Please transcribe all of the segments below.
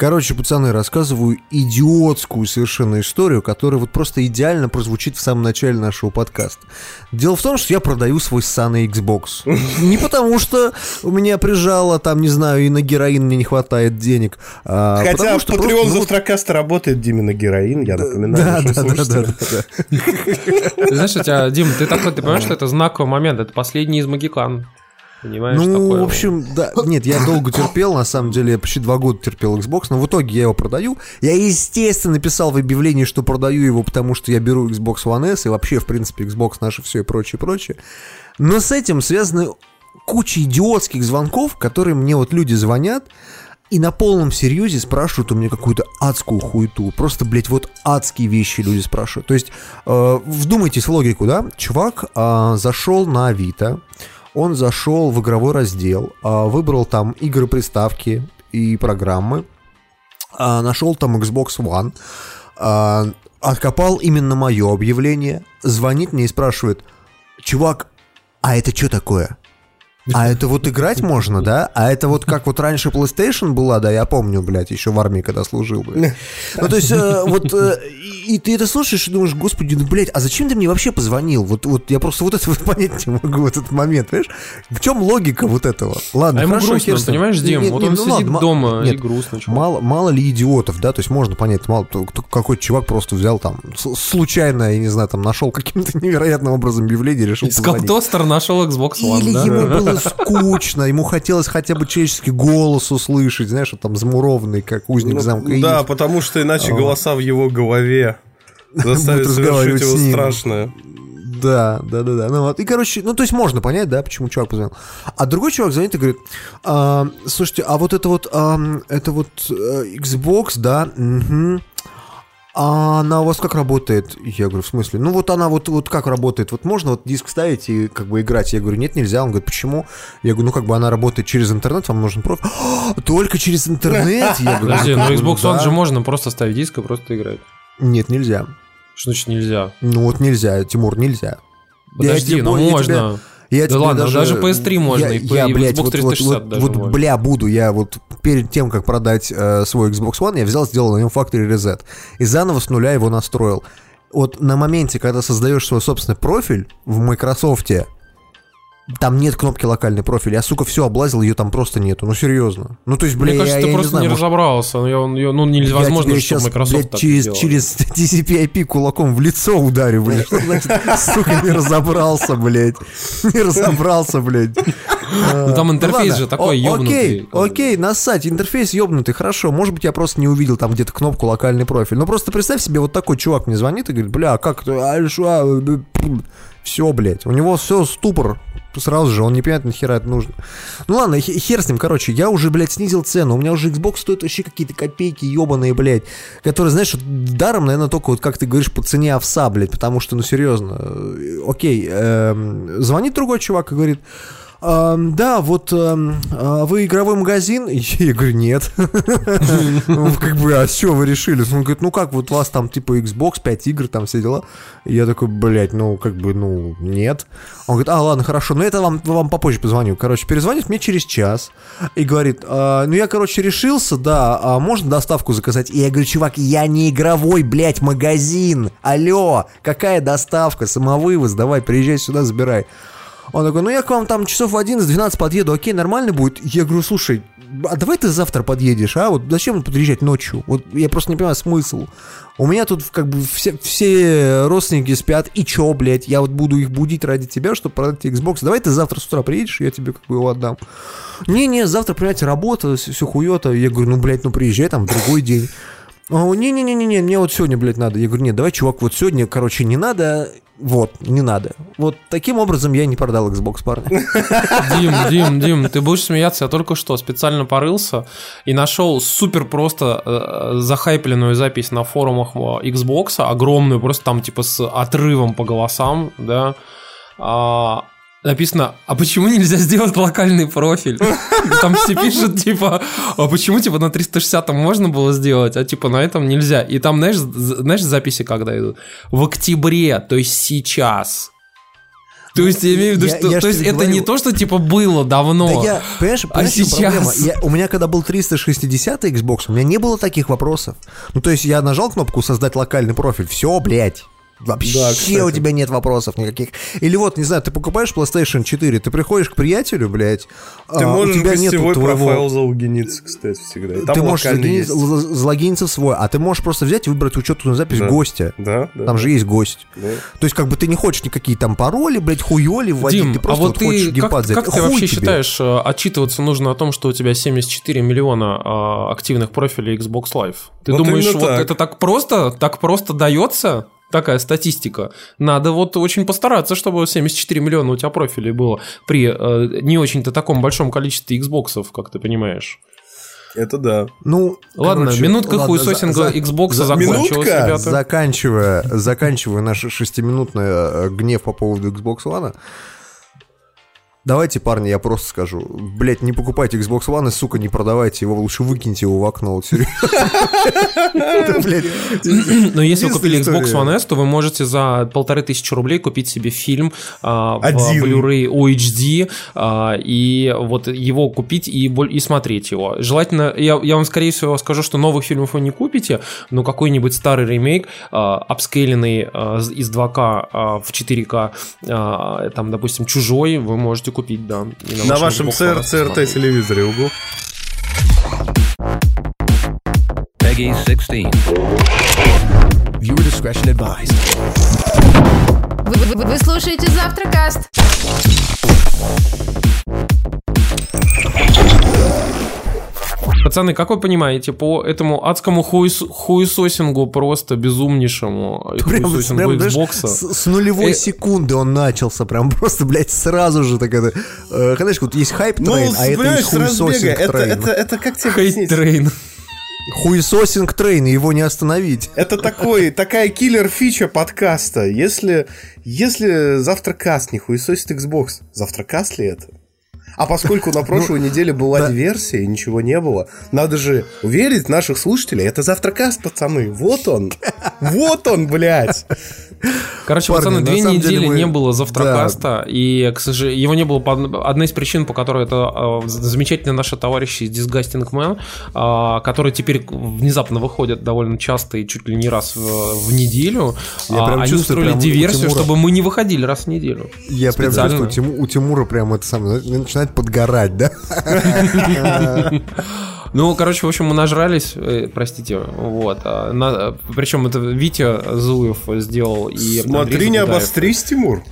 Короче, пацаны, рассказываю идиотскую совершенно историю, которая вот просто идеально прозвучит в самом начале нашего подкаста. Дело в том, что я продаю свой ссаный Xbox. Не потому, что у меня прижало, там, не знаю, и на героин мне не хватает денег. А Хотя потому, что Patreon просто, Завтракаста работает, Диме, на героин, я напоминаю. Да, да, да, да, да. Знаешь, у тебя, Дим, ты такой, ты понимаешь, что это знаковый момент, это последний из Магикан. Понимаешь, ну, такое... в общем, да, нет, я долго терпел, на самом деле, я почти два года терпел Xbox, но в итоге я его продаю. Я, естественно, написал в объявлении, что продаю его, потому что я беру Xbox One S, и вообще, в принципе, Xbox наше все и прочее, прочее. Но с этим связаны куча идиотских звонков, которые мне вот люди звонят, и на полном серьезе спрашивают у меня какую-то адскую хуету. Просто, блядь, вот адские вещи люди спрашивают. То есть, э, вдумайтесь в логику, да? Чувак э, зашел на Авито, он зашел в игровой раздел, а, выбрал там игры приставки и программы, а, нашел там Xbox One, а, откопал именно мое объявление, звонит мне и спрашивает, чувак, а это что такое? А это вот играть можно, да? А это вот как вот раньше PlayStation была, да, я помню, блядь, еще в армии, когда служил, блядь. Ну, то есть, э, вот, э, и ты это слушаешь и думаешь, господи, ну, блядь, а зачем ты мне вообще позвонил? Вот, вот я просто вот это вот понять не могу в этот момент, понимаешь? В чем логика вот этого? Ладно, а ему хорошо, грустно, понимаешь, Дим? Нет, вот нет, он ну, сидит ладно, дома нет, и грустно. Мало, мало ли идиотов, да, то есть можно понять, мало, какой чувак просто взял там, случайно, я не знаю, там, нашел каким-то невероятным образом объявление, решил Искал позвонить. тостер, нашел Xbox One, Или да? ему было скучно, ему хотелось хотя бы человеческий голос услышать, знаешь, там замурованный, как узник ну, замка. Да, потому что иначе голоса в его голове заставят совершить его страшное. Да, да, да, да. Ну вот. И, короче, ну, то есть можно понять, да, почему чувак позвонил. А другой чувак звонит и говорит: а, слушайте, а вот это вот, а, это вот а, Xbox, да, угу а она у вас как работает? Я говорю, в смысле? Ну вот она вот, вот как работает? Вот можно вот диск ставить и как бы играть? Я говорю, нет, нельзя. Он говорит, почему? Я говорю, ну как бы она работает через интернет, вам нужен профиль. Только через интернет? Я говорю, Подожди, ну Xbox One же можно просто ставить диск и просто играть. Нет, нельзя. Что значит нельзя? Ну вот нельзя, Тимур, нельзя. Подожди, ну можно. Я да ладно, даже, даже PS3 можно, я, и, я, и блядь, Xbox 360 вот, вот, вот, бля, буду, я вот перед тем, как продать э, свой Xbox One, я взял, сделал на нем Factory Reset и заново с нуля его настроил. Вот на моменте, когда создаешь свой собственный профиль в Microsoft, там нет кнопки локальный профиль. Я, сука, все облазил, ее там просто нету. Ну, серьезно. Ну, то есть, бля, Мне кажется, я, ты я просто не, знаю, не разобрался. Ну, я, ну, невозможно, я сейчас, Microsoft блядь, через, через TCP-IP кулаком в лицо ударю, блядь. Что значит, сука, не разобрался, блядь. Не разобрался, блядь. Ну, там интерфейс же такой ёбнутый. Окей, окей, нассать, интерфейс ёбнутый, хорошо. Может быть, я просто не увидел там где-то кнопку локальный профиль. Ну, просто представь себе, вот такой чувак мне звонит и говорит, бля, а как... А, все, блядь, у него все ступор сразу же, он не понимает, нахера это нужно. Ну ладно, хер с ним, короче, я уже, блядь, снизил цену, у меня уже Xbox стоит вообще какие-то копейки ебаные, блядь, которые, знаешь, вот даром, наверное, только вот, как ты говоришь, по цене овса, блядь, потому что, ну, серьезно, э, окей, э, звонит другой чувак и говорит, да, вот а вы игровой магазин? Я говорю, нет. Ну, как бы, а чего вы решили? Он говорит, ну как, вот у вас там типа Xbox, 5 игр, там все дела. Я такой, блядь, ну как бы, ну нет. Он говорит, а, ладно, хорошо, ну это вам, вам попозже позвоню. Короче, перезвонит мне через час и говорит, а, ну я, короче, решился, да, а можно доставку заказать? И я говорю, чувак, я не игровой, блядь, магазин. Алло, какая доставка? Самовывоз, давай, приезжай сюда, забирай. Он такой, ну я к вам там часов в 11-12 подъеду, окей, нормально будет. Я говорю, слушай, а давай ты завтра подъедешь, а? Вот зачем подъезжать ночью? Вот я просто не понимаю смысл. У меня тут как бы все, все родственники спят, и чё, блядь, я вот буду их будить ради тебя, чтобы продать тебе Xbox. Давай ты завтра с утра приедешь, я тебе как бы его отдам. Не-не, завтра, понимаете, работа, все хуёто. Я говорю, ну, блядь, ну приезжай там в другой день. Не-не-не-не, мне вот сегодня, блядь, надо. Я говорю, нет, давай, чувак, вот сегодня, короче, не надо, вот, не надо. Вот таким образом я не продал Xbox, парни. Дим, Дим, Дим, ты будешь смеяться, я только что специально порылся и нашел супер просто э, захайпленную запись на форумах э, Xbox, огромную, просто там типа с отрывом по голосам, да, а, написано, а почему нельзя сделать локальный профиль? Там все пишут, типа, а почему, типа, на 360 можно было сделать, а, типа, на этом нельзя? И там, знаешь, знаешь записи когда идут? В октябре, то есть сейчас. То есть я имею в виду, что... То есть это не то, что типа было давно. Да я, понимаешь, а сейчас... У меня когда был 360 Xbox, у меня не было таких вопросов. Ну, то есть я нажал кнопку «Создать локальный профиль», все, блядь. Вообще да, у тебя нет вопросов никаких. Или вот, не знаю, ты покупаешь PlayStation 4, ты приходишь к приятелю, блядь, ты а, можешь у тебя нет твоего... профайл залогиниться, кстати, всегда. Там ты можешь залогиниться, залогиниться в свой, а ты можешь просто взять и выбрать учетную запись да. гостя. Да, да. Там да. же есть гость. Да. То есть, как бы ты не хочешь никакие там пароли, блядь, хуёли вводить, Дим, ты просто а вот, вот ты, хочешь геймпад как, как ты вообще тебе. считаешь, э, отчитываться нужно о том, что у тебя 74 миллиона а, активных профилей Xbox Live? Ты вот думаешь, вот так. это так просто, так просто дается? Такая статистика. Надо вот очень постараться, чтобы 74 миллиона у тебя профилей было при э, не очень-то таком большом количестве Xbox, как ты понимаешь. Это да. Ну, ладно, короче, минутка ладно, хуесосинга за, Xbox за, закончилась, минутка? ребята. Заканчивая, заканчивая наш шестиминутный э, гнев по поводу Xbox One, Давайте, парни, я просто скажу. Блять, не покупайте Xbox One и, сука, не продавайте его, лучше выкиньте его в окно. Вот Но если вы купили Xbox One S, то вы можете за полторы тысячи рублей купить себе фильм а, в Blu-ray OHD а, и вот его купить и, смотреть его. Желательно, я, я вам скорее всего скажу, что новых фильмов вы не купите, но какой-нибудь старый ремейк, а, апскейленный из 2К в 4К, там, допустим, «Чужой», вы можете купить, да. на, на вашем CRT телевизоре, угу. PEGI 16. Viewer discretion advised. Вы, вы, вы слушаете Завтракаст. Пацаны, как вы понимаете, по этому адскому хуес, хуесосингу просто безумнейшему прям, хуесосингу прям, Xbox. С, с нулевой э... секунды он начался, прям просто, блядь, сразу же так это... Э, знаешь, вот есть hype train, ну, а это есть хуесосинг это, это, это как тебе hate train. Хуесосинг train, его не остановить. Это такой, такая киллер-фича подкаста. Если, если Завтракаст не хуесосит Xbox, Завтракаст ли это? А поскольку на прошлой ну, неделе была диверсия, и ничего не было, надо же уверить наших слушателей, это завтракаст, пацаны. Вот он. Вот он, блядь. Короче, Парни, пацаны, две недели мы... не было завтракаста, да. и, к сожалению, его не было по одной из причин, по которой это э, замечательные наши товарищи из Disgusting Man, э, которые теперь внезапно выходят довольно часто и чуть ли не раз в, в неделю. Я прям они чувствую, устроили диверсию, чтобы мы не выходили раз в неделю. Я прям чувствую, у Тимура прям это самое, начинает подгорать, да? Ну, короче, в общем, мы нажрались, э, простите, вот. А, на, причем это Витя Зуев сделал и Смотри, не обострись, Тимур.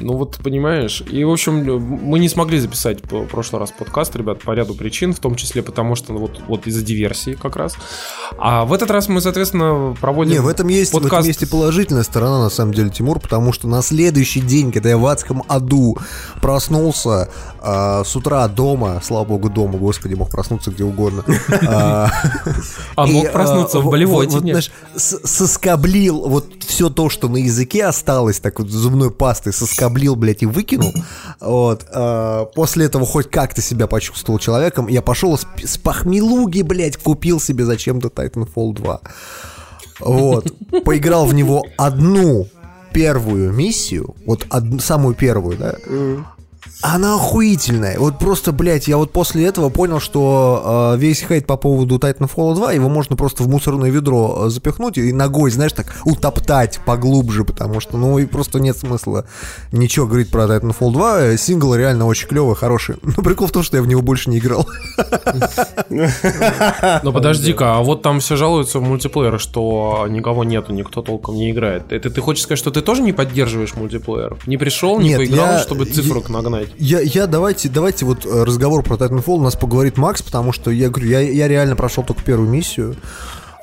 Ну вот, понимаешь. И, в общем, мы не смогли записать в прошлый раз подкаст, ребят, по ряду причин, в том числе потому, что вот, вот из-за диверсии как раз. А в этот раз мы, соответственно, проводим Не, в этом есть, подкаст... в этом есть и положительная сторона, на самом деле, Тимур, потому что на следующий день, когда я в адском аду проснулся э, с утра дома, слава богу, дома, господи, мог проснуться где угодно. А, а мог проснуться в болевой Соскоблил вот все то, что на языке осталось, так вот зубной пастой соскоблил блядь, и выкинул. Вот. А, после этого хоть как-то себя почувствовал человеком. Я пошел с, похмелуги, блядь, купил себе зачем-то Titanfall 2. Вот. Поиграл в него одну первую миссию, вот одну, самую первую, да, она охуительная. Вот просто, блядь, я вот после этого понял, что э, весь хейт по поводу Titanfall 2, его можно просто в мусорное ведро э, запихнуть и ногой, знаешь, так утоптать поглубже, потому что, ну, и просто нет смысла ничего говорить про Titanfall 2. Сингл реально очень клевый, хороший. Но прикол в том, что я в него больше не играл. Ну, подожди-ка, а вот там все жалуются в мультиплеер, что никого нету, никто толком не играет. Это ты хочешь сказать, что ты тоже не поддерживаешь мультиплеер? Не пришел, не поиграл, чтобы цифрок нагнать? Сказать. Я, я давайте, давайте вот э, разговор про Titanfall у нас поговорит Макс, потому что я говорю, я, я реально прошел только первую миссию.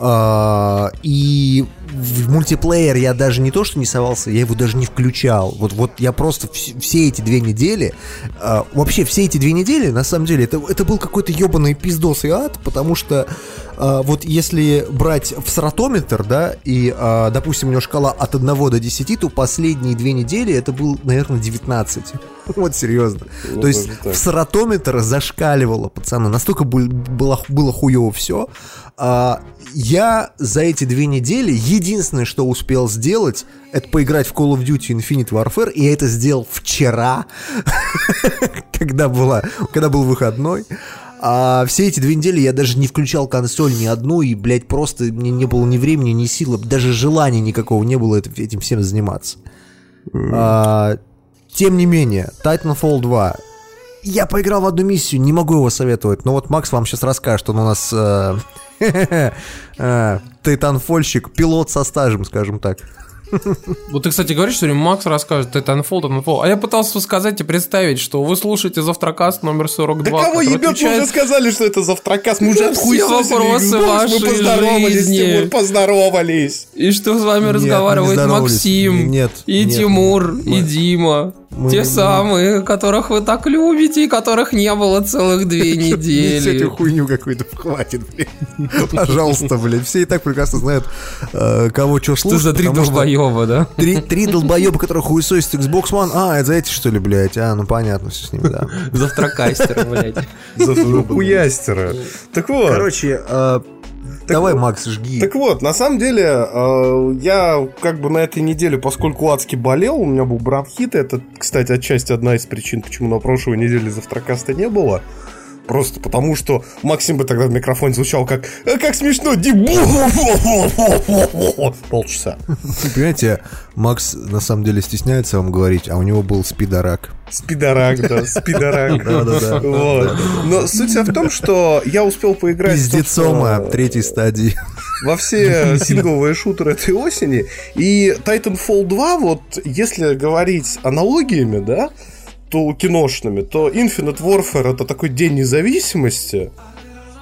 Uh, и в мультиплеер я даже не то, что не совался, я его даже не включал. Вот, вот я просто вс- все эти две недели, uh, вообще все эти две недели, на самом деле, это, это был какой-то ебаный пиздос и ад, потому что а, вот если брать в сротометр, да, и, а, допустим, у него шкала от 1 до 10, то последние две недели это был, наверное, 19. Вот серьезно. Вот То есть в сротометр зашкаливало, пацаны. Настолько был- было, было хуево все. Я за эти две недели единственное, что успел сделать, это поиграть в Call of Duty Infinite Warfare, и я это сделал вчера, когда, была, когда был выходной. А все эти две недели я даже не включал консоль ни одну, и, блядь, просто мне не было ни времени, ни силы, даже желания никакого не было этим всем заниматься. А, тем не менее, Titanfall 2. Я поиграл в одну миссию, не могу его советовать, но вот Макс вам сейчас расскажет, он у нас э, э, Тайтанфольщик, пилот со стажем, скажем так. Вот ты, кстати, говоришь, что Макс расскажет Titanfall, Titanfall. А я пытался сказать и представить, что вы слушаете завтракаст номер 42. Да кого ебет, мы отвечает- уже сказали, что это завтракас. Мы уже Все вопросы вашей мы поздоровались, жизни. Тимур, поздоровались. И что с вами Нет, разговаривает. Максим, Нет, и нет, Тимур, мы- и Дима. Мы- Те мы- самые, которых вы так любите, и которых не было целых две Не недели. эту хуйню какую-то хватит, блядь. Пожалуйста, блядь. Все и так прекрасно знают, э, кого что Что слушать. за три что долбоеба, да? Три, три долбоеба, которые хуесосят Xbox One. А, это за эти, что ли, блядь? А, ну понятно, все с ними, да. Завтракастер, блядь. Хуястера. Так вот. Короче, э, давай, Макс, жги. Так вот, на самом деле, э, я как бы на этой неделе, поскольку адски болел, у меня был бронхит, это, кстати, отчасти одна из причин, почему на прошлой неделе завтракаста не было. Просто потому, что Максим бы тогда в микрофоне звучал как «Э, «Как смешно, Дим!» Полчаса. Понимаете, Макс на самом деле стесняется вам говорить, а у него был спидорак. Спидорак, да, спидорак. Да-да-да. Вот. Но суть в том, что я успел поиграть Пиздецома собственно, третьей стадии. во все сингловые шутеры этой осени. И Titanfall 2, вот если говорить аналогиями, да, то киношными, то Infinite Warfare это такой день независимости.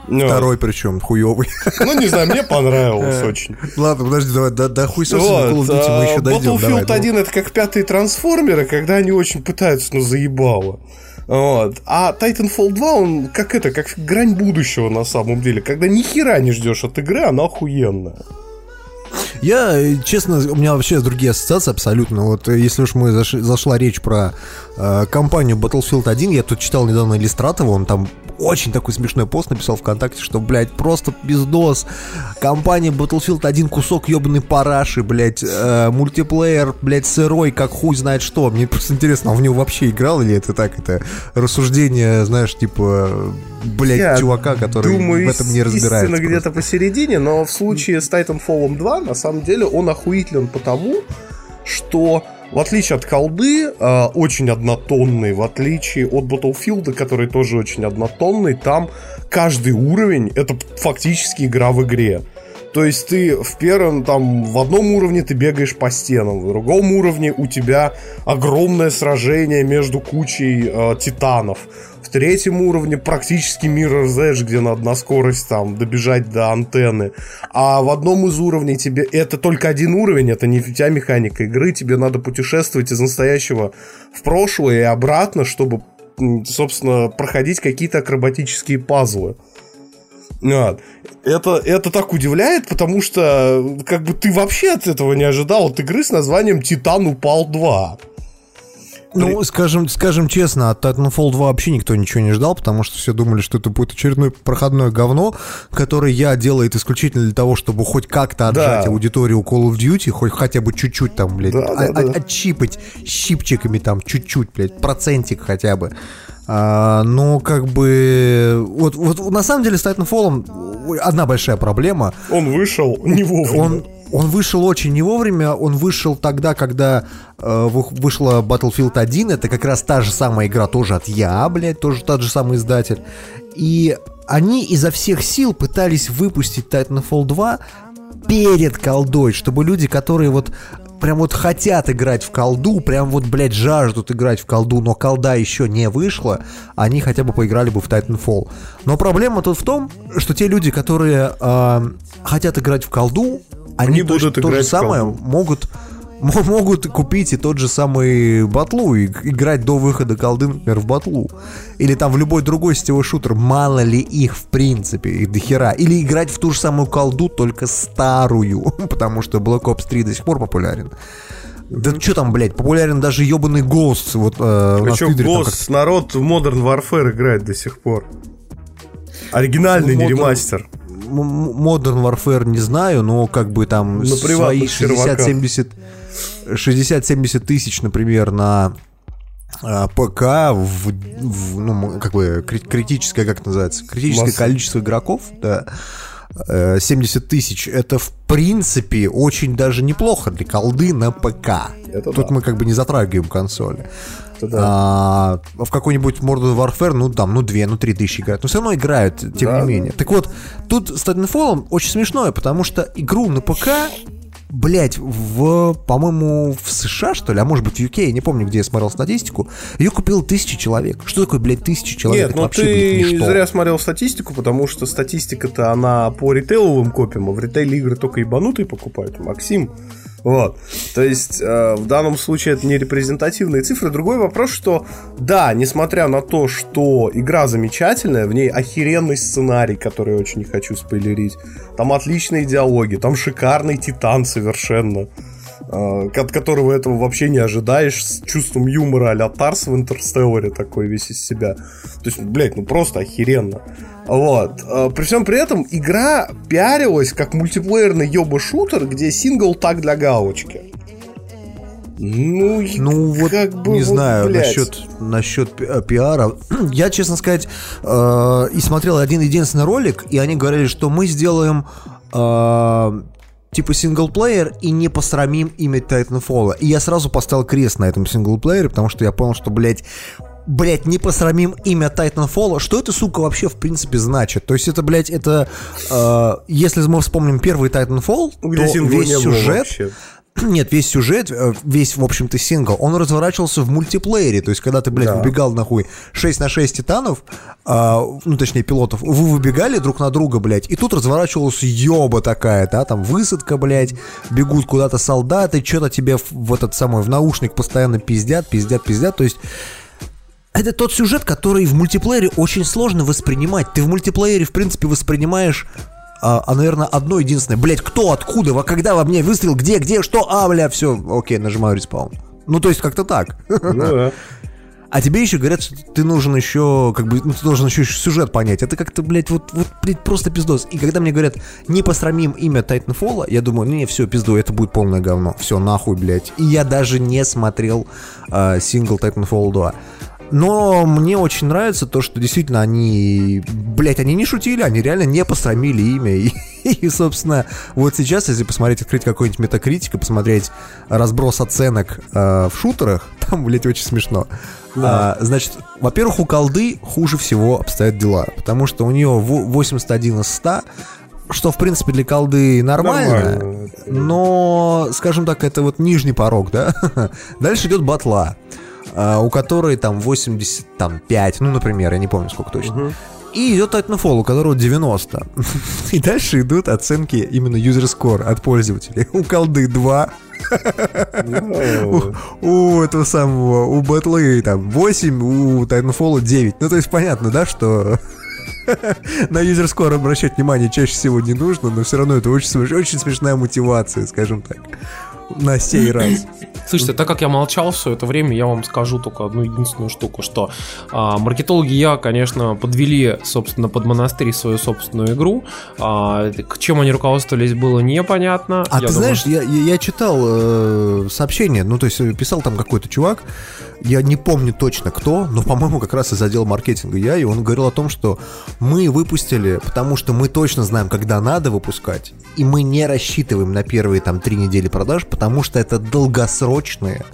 Ну, Второй причем, хуёвый. Ну, не знаю, мне понравилось очень. Ладно, подожди, давай, да, да хуй сосен, Call of Вот, мы а еще дойдем. Battlefield давай, ну. 1 это как пятые трансформеры, когда они очень пытаются, ну, заебало. Вот. А Titanfall 2, он как это, как грань будущего на самом деле. Когда ни хера не ждешь от игры, она охуенная. Я, э, честно, у меня вообще другие ассоциации абсолютно. Вот э, если уж мы заш- зашла речь про э, компанию Battlefield 1, я тут читал недавно Иллистратова, он там очень такой смешной пост написал ВКонтакте, что, блядь, просто пиздос. Компания Battlefield 1 кусок ебаный параши, блядь, э, мультиплеер, блядь, сырой, как хуй знает что. Мне просто интересно, а в него вообще играл или это так, это рассуждение, знаешь, типа, блядь, Я чувака, который Думаю, в этом не разбирается. просто. где-то посередине, но в случае с Titanfall 2, на самом деле, он охуителен потому, что в отличие от колды, э, очень однотонный, в отличие от Battlefield, который тоже очень однотонный, там каждый уровень это фактически игра в игре. То есть ты в первом, там, в одном уровне ты бегаешь по стенам, в другом уровне у тебя огромное сражение между кучей э, титанов. Третьем уровне практически Mirror's Edge, где надо на скорость там добежать до антенны. А в одном из уровней тебе... Это только один уровень, это не вся механика игры. Тебе надо путешествовать из настоящего в прошлое и обратно, чтобы, собственно, проходить какие-то акробатические пазлы. Вот. Это, это так удивляет, потому что как бы ты вообще от этого не ожидал от игры с названием Титан упал 2. Ну, скажем, скажем честно, от Titanfall 2 вообще никто ничего не ждал, потому что все думали, что это будет очередное проходное говно, которое я делает исключительно для того, чтобы хоть как-то отжать Да. аудиторию Call of Duty, хоть хотя бы чуть-чуть там, блядь, Да, да, а- да. а- отщипать щипчиками там чуть-чуть, блядь, процентик хотя бы. А, но как бы... Вот, вот на самом деле с Titanfall одна большая проблема. Он вышел не вовремя. Он, он вышел очень не вовремя, он вышел тогда, когда э, вы- вышла Battlefield 1, это как раз та же самая игра, тоже от Я, блядь, тоже тот же самый издатель. И они изо всех сил пытались выпустить Titanfall 2 перед колдой, чтобы люди, которые вот прям вот хотят играть в колду, прям вот, блядь, жаждут играть в колду, но колда еще не вышла, они хотя бы поиграли бы в Titanfall. Но проблема тут в том, что те люди, которые э, хотят играть в колду, они, Они то, будут то же играть в самое могут мо- могут купить и тот же самый батлу и играть до выхода колды, например, в батлу. Или там в любой другой сетевой шутер. Мало ли их, в принципе, их до хера. Или играть в ту же самую колду, только старую. Потому что Black Ops 3 до сих пор популярен. Да что там, блядь, популярен даже ебаный Ghost. Вот э, там Гос, народ в Modern Warfare играет до сих пор. Оригинальный, не Modern- ремастер. Modern Warfare не знаю, но как бы там На свои приватных серваках. 60-70 60-70 тысяч, например, на а, ПК в, в, ну, как бы кри- критическое, как это называется, критическое Масса. количество игроков, да, э, 70 тысяч, это в принципе очень даже неплохо для колды на ПК. Это Тут да. мы как бы не затрагиваем консоли. Это да. А, в какой-нибудь Modern Warfare, ну там, ну 2, ну 3 тысячи играют. Но все равно играют, тем Да. не менее. Так вот, тут с Titanfall очень смешное, потому что игру на ПК, блять, в, по-моему, в США, что ли, а может быть в UK, я не помню, где я смотрел статистику, ее купил тысячи человек. Что такое, блядь, тысячи человек? Нет, ну вообще, ты блядь, ничто. зря смотрел статистику, потому что статистика-то она по ритейловым копиям, а в ритейле игры только ебанутые покупают, Максим. Вот. То есть, э, в данном случае это не репрезентативные цифры. Другой вопрос, что да, несмотря на то, что игра замечательная, в ней охеренный сценарий, который я очень не хочу спойлерить, там отличные диалоги, там шикарный титан совершенно, от которого этого вообще не ожидаешь, с чувством юмора а-ля Тарс в Интерстелларе такой весь из себя. То есть, блядь, ну просто охеренно. Вот. Э, При всем при этом игра пиарилась как мультиплеерный ёба-шутер, где сингл так для галочки. Ну, Ну вот, как бы не вот, знаю, блядь. насчет, насчет пи- э, пиара. Я, честно сказать, э, и смотрел один единственный ролик, и они говорили, что мы сделаем э, типа синглплеер и не посрамим имя Titanfall. И я сразу поставил крест на этом синглплеере, потому что я понял, что, блядь, Блять, не посрамим имя Titanfall. Что это, сука, вообще в принципе значит? То есть это, блядь, это... э, если мы вспомним первый Titanfall, Где то весь сюжет... вообще. Нет, весь сюжет, э, весь, в общем-то, сингл, он разворачивался в мультиплеере. То есть, когда ты, блядь, Да. выбегал нахуй 6 на 6 титанов, а, ну, точнее, пилотов, вы выбегали друг на друга, блядь, и тут разворачивалась ёба такая, да, там высадка, блядь, бегут куда-то солдаты, что-то тебе в, в этот самый, в наушник постоянно пиздят, пиздят, пиздят. То есть, это тот сюжет, который в мультиплеере очень сложно воспринимать. Ты в мультиплеере, в принципе, воспринимаешь а, а, наверное, одно единственное. Блять, кто, откуда, во когда во мне выстрел, где, где, что, а, бля, все, окей, нажимаю респаун. Ну, то есть как-то так. Ну да. А тебе еще говорят, что ты нужен еще, как бы, ну, ты должен еще сюжет понять. Это как-то, блядь, вот, вот, блядь, просто пиздос. И когда мне говорят, не посрамим имя Titanfall, я думаю, не, все, пизду, это будет полное говно. Все, нахуй, блядь. И я даже не смотрел а, сингл Titanfall 2. Но мне очень нравится то, что действительно они, блядь, они не шутили, они реально не посрамили имя. И, и, собственно, вот сейчас, если посмотреть, открыть какой-нибудь метакритик и посмотреть разброс оценок э, в шутерах, там, блядь, очень смешно. А, значит, во-первых, у колды хуже всего обстоят дела, потому что у нее во- 81 из 100, что, в принципе, для колды нормально, Нормально. но, скажем так, это вот нижний порог, да? Дальше идет батла, у которой там 85, ну, например, я не помню, сколько точно. И идет Titanfall, у которого 90. И дальше идут оценки именно user score от пользователей. У колды 2, Ну, у этого самого, у батлы там 8, у Titanfall 9. Ну, то есть понятно, да, что на user score обращать внимание чаще всего не нужно, но все равно это очень, смеш- очень смешная мотивация, скажем так, на сей раз. Слушайте, так как я молчал все это время, я вам скажу только одну единственную штуку, что а, маркетологи я, конечно, подвели, собственно, под монастырь свою собственную игру. А, к чем они руководствовались, было непонятно. А Я ты думаю, знаешь, я, я- я читал э, сообщение, ну, то есть э, писал там какой-то чувак, я не помню точно кто, но, по-моему, как раз из отдела маркетинга я, и он говорил о том, что мы выпустили, потому что мы точно знаем, когда надо выпускать, и мы не рассчитываем на первые там три недели продаж, потому что это долгосрочные,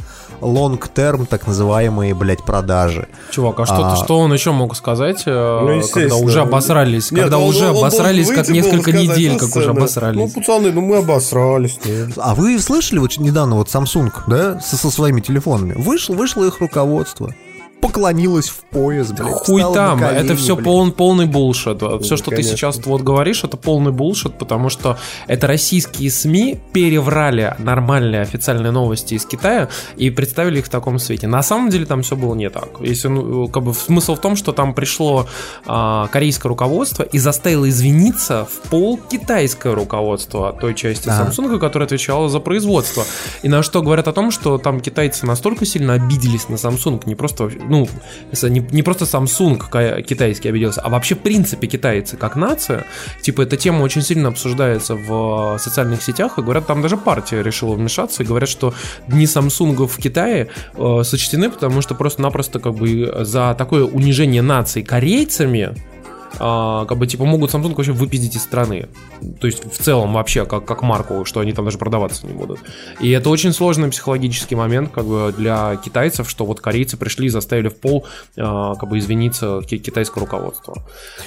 long-term, так называемые, блядь, продажи. Чувак, а что, А. что он еще мог сказать, э, Ну, когда уже обосрались? Нет, когда он- уже он обосрались, как выйти, был, несколько недель, как уже сцены, обосрались. Ну, пацаны, ну мы обосрались. ну. А вы слышали вот недавно вот Samsung, да, со, со своими телефонами? Вышло, вышло их руководство. Поклонилась в пояс, блядь. Хуй там, колени, это все блядь. пол, полный булшит. все, что ты конечно. сейчас вот говоришь, это полный булшит, потому что это российские СМИ переврали нормальные официальные новости из Китая и представили их в таком свете. На самом деле там все было не так. Если, ну, как бы, смысл в том, что там пришло а, корейское руководство и заставило извиниться в пол китайское руководство той части Ага. Samsung, которая отвечала за производство. И на что говорят о том, что там китайцы настолько сильно обиделись на Samsung, не просто, ну, не, не просто Samsung китайский обиделся, а вообще в принципе китайцы как нация. Типа эта тема очень сильно обсуждается в социальных сетях, и говорят, там даже партия решила вмешаться, и говорят, что дни Samsung в Китае э, сочтены, потому что просто-напросто как бы за такое унижение нации корейцами а, как бы типа могут Samsung вообще выпиздить из страны. То есть в целом вообще как, как марку, что они там даже продаваться не будут. И это очень сложный психологический момент как бы для китайцев, что вот корейцы пришли и заставили в пол а, как бы извиниться ки- китайское руководство.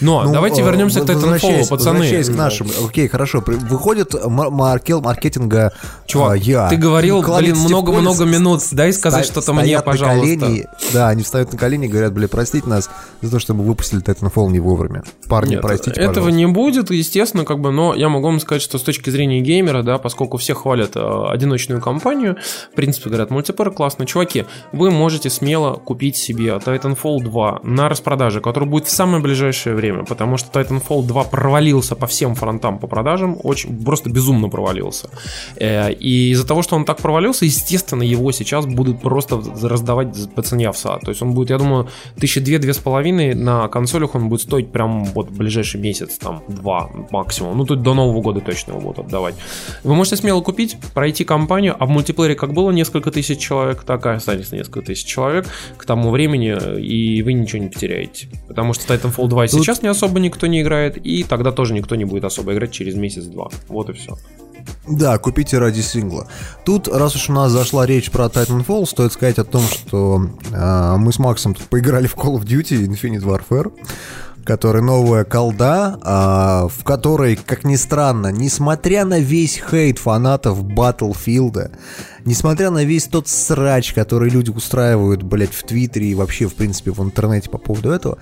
Но Ну, давайте э, вернемся к Titanfall, пацаны. К нашим. Окей, хорошо. Выходит ма- маркел, маркетинга Чувак, а, я. ты говорил, блин, много-много минут. Дай сказать что-то мне, пожалуйста. колени. да, они встают на колени и говорят, бля, простите нас за то, что мы выпустили Titanfall не вовремя. Парни, Нет, простите, этого пожалуйста. не будет, естественно, как бы, но я могу вам сказать, что с точки зрения геймера, да, поскольку все хвалят э, одиночную компанию, в принципе, говорят, мультиплеер классный. Чуваки, вы можете смело купить себе Titanfall 2 на распродаже, который будет в самое ближайшее время, потому что Titanfall 2 провалился по всем фронтам по продажам, очень просто безумно провалился. Э, И из-за того, что он так провалился, естественно, его сейчас будут просто раздавать по цене овса. То есть он будет, я думаю, тысячи две-две с половиной на консолях он будет стоить прям вот в ближайший месяц, там, два максимум. Ну, тут до Нового года точно его будут отдавать. Вы можете смело купить, пройти кампанию, а в мультиплеере как было несколько тысяч человек, так и останется несколько тысяч человек к тому времени, и вы ничего не потеряете. Потому что Titanfall 2 и Тут- сейчас не особо никто не играет, и тогда тоже никто не будет особо играть через месяц-два. Вот и все. Да, купите ради сингла. Тут, раз уж у нас зашла речь про Titanfall, стоит сказать о том, что а, мы с Максом тут поиграли в Call of Duty Infinite Warfare, который новая колда, а, в которой, как ни странно, несмотря на весь хейт фанатов Battlefield, несмотря на весь тот срач, который люди устраивают, блядь, в Твиттере и вообще, в принципе, в интернете по поводу этого,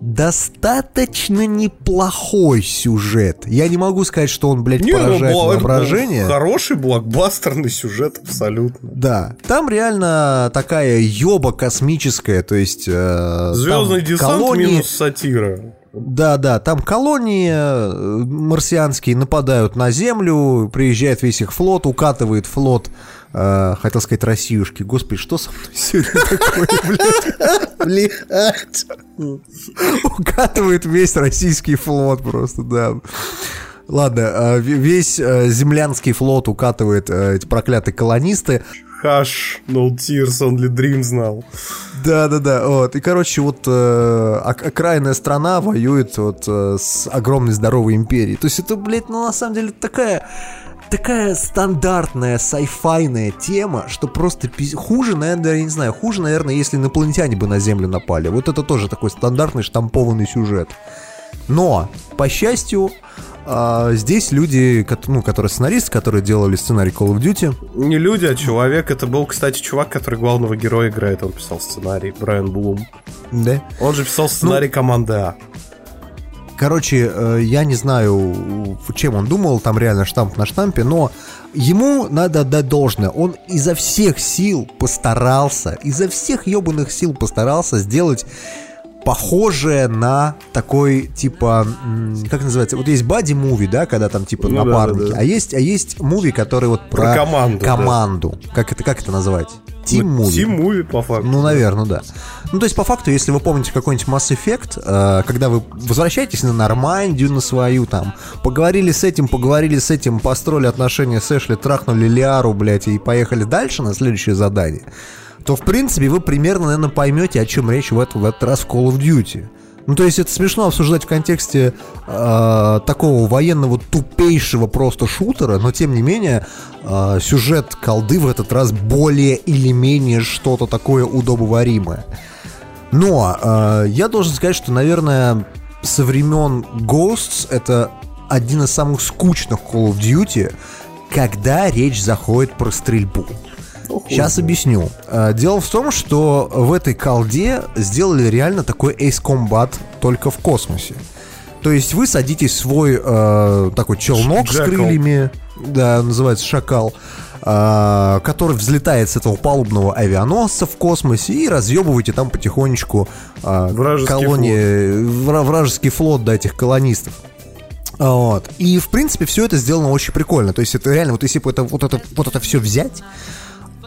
достаточно неплохой сюжет. Я не могу сказать, что он, блядь, Не, ну, поражает бла- воображение. Хороший блокбастерный сюжет, абсолютно. Да, там реально такая ёба космическая, то есть... э, Звездный десант колонии- минус сатира. Да, да, там колонии э, марсианские нападают на Землю, приезжает весь их флот, укатывает флот, э, хотел сказать, Россиюшки. Господи, что со мной сегодня такое, блядь? Блядь. Укатывает весь российский флот просто, да. Ладно, в- весь э, землянский флот укатывает э, эти проклятые колонисты. Хаш, no tears, only dream знал. Да, да, да. Вот. И, короче, вот э, ок- окраинная страна воюет вот э, с огромной здоровой империей. То есть это, блядь, ну на самом деле такая такая стандартная сайфайная тема, что просто пиз- хуже, наверное, я не знаю, хуже, наверное, если инопланетяне бы на Землю напали. Вот это тоже такой стандартный штампованный сюжет. Но, по счастью, а, здесь люди, ну, которые сценаристы, которые делали сценарий Call of Duty, Не люди, а человек. Это был, кстати, чувак, который главного героя играет. Он писал сценарий. Брайан Блум. да, Он же писал сценарий команды А. Короче, э, я не знаю, чем он думал, там реально штамп на штампе, но ему надо отдать должное. Он изо всех сил постарался, изо всех ебаных сил постарался сделать похожее на такой, типа, как называется, вот есть бади-муви, да, когда там, типа, Ну да, напарники, да, да. а есть, а есть муви, который вот про, Про команду, да. команду. Как это, как это называть? Тим-муви. Тим-муви, по факту. Ну, наверное, да. Ну, то есть, по факту, если вы помните какой-нибудь Mass Effect, э, когда вы возвращаетесь на Нормандию, на свою, там, поговорили с этим, поговорили с этим, построили отношения с Эшли, трахнули Лиару, блядь, и поехали дальше на следующее задание, то, в принципе, вы примерно, наверное, поймете, о чем речь в, этот- в этот раз в Call of Duty. Ну, то есть это смешно обсуждать в контексте э, такого военного тупейшего просто шутера, но тем не менее э, сюжет колды в этот раз более или менее что-то такое удобоваримое. Но э, я должен сказать, что, наверное, со времен Ghosts это один из самых скучных Call of Duty, когда речь заходит про стрельбу. Сейчас объясню. Э, Дело в том, что в этой колде сделали реально такой Ace Combat только в космосе. То есть вы садитесь в свой э, такой челнок с Джекал. крыльями, да, называется шакал, э, который взлетает с этого палубного авианосца в космосе и разъебываете там потихонечку э, Вражеский колонии, вра- вражеский флот да, этих колонистов. Вот. И, в принципе, все это сделано очень прикольно. То есть, это реально, вот если бы это, вот, это, вот это все взять,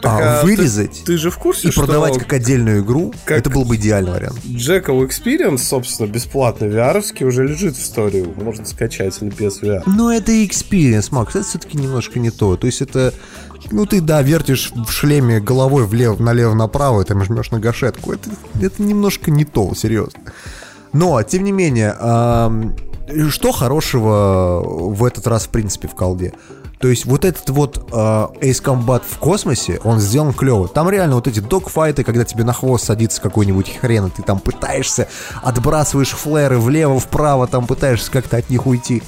Так, а, а ты- вырезать Ты, же в курсе, и что продавать как отдельную игру, как- это был бы идеальный вариант. Jackal Experience, собственно, бесплатно vr уже лежит в истории. Можно скачать на PSVR. Но это experience, Макс, это все-таки немножко не то. То есть это, ну ты, да, вертишь в шлеме головой влево, налево-направо, и там жмешь на гашетку. Это, это немножко не то, серьезно. Но, тем не менее, ам, что хорошего в этот раз, в принципе, в колде? То есть вот этот вот а, Ace Combat в космосе, он сделан клево. Там реально вот эти догфайты, когда тебе на хвост садится какой-нибудь хрен, и ты там пытаешься, отбрасываешь флэры влево-вправо, там пытаешься как-то от них уйти.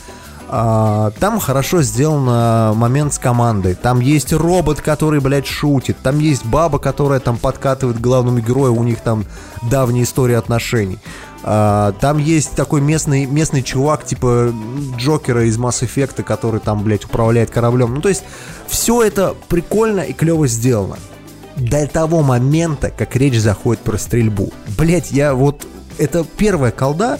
А, там хорошо сделан а, момент с командой. Там есть робот, который, блядь, шутит. Там есть баба, которая там подкатывает главному герою. У них там давняя история отношений. А, там есть такой местный, местный чувак, типа Джокера из Mass Effect, который там, блядь, управляет кораблем. Ну, то есть, все это прикольно и клево сделано. До того момента, как речь заходит про стрельбу. Блять, я вот... Это первая колда,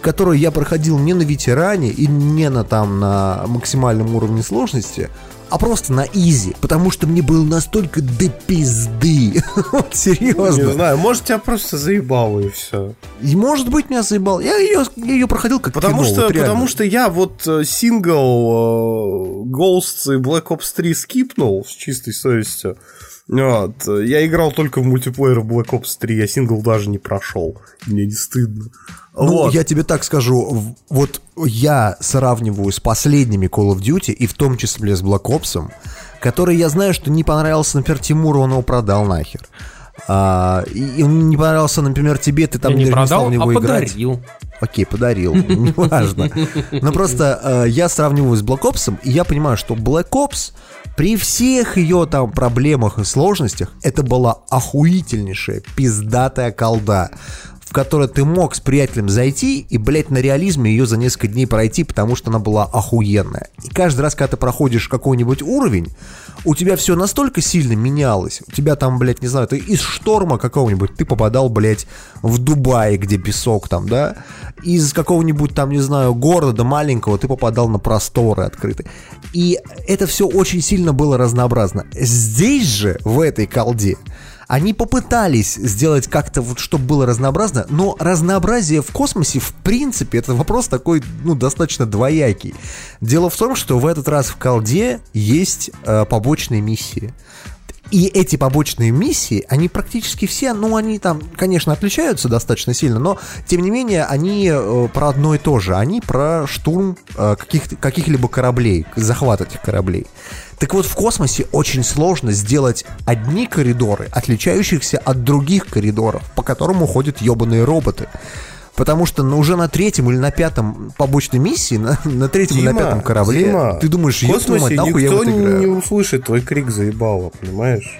которую я проходил не на ветеране и не на там на максимальном уровне сложности, а просто на изи, потому что мне было настолько до пизды. Вот Не серьезно. знаю, может, тебя просто заебало и все. И может быть меня заебал. Я ее, я ее проходил как Потому кино, что, вот реально. потому что я вот э, сингл э, Ghosts и Black Ops 3 скипнул с чистой совестью. Вот. Я играл только в мультиплеер в Black Ops 3, я сингл даже не прошел. Мне не стыдно. Ну, вот. я тебе так скажу, вот я сравниваю с последними Call of Duty, и в том числе с Black Ops, который я знаю, что не понравился, например, Тимуру, он его продал нахер. А, и, он не понравился, например, тебе, ты там Я не даже продал, стал в него а играть. подарил. Окей, подарил, неважно. Но просто э, я сравниваю с Black Ops, и я понимаю, что Black Ops при всех ее там проблемах и сложностях, это была охуительнейшая пиздатая колда, в которой ты мог с приятелем зайти и, блядь, на реализме ее за несколько дней пройти, потому что она была охуенная. И каждый раз, когда ты проходишь какой-нибудь уровень, у тебя все настолько сильно менялось. У тебя там, блядь, не знаю, ты из шторма какого-нибудь ты попадал, блядь, в Дубай, где песок там, да? Из какого-нибудь там, не знаю, города маленького ты попадал на просторы открытые. И это все очень сильно было разнообразно. Здесь же, в этой колде, они попытались сделать как-то вот, чтобы было разнообразно, но разнообразие в космосе, в принципе, это вопрос такой, ну, достаточно двоякий. Дело в том, что в этот раз в колде есть э, побочные миссии. И эти побочные миссии, они практически все, ну, они там, конечно, отличаются достаточно сильно, но, тем не менее, они э, про одно и то же. Они про штурм э, каких- каких-либо кораблей, захват этих кораблей. Так вот, в космосе очень сложно сделать одни коридоры, отличающихся от других коридоров, по которым уходят ебаные роботы. Потому что ну, уже на третьем или на пятом побочной миссии, на, на третьем или на Дима, пятом корабле, Дима, ты думаешь, в ёб твою мать, космосе нахуй я никто вот играю. не услышит твой крик заебало, понимаешь?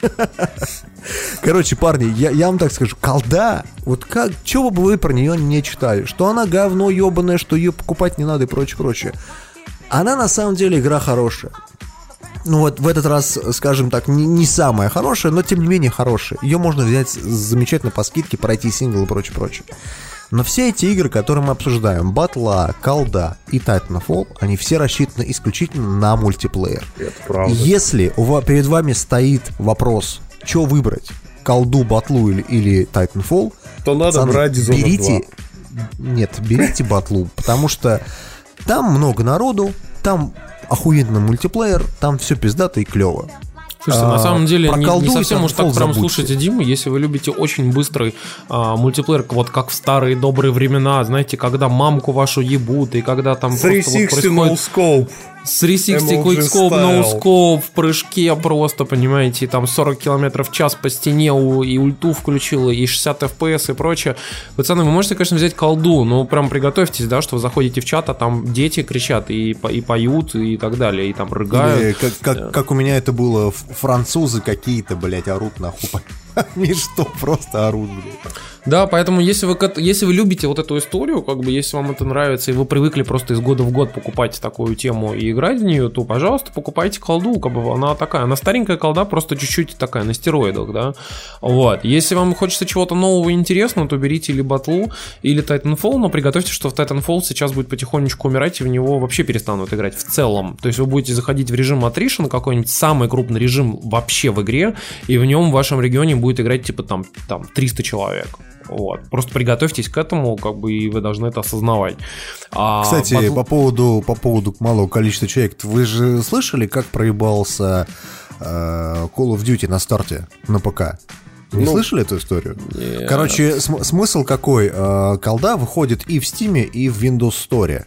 Короче, парни, я, я вам так скажу, колда, вот как, чего бы вы про нее не читали, что она говно ебаное, что ее покупать не надо и прочее, прочее. Она на самом деле игра хорошая. Ну вот в этот раз, скажем так, не, не самая хорошая, но тем не менее хорошая. Ее можно взять замечательно по скидке, пройти сингл и прочее, прочее. Но все эти игры, которые мы обсуждаем, Батла, Колда и Titanfall, они все рассчитаны исключительно на мультиплеер. Это правда. Если у ва- перед вами стоит вопрос, что выбрать, колду, батлу или, или Titanfall, То надо пацаны, брать Dishonored берите... Нет, берите батлу, потому что там много народу, там охуенный мультиплеер, там все пиздато и клево. Слушайте, А, на самом деле не, не совсем уж так прям забудьте. слушайте Диму, если вы любите очень быстрый а, мультиплеер, вот как в старые добрые времена, знаете, когда мамку вашу ебут, и когда там просто вот 360 происходит. С 360 MLG quickscope, style. ноускоп, в прыжке просто, понимаете, там 40 км в час по стене у- и ульту включила, и 60 FPS и прочее. Пацаны, вы можете, конечно, взять колду, но прям приготовьтесь, да, что вы заходите в чат, а там дети кричат и, и поют и так далее, и там Или рыгают. как, как, как у меня это было, французы какие-то, блядь, орут нахуй. Они что, просто блядь. Да, поэтому если вы, если вы любите вот эту историю, как бы если вам это нравится, и вы привыкли просто из года в год покупать такую тему и играть в нее, то, пожалуйста, покупайте колду, как бы она такая, она старенькая колда, просто чуть-чуть такая, на стероидах, да. Вот. Если вам хочется чего-то нового и интересного, то берите или батлу, или Titanfall, но приготовьте, что в Titanfall сейчас будет потихонечку умирать, и в него вообще перестанут играть в целом. То есть вы будете заходить в режим attrition, какой-нибудь самый крупный режим вообще в игре, и в нем в вашем регионе будет играть типа там, там 300 человек. Вот. Просто приготовьтесь к этому, как бы, и вы должны это осознавать. А Кстати, батл- по поводу, по поводу малого количества человек, вы же слышали, как проебался э, Call of Duty на старте на ПК? Не Ну, слышали эту историю? Нет. Короче, см- смысл какой? Э, колда выходит и в Steam, и в Windows Store.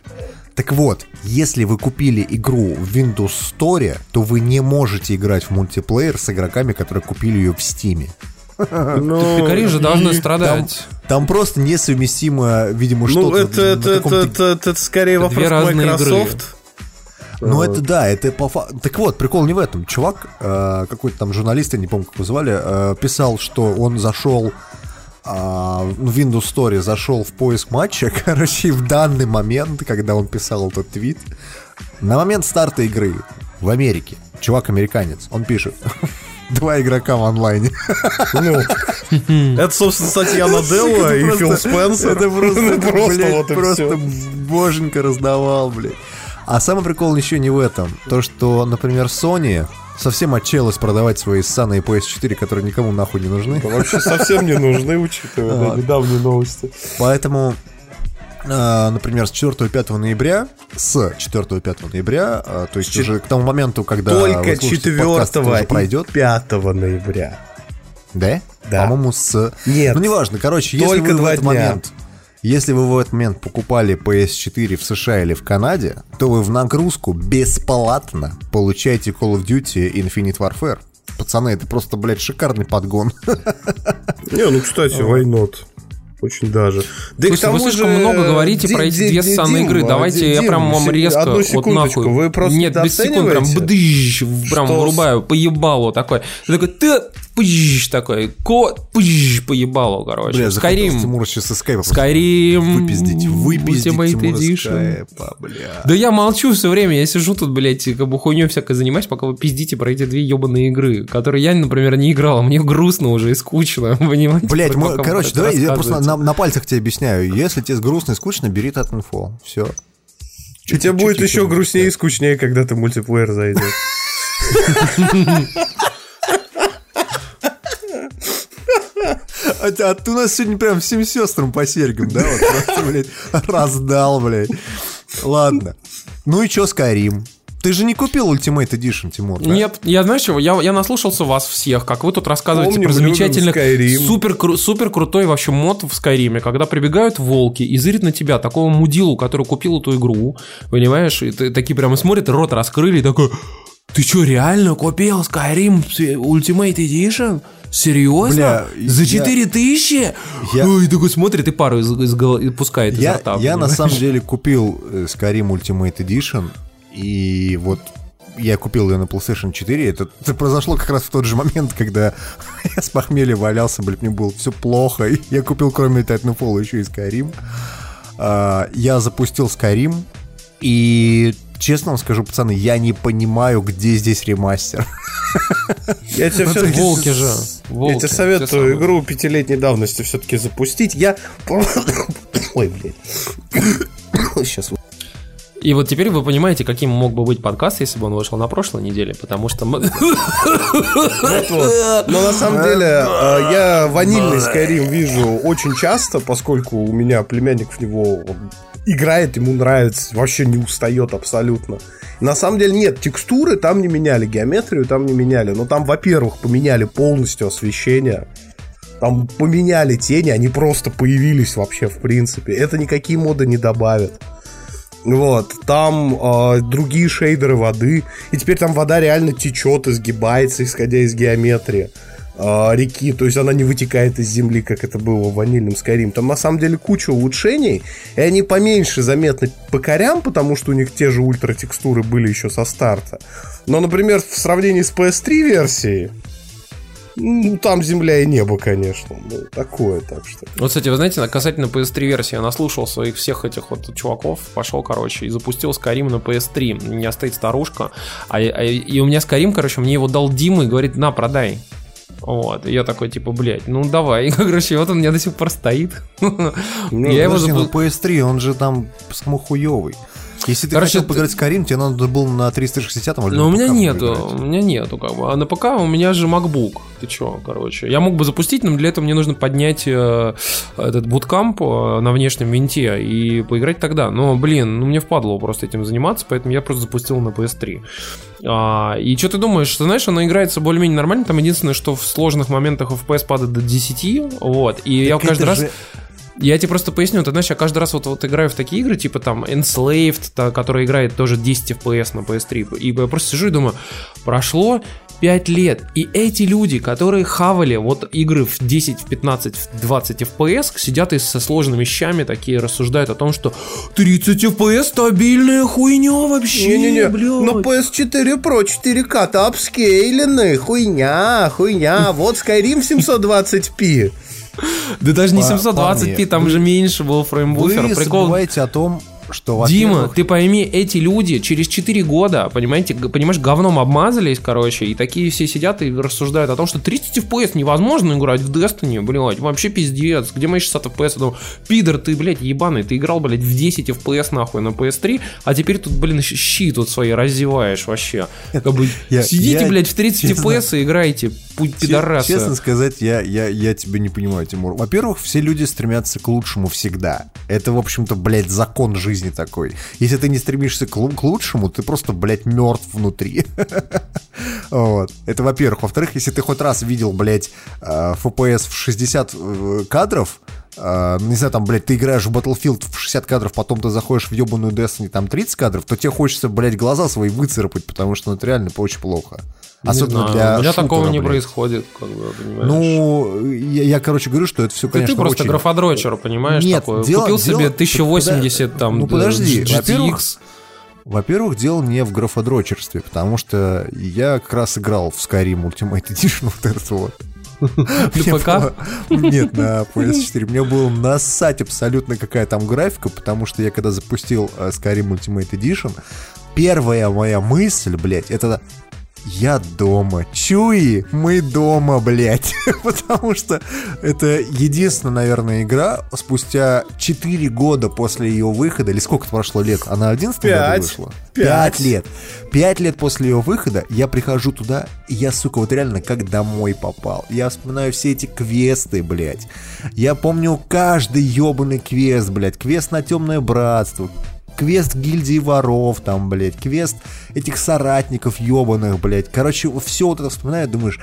Так вот, если вы купили игру в Windows Store, то вы не можете играть в мультиплеер с игроками, которые купили ее в Steam. Ну, Пикари же должны страдать. Там просто несовместимо, видимо, Ну, что-то это, на это, это, каком-то это, это скорее Это вопрос Microsoft. Ну, Э, это да, это по факту. Так вот, прикол не в этом. Чувак, э, какой-то там журналист, я не помню, как его звали, э, писал, что он зашел в Windows Store, зашел в поиск матча, короче, и в данный момент, когда он писал этот твит, на момент старта игры в Америке, чувак американец, он пишет, два игрока в онлайне. Ну, это, собственно, статья Наделла и Это Фил просто- Спенсер. Это просто, Ну, это, просто блядь, вот просто боженька раздавал, блядь. А самый прикол еще не в этом. То, что, например, Sony совсем отчаялась продавать свои ссаные PS4, которые никому нахуй не нужны. Вообще совсем не нужны, учитывая да, недавние новости. Поэтому, э, например, с 4-5 ноября, с 4-5 ноября, э, то есть Чет- уже к тому моменту, когда Только вы слушаете подкаст, это 4 уже пройдет, 5 ноября. да? Да. По-моему, с... Нет. Ну, неважно, короче, если Только вы в этот дня. момент... Если вы в этот момент покупали PS4 в США или в Канаде, то вы в нагрузку бесплатно получаете Call of Duty Infinite Warfare. Пацаны, это просто, блядь, шикарный подгон. Не, ну, кстати, why not? Очень даже. Да и к Слушайте, вы тому слишком же, много говорите Ди- про эти Ди- две ссаные Дим, игры. Давайте Ди- я прям вам резко Одну вот нахуй. вы просто Нет, без секунд, прям бдыщ, прям вырубаю, поебало такой. Ты такой, ты пыщ такой, кот пыщ, поебало, короче. Бля, Skyrim. Тимура сейчас из скайпа Skyrim. Выпиздить, выпиздить Ultimate Тимура Edition. скайпа, бля. Да я молчу все время, я сижу тут, блядь, как бы хуйней всякой занимаюсь, пока вы пиздите про эти две ебаные игры, которые я, например, не играл, а мне грустно уже и скучно, понимаете? Блять, вы короче, давай я просто на, на пальцах тебе объясняю. Если тебе грустно и скучно, бери Titanfall. Все. И тебе будет еще грустнее и скучнее, когда ты мультиплеер зайдешь. А, а ты у нас сегодня прям всем сестрам по серьгам, да? Вот просто, блядь, раздал, блядь. Ладно. Ну и чё, Skyrim? Ты же не купил Ultimate Edition, Тимур, да? Нет, я знаешь чего, я, я наслушался вас всех, как вы тут рассказываете Помним, про замечательный, супер, кру- супер крутой вообще мод в Скайриме, когда прибегают волки и зырят на тебя, такого мудилу, который купил эту игру, понимаешь, и ты- такие прямо смотрят, рот раскрыли и такой, ты что, реально купил Skyrim Ultimate Edition? Серьезно? Бля, За я- 4000? Я- Ой, такой смотрит и пару из, из гол- и пускает изо Я, рта. я на самом деле купил э, Skyrim Ultimate Edition, и вот я купил ее на PlayStation 4. Это, это произошло как раз в тот же момент, когда я с похмелья валялся, блядь, мне было все плохо. И я купил, кроме Titanfall, еще и Skyrim. А, я запустил Skyrim, и честно вам скажу, пацаны, я не понимаю, где здесь ремастер. Я тебе Ну, все-таки... волки же. волки, Я тебе те советую игру пятилетней давности все-таки запустить. Я... Ой, блядь. Сейчас. И вот теперь вы понимаете, каким мог бы быть подкаст, если бы он вышел на прошлой неделе, потому что мы... Но на самом деле э, я ванильный Skyrim вижу очень часто, поскольку у меня племянник в него играет, ему нравится, вообще не устает абсолютно. На самом деле нет, текстуры там не меняли, геометрию там не меняли. Но там, во-первых, поменяли полностью освещение. Там поменяли тени, они просто появились вообще в принципе. Это никакие моды не добавят. Вот, там э, другие шейдеры воды. И теперь там вода реально течет, изгибается, исходя из геометрии э, реки. То есть она не вытекает из земли, как это было в ванильном Skyrim. Там на самом деле куча улучшений. И они поменьше заметны по корям, потому что у них те же ультратекстуры были еще со старта. Но, например, в сравнении с PS3 версией, ну, там земля и небо, конечно. Ну, такое, так что. Вот, кстати, вы знаете, касательно PS3 версии, я наслушал своих всех этих вот чуваков, пошел, короче, и запустил Skyrim на PS3. У меня стоит старушка, а, а, и у меня Skyrim, короче, мне его дал Дима и говорит, на, продай. Вот, и я такой, типа, блядь, ну давай. Короче, вот он у меня до сих пор стоит. Ну, я его запу... PS3, он же там самохуёвый. Если ты Короче, хотел поиграть с Карим, тебе надо было на 360 или Но у меня нету, у меня нету, как бы. А на ПК у меня же MacBook. Ты чё, короче. Я мог бы запустить, но для этого мне нужно поднять э, этот буткамп э, на внешнем винте и поиграть тогда. Но, блин, ну мне впадло просто этим заниматься, поэтому я просто запустил на PS3. А, и что ты думаешь? Ты знаешь, она играется более-менее нормально. Там единственное, что в сложных моментах FPS падает до 10. Вот. И так я каждый раз... Я тебе просто поясню, ты знаешь, я каждый раз вот, вот играю в такие игры, типа там Enslaved, та, которая играет тоже 10 FPS на PS3, и я просто сижу и думаю, прошло 5 лет, и эти люди, которые хавали вот игры в 10, в 15, в 20 FPS, сидят и со сложными вещами такие рассуждают о том, что 30 FPS стабильная хуйня вообще, Не-не-не, но PS4 Pro 4К-то апскейленный, хуйня, хуйня, вот Skyrim 720p. Да даже не 720p, там же меньше был фреймбуфер. Вы забываете о том, что, Дима, ты пойми, эти люди через 4 года, понимаете, понимаешь, говном обмазались, короче, и такие все сидят и рассуждают о том, что 30 FPS невозможно играть в Destiny, блядь, вообще пиздец, где мои 60 FPS? Я думаю, пидор, ты, блядь, ебаный, ты играл, блядь, в 10 FPS нахуй на PS3, а теперь тут, блин, щи тут свои раздеваешь вообще. Как бы, я, сидите, я, блядь, в 30 честно, FPS и играйте, путь пидораса. Честно сказать, я, я, я тебя не понимаю, Тимур. Во-первых, все люди стремятся к лучшему всегда. Это, в общем-то, блядь, закон жизни жизни такой. Если ты не стремишься к, к лучшему, ты просто, блядь, мертв внутри. вот. Это во-первых. Во-вторых, если ты хоть раз видел, блядь, FPS э, в 60 э, кадров, Uh, не знаю, там, блядь, ты играешь в Battlefield в 60 кадров, потом ты заходишь в ебаную Destiny, там 30 кадров, то тебе хочется, блядь, глаза свои выцарапать, потому что ну, это реально очень плохо. Особенно знаю, для У меня шутера, такого не блядь. происходит, как бы, понимаешь? Ну, я, я, короче, говорю, что это все, конечно, Ты просто очень... графодрочер, понимаешь, Нет, такое. Дело, Купил дело... себе 1080 Под... там, Ну, подожди, во-первых, во-первых, дело не в графодрочерстве, потому что я как раз играл в Skyrim Ultimate Edition вот этот вот. На ПК? Нет, на PS4. Мне было насать абсолютно какая там графика, потому что я когда запустил э, Skyrim Ultimate Edition, первая моя мысль, блядь, это я дома. Чуи, мы дома, блядь. Потому что это единственная, наверное, игра спустя 4 года после ее выхода, или сколько прошло лет? Она 11 году вышла? 5 лет. 5 лет после ее выхода я прихожу туда, и я, сука, вот реально как домой попал. Я вспоминаю все эти квесты, блядь. Я помню каждый ебаный квест, блядь. Квест на темное братство, квест гильдии воров, там, блядь, квест этих соратников ебаных, блядь. Короче, все вот это вспоминаю, думаешь,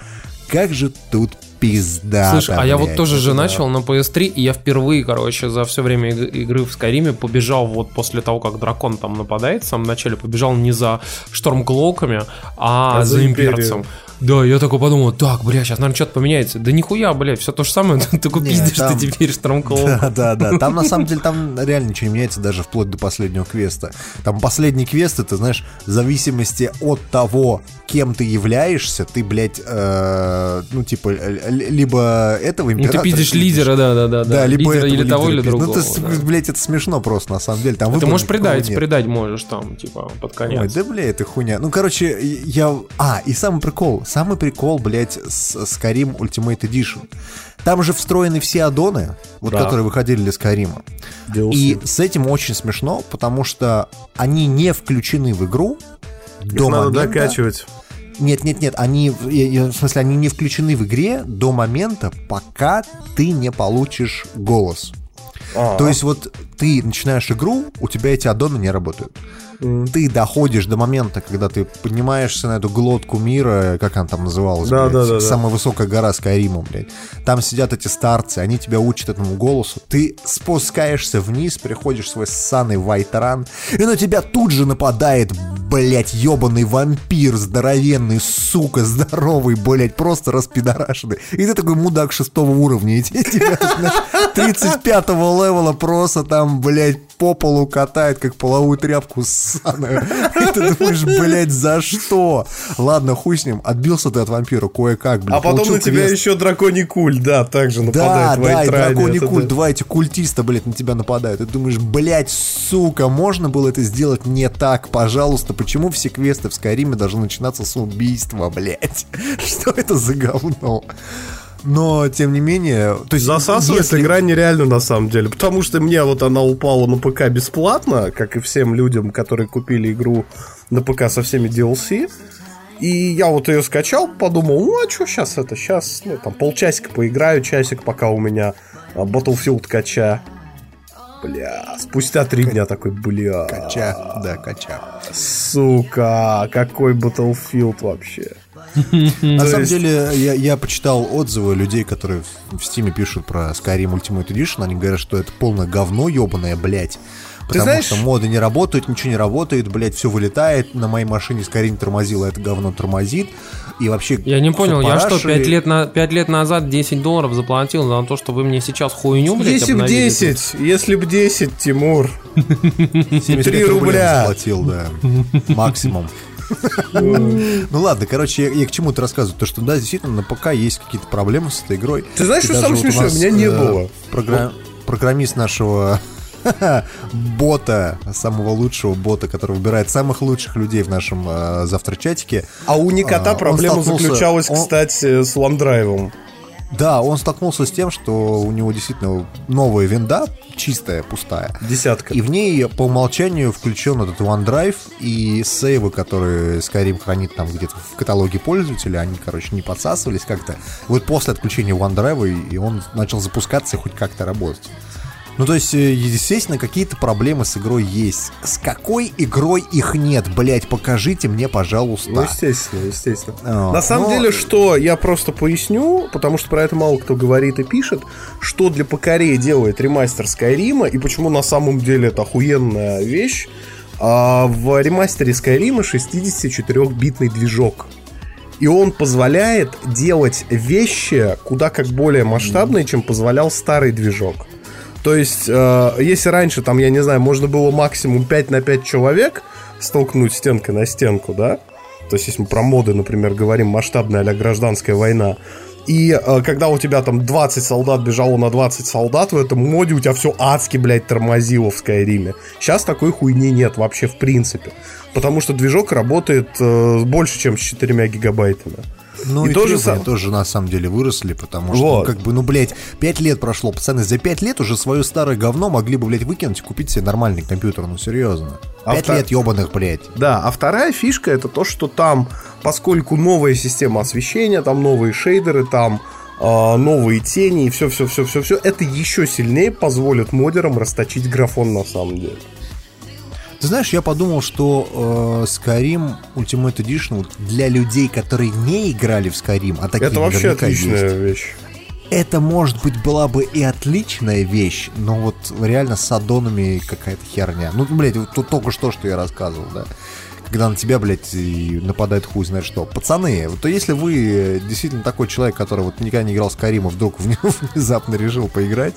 как же тут пизда. Слушай, а блядь, я вот тоже же да. начал на PS3, и я впервые, короче, за все время игры в Скайриме побежал вот после того, как дракон там нападает, в самом начале побежал не за Штормглоуками, а, а за имперцем. Да, я такой подумал, так, бля, сейчас, наверное, что-то поменяется. Да нихуя, бля, все то же самое, только пиздишь ты теперь штормклоу. Да, да, да. Там, на самом деле, там реально ничего не меняется, даже вплоть до последнего квеста. Там последний квест, это, знаешь, в зависимости от того, кем ты являешься, ты, блядь, э, ну, типа, либо этого императора... Ну, ты пиздишь лидера, да, да, да. Да, либо или того, или другого. Ну, ты, да. блядь, это смешно просто, на самом деле. Там ты можешь предать, предать можешь там, типа, под конец. Ой, да, бля, это хуйня. Ну, короче, я... А, и самый прикол, самый прикол, блядь, с Skyrim Ultimate Edition. Там же встроены все аддоны, вот да. которые выходили для Скайрима. И с этим очень смешно, потому что они не включены в игру Их до надо момента... докачивать. Нет, нет, нет, они, в смысле, они не включены в игре до момента, пока ты не получишь голос. А-а-а. То есть вот ты начинаешь игру, у тебя эти аддоны не работают. Ты доходишь до момента, когда ты поднимаешься на эту глотку мира, как она там называлась, Да, блядь, да, да, да. самая высокая гора Скайрима, блядь. Там сидят эти старцы, они тебя учат этому голосу. Ты спускаешься вниз, приходишь в свой ссаный Вайтран, и на тебя тут же нападает, блядь, ебаный вампир, здоровенный, сука, здоровый, блядь, просто распидорашенный. И ты такой мудак шестого уровня, и те- тебя, знаешь, 35-го левела просто там, блядь, по полу катает, как половую тряпку ссаную. И ты думаешь, блядь, за что? Ладно, хуй с ним, отбился ты от вампира кое-как, блядь. А потом на тебя еще драконий куль, да, также Да, нападает в да, и драконий Это да. два эти культиста, блядь, на тебя нападают. И ты думаешь, блядь, сука, можно было это сделать не так, пожалуйста? Почему все квесты в Скайриме должны начинаться с убийства, блядь? Что это за говно? Но, тем не менее... То есть, Засасывает если- игра нереально на самом деле. Потому что мне вот она упала на ПК бесплатно, как и всем людям, которые купили игру на ПК со всеми DLC. И я вот ее скачал, подумал, ну а что сейчас это, сейчас, ну там полчасика поиграю, часик, пока у меня а, Battlefield кача. Бля, спустя три дня такой, бля, Кача, да, кача. сука, какой Battlefield вообще. На самом деле, я, почитал отзывы людей, которые в, Steam пишут про Skyrim Ultimate Edition. Они говорят, что это полное говно ебаное, блядь. Потому знаешь- что моды не работают, ничего не работает, блядь, все вылетает. На моей машине Skyrim тормозило, это говно тормозит. И вообще... Я не понял, я что, парашили. 5 лет, на, 5 лет назад 10 долларов заплатил за то, что вы мне сейчас хуйню, блядь, Если б обновили? 10, если б 10, Тимур. 75 Три рублей рубля. заплатил, да. Максимум. Ну ладно, короче, я, я к чему-то рассказываю. То, что да, действительно, на ПК есть какие-то проблемы с этой игрой. Ты знаешь, что самое смешное? У меня не э, было. програ- Программист нашего бота, самого лучшего бота, который выбирает самых лучших людей в нашем э, завтрачатике. А у Никота А, проблема столкнулся- заключалась, он- кстати, с OneDrive. Да, он столкнулся с тем, что у него действительно новая винда, чистая, пустая. Десятка. И в ней по умолчанию включен этот OneDrive и сейвы, которые Skyrim хранит там где-то в каталоге пользователя, они, короче, не подсасывались как-то. Вот после отключения OneDrive и- он начал запускаться и хоть как-то работать. Ну, то есть, э, естественно, какие-то проблемы с игрой есть. С какой игрой их нет, блять, покажите мне, пожалуйста. Ну, естественно, естественно. А, На самом но- деле, что я просто поясню, потому что про это мало кто говорит и пишет, что для покорей делает ремастер Скайрима и почему на самом деле это охуенная вещь. А, в ремастере Скайрима 64-битный движок. И он позволяет делать вещи куда как более масштабные, чем позволял старый движок. То есть, э, если раньше, там, я не знаю, можно было максимум 5 на 5 человек столкнуть стенкой на стенку, да? То есть, если мы про моды, например, говорим, масштабная а гражданская война. И э, когда у тебя там 20 солдат бежало на 20 солдат в этом моде, у тебя все адски, блядь, тормозило в Скайриме. Сейчас такой хуйни нет вообще в принципе. Потому что движок работает э, больше, чем с 4 гигабайтами. Ну И и, то же требования сам- тоже на самом деле выросли, потому что, Вот. ну, как бы, ну, блядь, 5 лет прошло, пацаны, за 5 лет уже свое старое говно могли бы, блядь, выкинуть и купить себе нормальный компьютер, ну, серьезно. А 5 втор- лет ебаных, блядь. Да, а вторая фишка это то, что там, поскольку новая система освещения, там новые шейдеры, там а, новые тени и все, все, все, все, все, это еще сильнее позволит модерам расточить графон на самом деле. Ты знаешь, я подумал, что э, Skyrim Ultimate Edition вот для людей, которые не играли в Skyrim, а такие это вообще отличная есть, вещь. это, может быть, была бы и отличная вещь, но вот реально с аддонами какая-то херня. Ну, блядь, вот только что, что я рассказывал, да. Когда на тебя, блядь, и нападает хуй знает что. Пацаны, то если вы э, действительно такой человек, который вот никогда не играл с Карима, вдруг в него внезапно решил поиграть,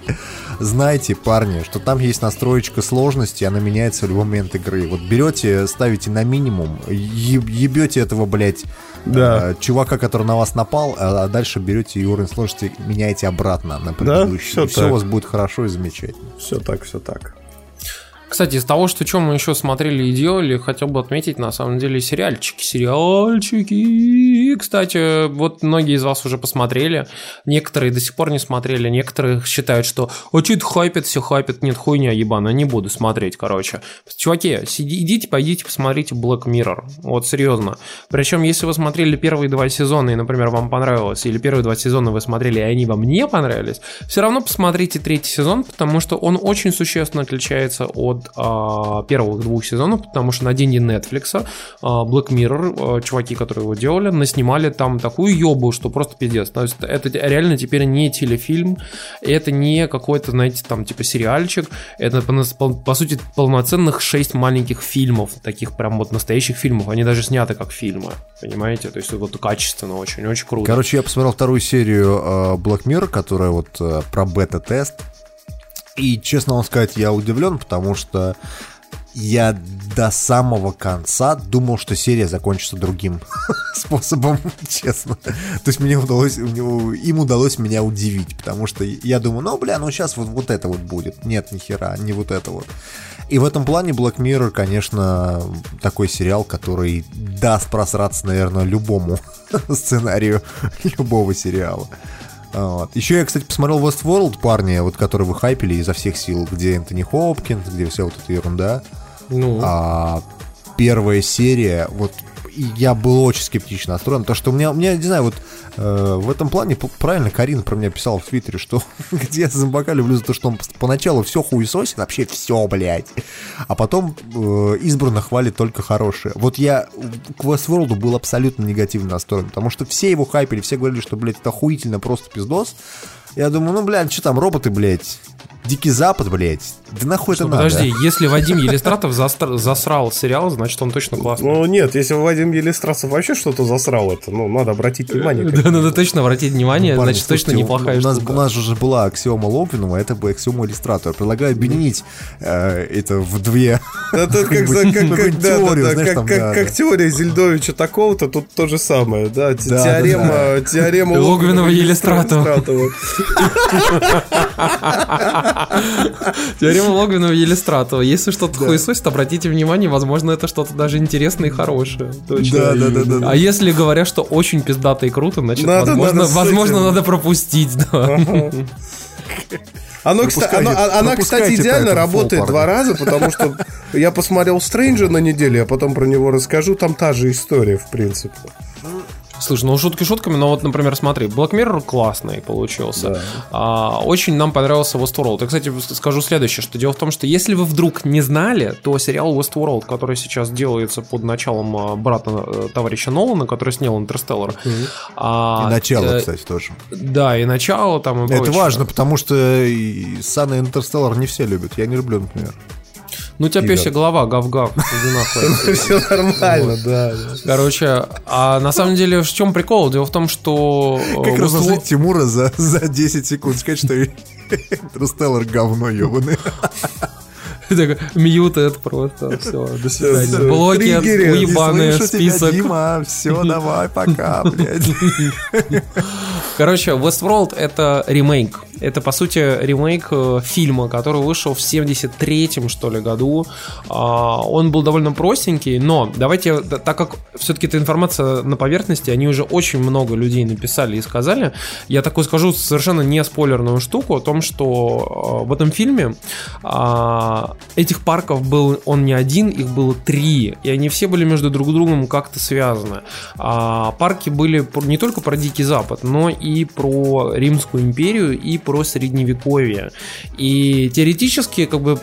знайте, парни, что там есть настроечка сложности, она меняется в любой момент игры. Вот берете, ставите на минимум, еб- ебете этого, блядь, Да. э, чувака, который на вас напал, а дальше берете и уровень сложности меняете обратно на предыдущий. всё и все у вас будет хорошо и замечательно. Все так, все так. Кстати, из того, что чем мы еще смотрели и делали, хотел бы отметить, на самом деле, сериальчики. Сериальчики. Кстати, вот многие из вас уже посмотрели, некоторые до сих пор не смотрели, некоторые считают, что «О, что хайпит, все хайпит, нет, хуйня ебаная, не буду смотреть, короче». Чуваки, сиди, идите, пойдите, посмотрите Black Mirror. Вот серьезно. Причем, если вы смотрели первые два сезона, и, например, вам понравилось, или первые два сезона вы смотрели, и они вам не понравились, все равно посмотрите третий сезон, потому что он очень существенно отличается от а, первых двух сезонов, потому что на деньги Netflix а, Black Mirror, а, чуваки, которые его делали, наснимали там такую ебу, что просто пиздец. То есть это реально теперь не телефильм, это не какой-то, знаете, там типа сериальчик, это по, по, сути полноценных шесть маленьких фильмов, таких прям вот настоящих фильмов, они даже сняты как фильмы, понимаете? То есть вот качественно очень, очень круто. Короче, я посмотрел вторую серию э, Black Mirror, которая вот э, про бета-тест, и, честно вам сказать, я удивлен, потому что я до самого конца думал, что серия закончится другим способом, честно. То есть мне удалось, им удалось меня удивить, потому что я думаю, ну, бля, ну сейчас вот, вот это вот будет. Нет, ни хера, не вот это вот. И в этом плане Black Mirror, конечно, такой сериал, который даст просраться, наверное, любому сценарию любого сериала. Вот. Еще я, кстати, посмотрел Westworld, парни, вот которые вы хайпили изо всех сил, где Энтони Хопкинс, где вся вот эта ерунда. Ну. А, первая серия, вот я был очень скептично настроен, то что у меня, у меня, не знаю, вот э, в этом плане правильно Карина про меня писала в Твиттере, что где я зомбака люблю за то, что он поначалу все хуесосит, вообще все, блядь, а потом э, избранно хвалит только хорошее. Вот я к Westworld был абсолютно негативно настроен, потому что все его хайпили, все говорили, что, блядь, это охуительно просто пиздос. Я думаю, ну, блядь, что там, роботы, блядь, Дикий Запад, блядь. Да нахуй что, это подожди, надо? если Вадим Елистратов засрал сериал, значит он точно классный. Ну нет, если Вадим Елистратов вообще что-то засрал, это, ну, надо обратить внимание. Да, надо точно обратить внимание, ну, значит точно неплохая у нас, У нас уже была аксиома Логвинова, это бы аксиома Иллюстратора. Предлагаю объединить э, это в две. Это как теория Зельдовича такого-то, тут то же самое, да, теорема теорема Логвинова Елистратова. Теорема Логвинова и Елистратова. Если что-то хуесосит, обратите внимание, возможно, это что-то даже интересное и хорошее. Да, да, да, да. А если говорят, что очень пиздато и круто, значит, возможно, возможно, надо пропустить, да. Оно, кстати, оно, она, кстати, идеально работает два раза, потому что я посмотрел Стрэнджа на неделю, а потом про него расскажу. Там та же история, в принципе. Слушай, ну шутки шутками, но вот, например, смотри, Black Mirror классный получился. Да. А, очень нам понравился Westworld. Я, кстати, скажу следующее, что дело в том, что если вы вдруг не знали, то сериал Westworld, который сейчас делается под началом а, брата э, товарища Нолана, который снял Интерстеллар. Mm-hmm. А, и начало, э, кстати, тоже. Да, и начало там и Это прочее. важно, потому что и Сан Интерстеллар не все любят. Я не люблю, например. Ну, у тебя пёсья голова, гав-гав. Все нормально, да. Короче, а на самом деле в чем прикол? Дело в том, что... Э, как разложить Тимура за 10 секунд? Сказать, что Интерстеллар говно ебаный. Мьютед просто, все, до свидания. Блоки, уебаные, список. Дима, все, давай, пока, блядь. Короче, Westworld это ремейк это, по сути, ремейк э, фильма, который вышел в 73-м, что ли, году. А, он был довольно простенький, но давайте, так как все-таки эта информация на поверхности, они уже очень много людей написали и сказали, я такой скажу совершенно не спойлерную штуку о том, что э, в этом фильме а, этих парков был он не один, их было три, и они все были между друг другом как-то связаны. А, парки были не только про Дикий Запад, но и про Римскую империю и про средневековье. И теоретически, как бы,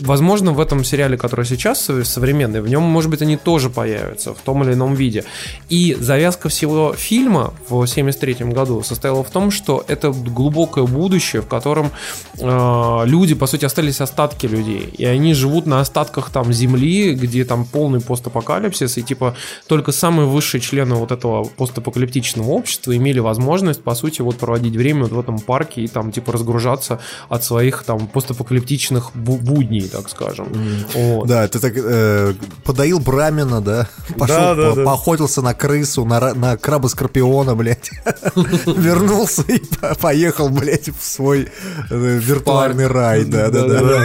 возможно, в этом сериале, который сейчас современный, в нем, может быть, они тоже появятся в том или ином виде. И завязка всего фильма в 73 году состояла в том, что это глубокое будущее, в котором э, люди, по сути, остались остатки людей. И они живут на остатках там земли, где там полный постапокалипсис, и типа только самые высшие члены вот этого постапокалиптичного общества имели возможность, по сути, вот проводить время вот в этом парке и там, типа, разгружаться от своих, там, постапокалиптичных бу- будней, так скажем. Вот. Да, ты так э, подоил Брамина, да? Пошел, Да, да, по- да. поохотился на крысу, на, на краба-скорпиона, блядь. Вернулся и по- поехал, блядь, в свой э, виртуальный рай, да, да, да.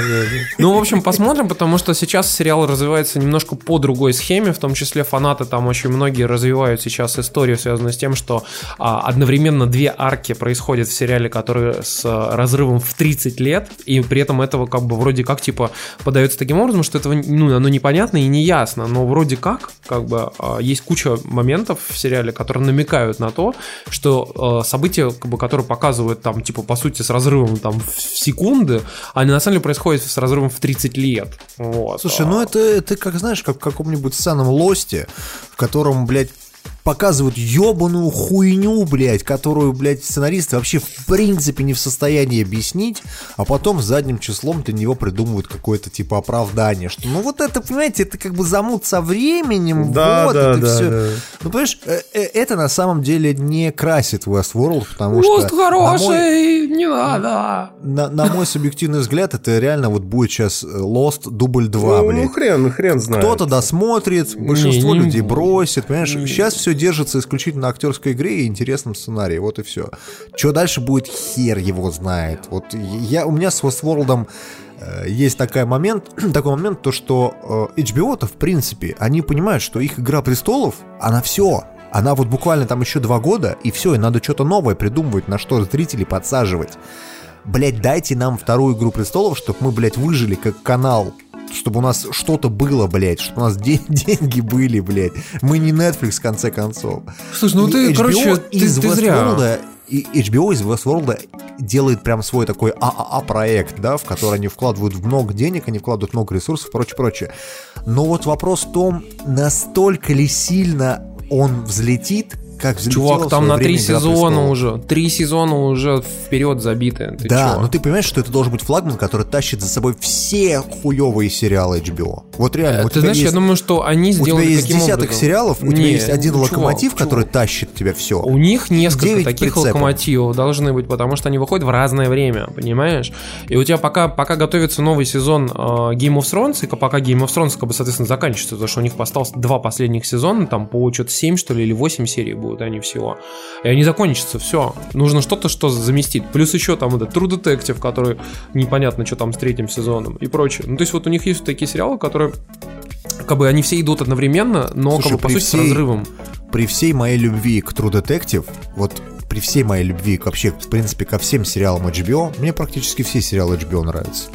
Ну, в общем, посмотрим, потому что сейчас сериал развивается немножко по другой схеме, в том числе фанаты там очень многие развивают сейчас историю, связанную с тем, что а, одновременно две арки происходят в сериале, с разрывом в 30 лет, и при этом этого как бы вроде как типа подается таким образом, что этого ну, оно непонятно и не ясно, но вроде как как бы а, есть куча моментов в сериале, которые намекают на то, что а, события, как бы, которые показывают там типа по сути с разрывом там в секунды, они на самом деле происходят с разрывом в 30 лет. Вот. Слушай, ну это, это как, знаешь, как в каком-нибудь сценном лосте, в котором, блядь, показывают ебаную хуйню, блядь, которую, блядь, сценаристы вообще в принципе не в состоянии объяснить, а потом задним числом для него придумывают какое-то типа оправдание, что ну вот это, понимаете, это как бы замут со временем, Да, вот да, это да, все. да. Ну, понимаешь, э, э, это на самом деле не красит Westworld, потому Мост что... на мой- хороший, не надо. На, на мой субъективный взгляд, это реально вот будет сейчас э, Lost дубль 2, Ну, блядь. ну, хрен, хрен знает. Кто-то досмотрит, большинство не людей буду. бросит, понимаешь? Сейчас все держится исключительно на актерской игре и интересном сценарии, вот и все. Что дальше будет, хер его знает. Вот я, у меня с Westworld э, есть такой момент, такой момент, то что э, HBO-то, в принципе, они понимают, что их «Игра престолов», она все. Она вот буквально там еще два года, и все, и надо что-то новое придумывать, на что зрителей подсаживать. Блять, дайте нам вторую «Игру престолов», чтобы мы, блядь, выжили как канал чтобы у нас что-то было, блядь, чтобы у нас де- деньги были, блядь. Мы не Netflix, в конце концов. Слушай, ну И ты, HBO короче, ты, из ты зря. И HBO из Westworld делает прям свой такой ААА проект, да, в который они вкладывают много денег, они вкладывают много ресурсов, прочее, прочее. Но вот вопрос в том, настолько ли сильно он взлетит, как Чувак, там на три «Игра сезона престолов». уже. Три сезона уже вперед забиты. Ты да, чё? но ты понимаешь, что это должен быть флагман, который тащит за собой все хуевые сериалы HBO. Вот реально. Э, Ты тебя знаешь, я есть- думаю, что они У тебя сделали есть десяток образом. сериалов, у тебя Не, есть один чувак, локомотив, чувак. который тащит тебя все. У них несколько таких прицепом. локомотивов должны быть, потому что они выходят в разное время, понимаешь? И у тебя пока, пока готовится новый сезон э, Game of Thrones, и пока Game of Thrones, как бы, соответственно, заканчивается, потому что у них осталось два последних сезона, там по что-то 7, что ли, или 8 серий будут они всего. И они закончатся, все. Нужно что-то, что заместит. Плюс еще там этот True Detective, который непонятно, что там с третьим сезоном и прочее. Ну, то есть вот у них есть такие сериалы, которые как бы они все идут одновременно, но Слушай, как бы по сути всей- с разрывом. При всей моей любви к True Detective, вот при всей моей любви к- вообще, в принципе, ко всем сериалам HBO, мне практически все сериалы HBO нравятся.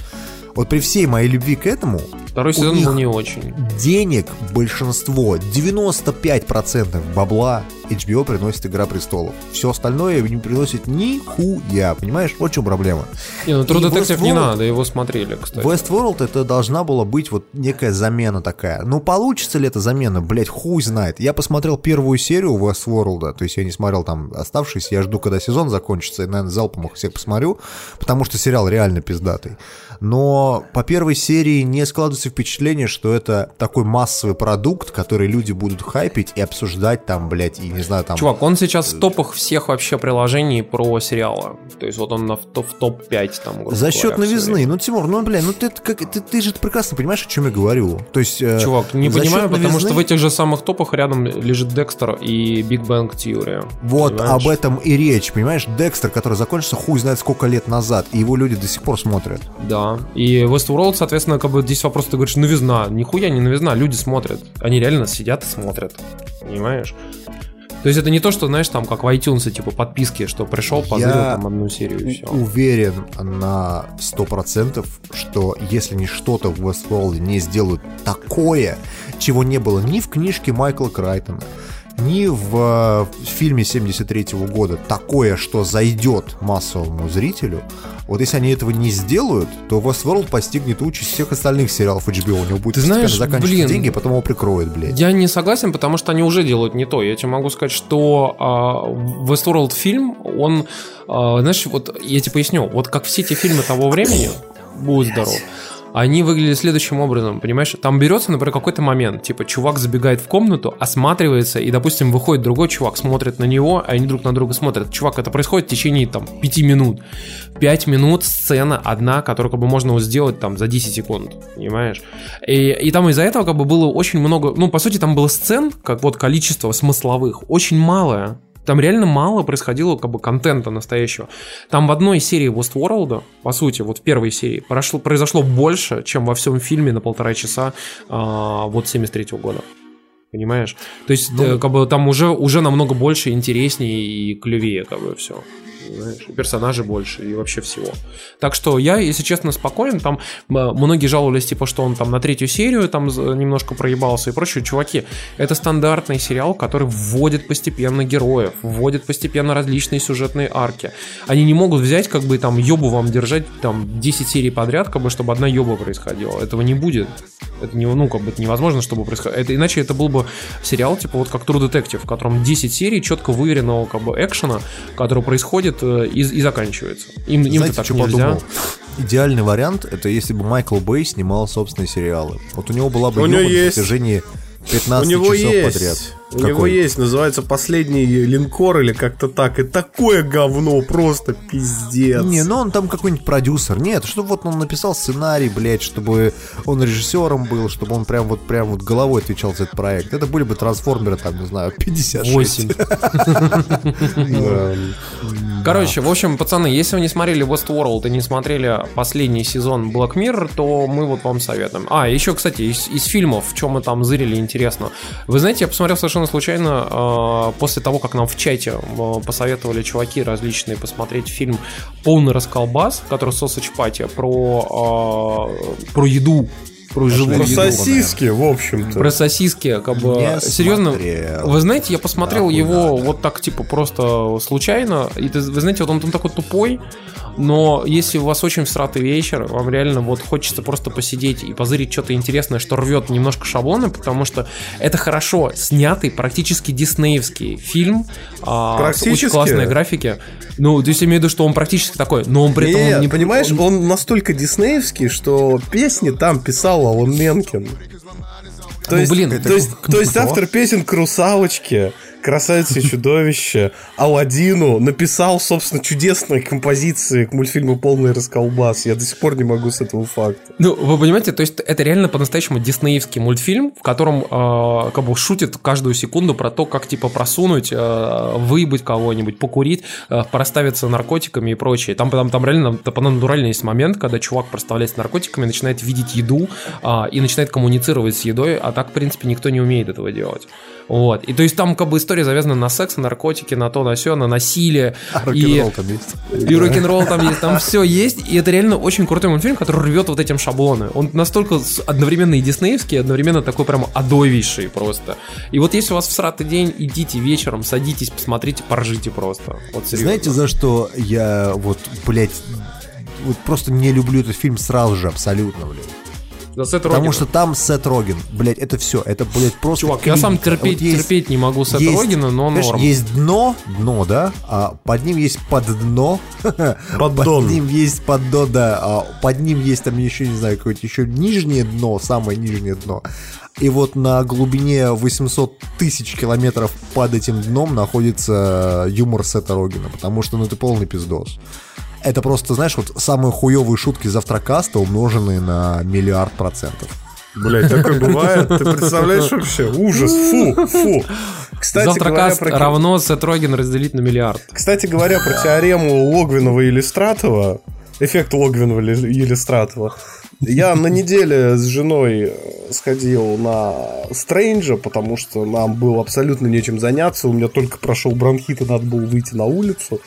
Вот при всей моей любви к этому, Второй сезон был не очень. денег большинство, 95% бабла HBO приносит Игра Престолов. Все остальное не приносит нихуя, понимаешь? Вот в чем проблема. Не, ну True Detective не Westworld- надо, его смотрели, кстати. Westworld это должна была быть вот некая замена такая. Ну, получится ли эта замена? Блять, хуй знает. Я посмотрел первую серию Westworld, то есть я не смотрел там оставшиеся, я жду, когда сезон закончится, и, наверное, залпом их всех посмотрю, потому что сериал реально пиздатый. Но по первой серии не складывается впечатление, что это такой массовый продукт, который люди будут хайпить и обсуждать там, блять, и не знаю, там... Чувак, он сейчас в топах всех вообще приложений про сериалы. То есть вот он на, в, топ- в топ-5 там, За счет говоря, новизны. Ну, Тимур, ну, бля, ну ты, как, ты, ты же прекрасно понимаешь, о чем я говорю. То есть... э, Чувак, не понимаю, потому что новизны- в этих же самых топах рядом лежит Декстер и Big Bang Theory. Вот Понимаешь? об этом и речь, понимаешь? Декстер, который закончился хуй знает сколько лет назад, и его люди до сих пор смотрят. Да. И Westworld, соответственно, как бы здесь вопрос, ты говоришь, новизна. Нихуя не новизна, люди смотрят. Они реально сидят и смотрят. Понимаешь? То есть это не то, что, знаешь, там, как в iTunes, типа подписки, что пришел, позырил Я там одну серию и все. Уверен на 100%, что если они что-то в Westworld не сделают такое, чего не было ни в книжке Майкла Крайтона, ни в э, фильме 73 года, такое, что зайдет массовому зрителю, вот если они этого не сделают, то Westworld постигнет участь всех остальных сериалов HBO. У него будет Ты знаешь, заканчиваться блин, деньги, потом его прикроют, блядь. Я не согласен, потому что они уже делают не то. Я тебе могу сказать, что а, Westworld фильм, он, а, знаешь, вот я тебе поясню, вот как все эти фильмы того времени, будь здоров, они выглядели следующим образом, понимаешь? Там берется, например, какой-то момент, типа, чувак забегает в комнату, осматривается, и, допустим, выходит другой чувак, смотрит на него, а они друг на друга смотрят. Чувак, это происходит в течение, там, пяти минут. Пять минут сцена одна, которую, как бы, можно сделать, там, за 10 секунд, понимаешь? И, и там из-за этого, как бы, было очень много, ну, по сути, там было сцен, как вот количество смысловых, очень малое. Там реально мало происходило как бы контента настоящего. Там в одной серии Westworld, по сути, вот в первой серии, прошло, произошло больше, чем во всем фильме на полтора часа а, вот 73 -го года. Понимаешь? То есть, ну, э, как бы там уже, уже намного больше, интереснее и клевее, как бы все знаешь, и персонажей больше, и вообще всего. Так что я, если честно, спокоен. Там многие жаловались, типа, что он там на третью серию там немножко проебался и прочее. Чуваки, это стандартный сериал, который вводит постепенно героев, вводит постепенно различные сюжетные арки. Они не могут взять, как бы, там, ёбу вам держать, там, 10 серий подряд, как бы, чтобы одна ёба происходила. Этого не будет. Это не, ну, как бы, это невозможно, чтобы происходило. Это, иначе это был бы сериал, типа, вот как True Detective, в котором 10 серий четко выверенного, как бы, экшена, который происходит э, и, и заканчивается. Им, им так что нельзя. Подумал? Идеальный вариант это если бы Майкл Бэй снимал собственные сериалы. Вот у него была бы у него есть... на протяжении 15 у него часов есть. подряд. У Какой? него есть, называется «Последний линкор» или как-то так. И такое говно, просто пиздец. Не, ну он там какой-нибудь продюсер. Нет, чтобы вот он написал сценарий, блядь, чтобы он режиссером был, чтобы он прям вот прям вот головой отвечал за этот проект. Это были бы трансформеры, там, не знаю, 56. Короче, в общем, пацаны, если вы не смотрели Westworld и не смотрели последний сезон Black Mirror, то мы вот вам советуем. А, еще, кстати, из, из фильмов, в чем мы там зырили, интересно. Вы знаете, я посмотрел совершенно совершенно случайно, а, после того, как нам в чате а, посоветовали чуваки различные посмотреть фильм «Полный расколбас», который Sausage Party, про, а, про еду про Про сосиски, в общем-то. Про сосиски, как бы. Не серьезно, смотрел. вы знаете, я посмотрел да, его надо. вот так, типа, просто случайно. И вы знаете, вот он, он такой тупой, но если у вас очень всратый вечер, вам реально вот хочется просто посидеть и позырить что-то интересное, что рвет немножко шаблоны, потому что это хорошо снятый, практически диснеевский фильм а, с очень классной графики. Ну, то есть я имею в виду, что он практически такой, но он при этом... Нет, он не... понимаешь, он... он настолько диснеевский, что песни там писал Алан Менкин. То ну, есть, блин, то, есть, то есть автор песен к русалочке, Красавица и чудовище, Алладину написал, собственно, чудесные композиции к мультфильму «Полный расколбас». Я до сих пор не могу с этого факта. Ну, вы понимаете, то есть это реально по-настоящему диснеевский мультфильм, в котором э, как бы шутит каждую секунду про то, как типа просунуть, э, выебать кого-нибудь, покурить, э, проставиться наркотиками и прочее. Там, там, там реально там, натурально есть момент, когда чувак проставляется наркотиками, начинает видеть еду э, и начинает коммуницировать с едой, а так, в принципе, никто не умеет этого делать. Вот. И то есть там как бы история завязана на секс, на наркотики, на то, на все, на насилие. А рок-н-ролл там есть. И рок-н-ролл там есть, там все есть. И это реально очень крутой мультфильм, который рвет вот этим шаблоны. Он настолько одновременно и диснеевский, одновременно такой прям адовейший просто. И вот если у вас в сратый день, идите вечером, садитесь, посмотрите, поржите просто. Вот серьезно. Знаете, за что я вот, блядь, вот просто не люблю этот фильм сразу же абсолютно, блядь. За Сет Потому что там Сет Роген. Блять, это все. Это, блядь, просто Чувак, клиника. я сам терпеть, вот есть, терпеть не могу Сет есть, Рогена, но норм. Есть дно, дно, да, а под ним есть под дно. Под ним есть под дно, да. А под ним есть там еще, не знаю, какое-то еще нижнее дно, самое нижнее дно. И вот на глубине 800 тысяч километров под этим дном находится юмор Сета Рогена, потому что, ну, это полный пиздос это просто, знаешь, вот самые хуевые шутки завтракаста, умноженные на миллиард процентов. Блять, такое бывает? Ты представляешь вообще? Ужас, фу, фу. Кстати Завтракаст говоря, про... равно Сетроген разделить на миллиард. Кстати говоря, про теорему Логвинова и Иллистратова, эффект Логвинова и Иллистратова, я на неделе с женой сходил на Стрэнджа, потому что нам было абсолютно нечем заняться. У меня только прошел бронхит, и надо было выйти на улицу.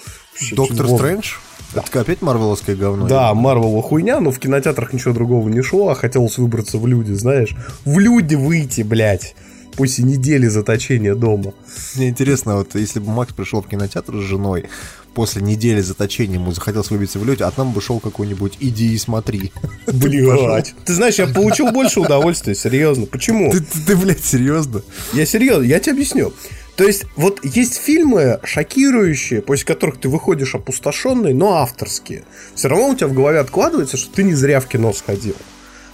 Доктор Стрэндж? Это опять марвеловское говно? Да, марвелова хуйня, но в кинотеатрах ничего другого не шло, а хотелось выбраться в люди, знаешь. В люди выйти, блядь. И недели заточения дома. Мне интересно, вот если бы Макс пришел в кинотеатр с женой, после недели заточения ему захотелось выбиться в люди, а там бы шел какой-нибудь «иди и смотри». Блядь. Ты знаешь, я получил больше удовольствия, серьезно. Почему? Ты, ты, ты блядь, серьезно? Я серьезно, я тебе объясню. То есть, вот есть фильмы шокирующие, после которых ты выходишь опустошенный, но авторские. Все равно у тебя в голове откладывается, что ты не зря в кино сходил.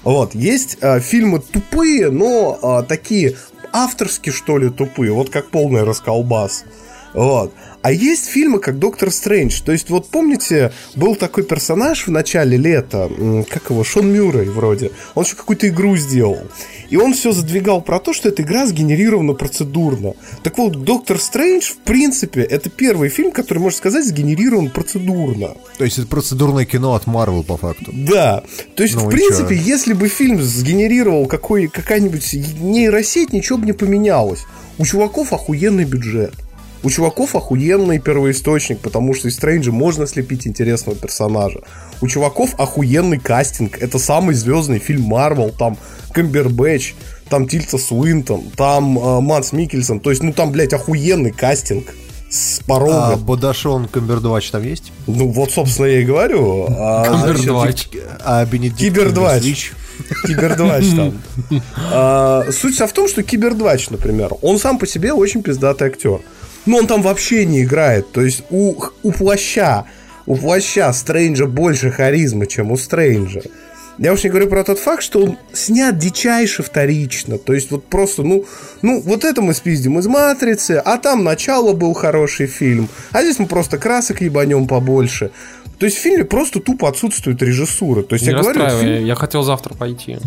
Вот, есть э, фильмы тупые, но э, такие авторские, что ли, тупые, вот как полный расколбас. Вот. А есть фильмы, как Доктор Стрэндж. То есть, вот помните, был такой персонаж в начале лета, как его, Шон Мюррей вроде. Он еще какую-то игру сделал. И он все задвигал про то, что эта игра сгенерирована процедурно. Так вот, Доктор Стрэндж, в принципе, это первый фильм, который, можно сказать, сгенерирован процедурно. То есть это процедурное кино от Марвел, по факту. Да. То есть, ну, в принципе, чё? если бы фильм сгенерировал какой, какая-нибудь нейросеть, ничего бы не поменялось. У чуваков охуенный бюджет. У чуваков охуенный первоисточник, потому что из Стрэнджа можно слепить интересного персонажа. У чуваков охуенный кастинг. Это самый звездный фильм Марвел. Там Камбербэтч, там Тильца Суинтон, там э, Манс Микельсон. То есть, ну там, блядь, охуенный кастинг с порога. А Бодашон Камбердвач там есть? Ну вот, собственно, я и говорю. А, Камбердвач. А Бенедикт Кибердвач. Кибердвач там. А, суть в том, что Кибердвач, например, он сам по себе очень пиздатый актер. Но он там вообще не играет. То есть у, у плаща, у плаща Стрэнджа больше харизмы, чем у Стрэнджа. Я уж не говорю про тот факт, что он снят дичайше вторично. То есть вот просто, ну, ну, вот это мы спиздим из «Матрицы», а там начало был хороший фильм, а здесь мы просто красок ебанем побольше. То есть в фильме просто тупо отсутствует режиссура. То есть не я говорю, фильм... я хотел завтра пойти.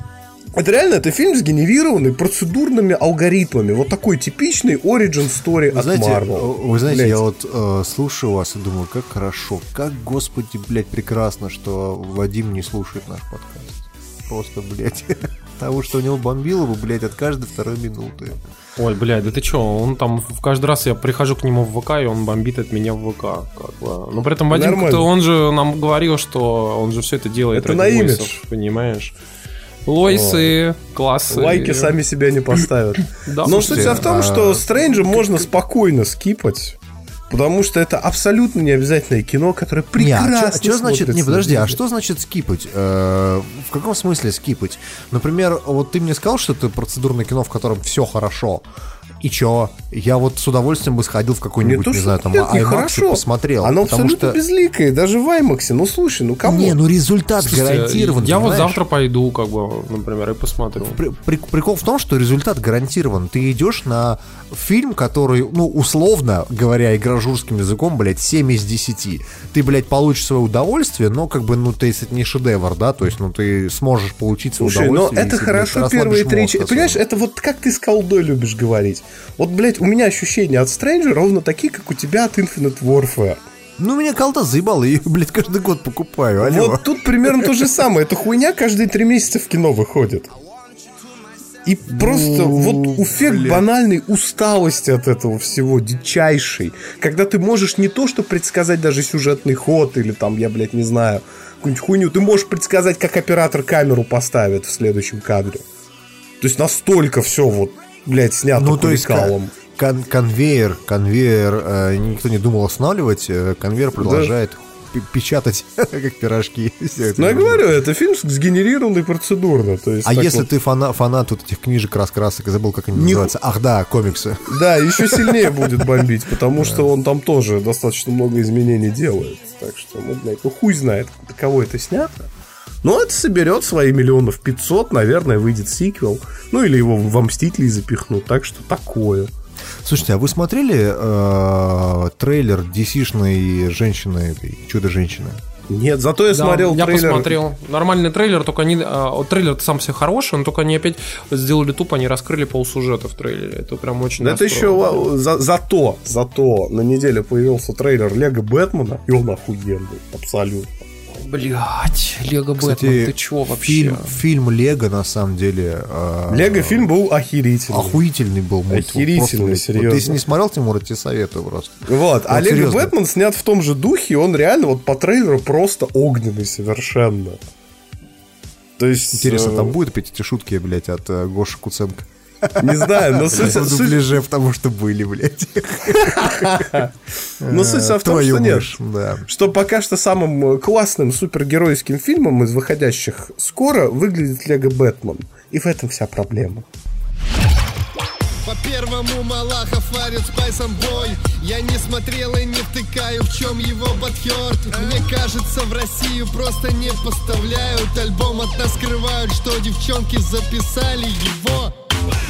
Это реально, это фильм сгенерированный процедурными алгоритмами. Вот такой типичный origin story вы от знаете, Marvel. Вы знаете, блядь. я вот э, слушаю вас и думаю, как хорошо, как, господи, блядь, прекрасно, что Вадим не слушает наш подкаст. Просто, блядь, того, что у него бомбило бы, блядь, от каждой второй минуты. Ой, блядь, да ты чё, он там, в каждый раз я прихожу к нему в ВК, и он бомбит от меня в ВК, как бы. Но при этом Вадим, он же нам говорил, что он же все это делает это на имидж. понимаешь? Лойсы, классы. Лайки сами себя не поставят. да, Но суть в том, что а, Стрэнджа можно спокойно скипать. Потому что это абсолютно не обязательное кино, которое прекрасно не, а что, что значит, не, подожди, а что значит скипать? Э, в каком смысле скипать? Например, вот ты мне сказал, что это процедурное кино, в котором все хорошо. И чё? Я вот с удовольствием бы сходил в какой-нибудь, не, не знаю, там, нет, IMAX и посмотрел. Оно абсолютно что... безликое, даже в IMAX. Ну, слушай, ну кому? Не, ну результат Слушайте, гарантирован. Я вот завтра пойду, как бы, например, и посмотрю. При, при, прикол в том, что результат гарантирован. Ты идешь на фильм, который, ну, условно говоря, игражурским языком, блядь, 7 из 10. Ты, блядь, получишь свое удовольствие, но, как бы, ну, ты, если это не шедевр, да, то есть, ну, ты сможешь получить свое Слушай, удовольствие. но это хорошо первые три... Понимаешь, это вот как ты с колдой любишь говорить. Вот, блядь, у меня ощущения от Стрэнджа ровно такие, как у тебя от Infinite Warfare. Ну, меня колда заебала, я ее, блядь, каждый год покупаю, алло. Вот тут примерно то же самое. Эта хуйня каждые три месяца в кино выходит. И просто ну, вот эффект блядь. банальной усталости от этого всего, дичайший. Когда ты можешь не то, что предсказать даже сюжетный ход, или там, я, блядь, не знаю, какую-нибудь хуйню, ты можешь предсказать, как оператор камеру поставит в следующем кадре. То есть настолько все вот блядь, снято ну, то есть кон- кон- конвейер, конвейер э, никто не думал останавливать, э, конвейер продолжает да. печатать, как пирожки. Ну, я говорю, это фильм сгенерированный процедурно. То есть, а если вот... ты фана- фанат вот этих книжек раскрасок, забыл, как они не... называются. Ах да, комиксы. Да, еще сильнее будет бомбить, потому что он там тоже достаточно много изменений делает. Так что, ну, блядь, ну хуй знает, кого это снято. Но это соберет свои миллионов 500, наверное, выйдет сиквел. Ну или его во Мстителей запихнут. Так что такое. Слушайте, а вы смотрели э, трейлер DC-шной женщины, Чудо-женщины? Нет, зато я да, смотрел я трейлер. Я посмотрел. Нормальный трейлер, только они... А, трейлер сам все хороший, но только они опять сделали тупо, они раскрыли полсюжета в трейлере. Это прям очень... Это еще за, зато, зато на неделе появился трейлер Лего Бэтмена, и он охуенный, абсолютно. Блять, Лего Бэтмен, ты чё вообще? Фильм, фильм Лего, на самом деле... Э, Лего фильм был охерительный. Охуительный был мультик. Охерительный, просто, серьезно. Вот, если не смотрел, Тимур, я тебе советую просто. Вот, а Лего серьезно. Бэтмен снят в том же духе, он реально вот по трейлеру просто огненный совершенно. То есть... Интересно, э... там будет опять эти шутки, блядь, от э, Гоши Куценко? Не знаю, но суть... В дубляже, потому что были, блядь. Но суть в том, что нет. Что пока что самым классным супергеройским фильмом из выходящих скоро выглядит Лего Бэтмен. И в этом вся проблема. По первому Малахов варит спайсом бой Я не смотрел и не втыкаю, в чем его подхерт Мне кажется, в Россию просто не поставляют Альбом от нас скрывают, что девчонки записали его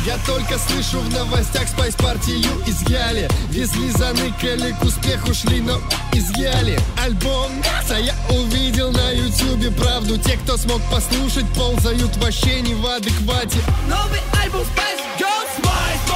я только слышу в новостях спайс партию изъяли. Везли, заныкали, к успеху шли, но изъяли. Альбом а я увидел на ютюбе правду. Те, кто смог послушать, ползают вообще не в адеквате. Новый альбом Spice Girls Spice,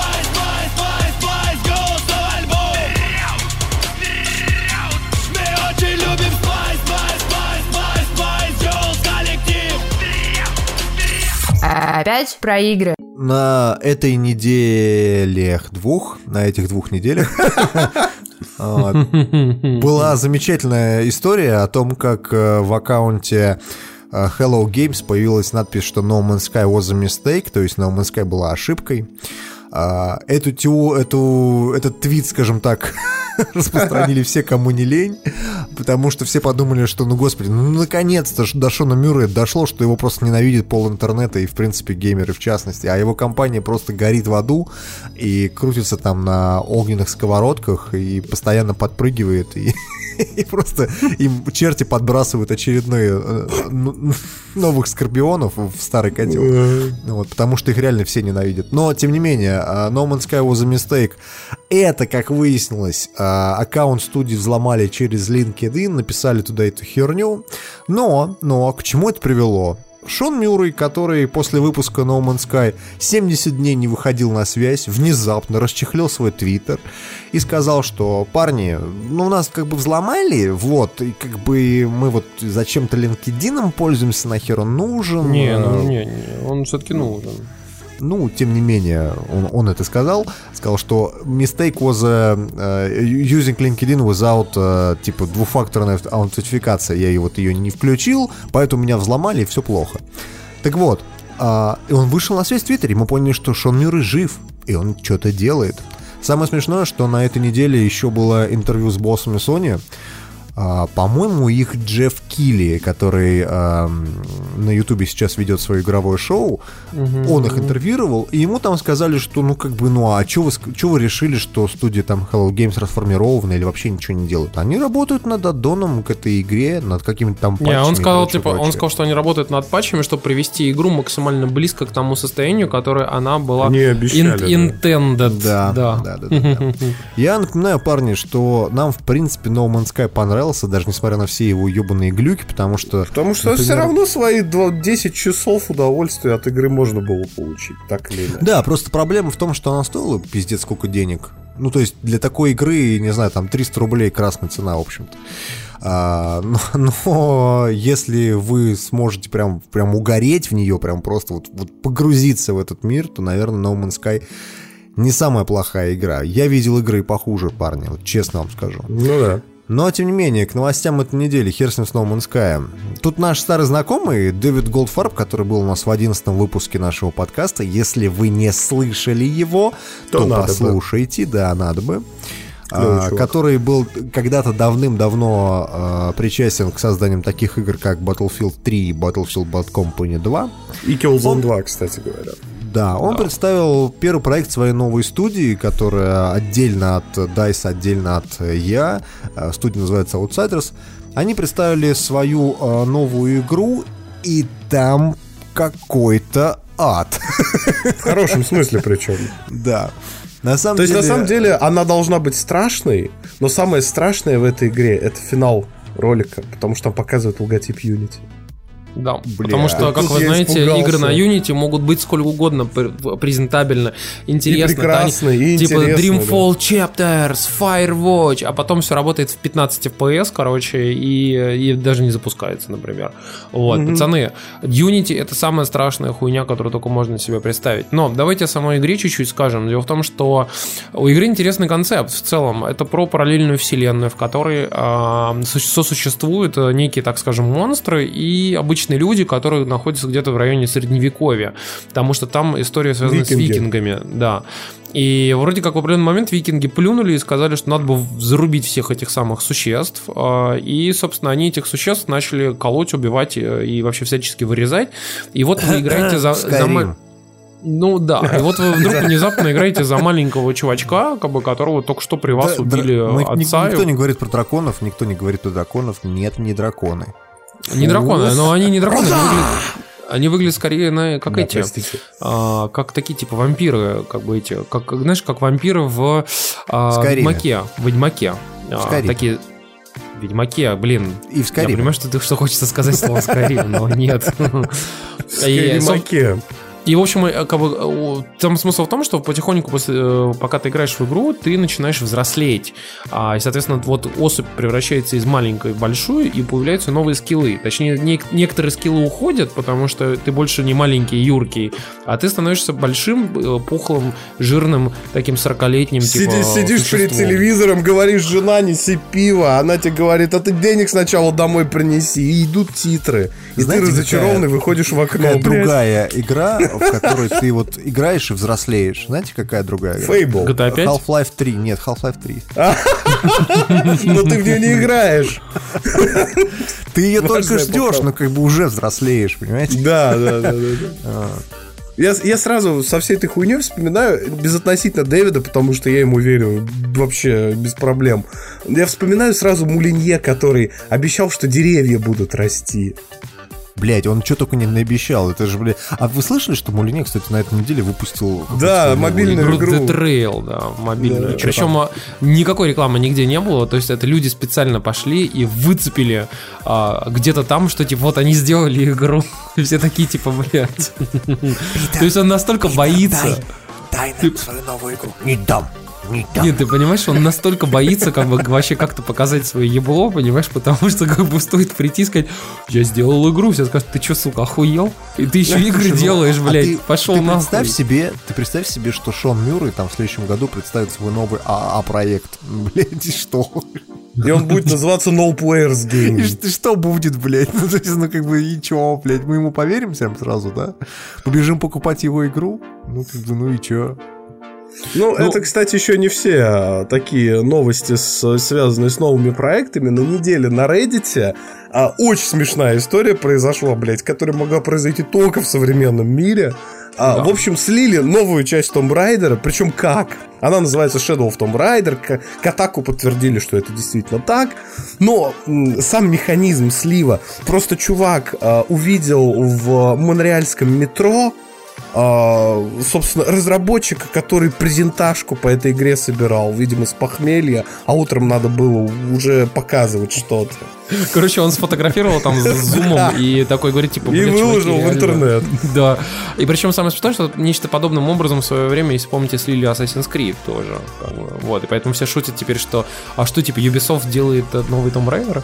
Опять про игры. На этой неделе двух, на этих двух неделях была замечательная история о том, как э, в аккаунте э, Hello Games появилась надпись, что No Man's Sky was a mistake, то есть No Man's Sky была ошибкой. А, Эту, тео- эту, этот твит, скажем так, распространили все, кому не лень, потому что все подумали, что, ну, господи, ну, наконец-то до Шона Мюррея дошло, что его просто ненавидит пол интернета и, в принципе, геймеры в частности, а его компания просто горит в аду и крутится там на огненных сковородках и постоянно подпрыгивает и, и просто им черти подбрасывают очередные э, ну, новых скорпионов в старый котел. Вот, потому что их реально все ненавидят. Но, тем не менее, а, No Man's Sky was a mistake. Это, как выяснилось, аккаунт студии взломали через LinkedIn, написали туда эту херню. Но, но, к чему это привело? Шон Мюррей, который после выпуска No Man's Sky 70 дней не выходил на связь, внезапно расчехлил свой твиттер и сказал, что парни, ну нас как бы взломали, вот, и как бы мы вот зачем-то LinkedIn пользуемся, нахер он нужен. Не, ну Э, не, не, он все-таки нужен. Ну, тем не менее, он, он это сказал. Сказал, что mistake was uh, uh, using LinkedIn without uh, типа двухфакторная аутентификация. Я ее вот ее не включил, поэтому меня взломали и все плохо. Так вот, а, и он вышел на связь в Твиттере, мы поняли, что Шон Мюррей жив, и он что-то делает. Самое смешное, что на этой неделе еще было интервью с боссами Sony. А, по-моему, их Джефф Килли, который ам, на Ютубе сейчас ведет свое игровое шоу, он их интервьюировал, и ему там сказали, что ну как бы, ну а что вы, чё вы решили, что студия там Hello Games расформирована или вообще ничего не делают? Они работают над аддоном к этой игре, над какими-то там Не, он патчами сказал, прочее, типа, он прочее. сказал, что они работают над патчами, чтобы привести игру максимально близко к тому состоянию, которое она была Они обещали, intended. Да, да, да, да, да. Я напоминаю, парни, что нам, в принципе, No Man's Sky понравился, даже несмотря на все его ебаные глюки, потому что... Потому что например, все равно свои два- 10 часов удовольствия от игры можно было получить, так или иначе. Да, просто проблема в том, что она стоила пиздец сколько денег. Ну, то есть для такой игры, не знаю, там 300 рублей красная цена, в общем-то. А, но, но если вы сможете прям, прям угореть в нее, прям просто вот, вот погрузиться в этот мир, то, наверное, No Man's Sky не самая плохая игра. Я видел игры похуже, парни, вот честно вам скажу. Ну да. Но, тем не менее, к новостям этой недели, хер с ним с No Man's. Тут наш старый знакомый Дэвид Голдфарб, который был у нас в 11 выпуске нашего подкаста. Если вы не слышали его, То то, надо бы. послушайте, да, надо бы. Клевый А, чувак. который был когда-то давным-давно а, причастен к созданию таких игр, как Battlefield 3 и Battlefield Bad Company 2. И Killzone 2, кстати говоря. Да, он представил первый проект своей новой студии, которая отдельно от DICE, отдельно от я. Студия называется Outsiders. Они представили свою э, новую игру, и там какой-то ад. В хорошем смысле причем. Да. На самом То есть, деле... на самом деле, она должна быть страшной, но самое страшное в этой игре это финал ролика, потому что там показывают логотип Unity. Да, Бля. потому что, как вы знаете, испугался. игры на Unity могут быть сколько угодно пр- презентабельно, интересно. И прекрасно, и Типа Dreamfall Chapters, Firewatch, а потом все работает в 15 FPS, короче, и, и даже не запускается, например. Вот, пацаны, Unity это самая страшная хуйня, которую только можно себе представить. Но давайте о самой игре чуть-чуть скажем. Дело в том, что у игры интересный концепт в целом. Это про параллельную вселенную, в которой су- сосуществуют э, некие, так скажем, монстры и обычные люди, которые находятся где-то в районе средневековья. Потому что там история связана Викинги. с викингами. Да. И вроде как в определенный момент викинги плюнули и сказали, что надо бы зарубить всех этих самых существ. А, И, собственно, они этих существ начали колоть, убивать э, и вообще всячески вырезать. И вот вы играете за... Ну да, и вот вы вдруг внезапно играете за маленького чувачка, как бы которого только что при вас Да, убили ник- отца. Никто не говорит про драконов, никто не говорит про драконов. Нет, не драконы. Не драконы, но они не драконы, они выглядят, они выглядят скорее на, как Да, эти, простите. а, как такие типа вампиры, как бы эти, как, знаешь, как вампиры в а. Ведьмаке, в Ведьмаке. А, такие в Ведьмаке, блин. И в Я Скайриме. понимаю, что ты что хочется сказать слово Скайрим, но нет. Соб- Скайримаке. И, в общем, э, как бы, э, там смысл в том, что потихоньку, после, э, пока ты играешь в игру, ты начинаешь взрослеть. А, и, соответственно, вот особь превращается из маленькой в большую, и появляются новые скиллы. Точнее, нек- некоторые скиллы уходят, потому что ты больше не маленький, юркий, а ты становишься большим, пухлым, жирным, таким 40-летним, типа, Сидишь, сидишь перед существом. телевизором, говоришь, жена, неси пиво. Она тебе говорит, а ты денег сначала домой принеси. И идут титры. И Знаете, ты разочарованный какая- выходишь в окно. Какая другая игра, в которой ты вот играешь и взрослеешь. Знаете, какая другая игра? Fable. GTA 5? Half-Life 3. Нет, Half-Life 3. Но ты в нее не играешь. Ты ее только ждешь, но как бы уже взрослеешь, понимаете? Да, да, да, да. да. Я, я сразу со всей этой хуйней вспоминаю, безотносительно Дэвида, потому что я ему верю вообще без проблем. Я вспоминаю сразу Мулинье, который обещал, что деревья будут расти. Блять, он что только не наобещал. Это же, блядь. А вы слышали, что Мулине, кстати, на этой неделе выпустил... Да, мобильную Игру игру. The Trail, да, мобильную. Да, Причем а, никакой рекламы нигде не было. То есть это люди специально пошли и выцепили а, где-то там, что типа вот они сделали игру. И все такие типа, блядь. То есть он настолько боится. Дай нам свою новую игру. Не дам, не дам. Нет, ты понимаешь, он настолько боится как бы вообще как-то показать свое ебло, понимаешь, потому что как бы стоит прийти и сказать, я сделал игру, все скажут, ты что, сука, охуел? И ты еще игры делаешь, А блядь, ты- пошел ты нахуй. представь себе, ты представь себе, что Шон Мюррей там в следующем году представит свой новый АА-проект. Блять, и что? И он будет называться No Players И Game. ш- что будет, блядь? Ну, то есть, ну, как бы, и чё, блядь? Мы ему поверим всем сразу, да? Побежим покупать его игру? Ну, как бы, ну и чё? Ну, Ну- это, кстати, еще не все а, такие новости, с- связанные с новыми проектами. На неделе на Reddit а, очень смешная история произошла, блядь, которая могла произойти только в современном мире. А, Да. В общем, слили новую часть Tomb Raider, причем как? Она называется Shadow of Tomb Raider. К- Катаку подтвердили, что это действительно так. Но м, сам механизм слива. Просто чувак а, увидел в монреальском метро а, собственно, разработчика, который презентажку по этой игре собирал, видимо, с похмелья, а утром надо было уже показывать что-то. Короче, он сфотографировал там с зумом и такой говорит, типа, И «Блядь, чуваки, выложил в реально». интернет. Да. И причем самое смешное, что нечто подобным образом в свое время, если помните, слили Assassin's Creed тоже. Вот. И поэтому все шутят теперь, что а что, типа, Ubisoft делает новый Tomb Raider?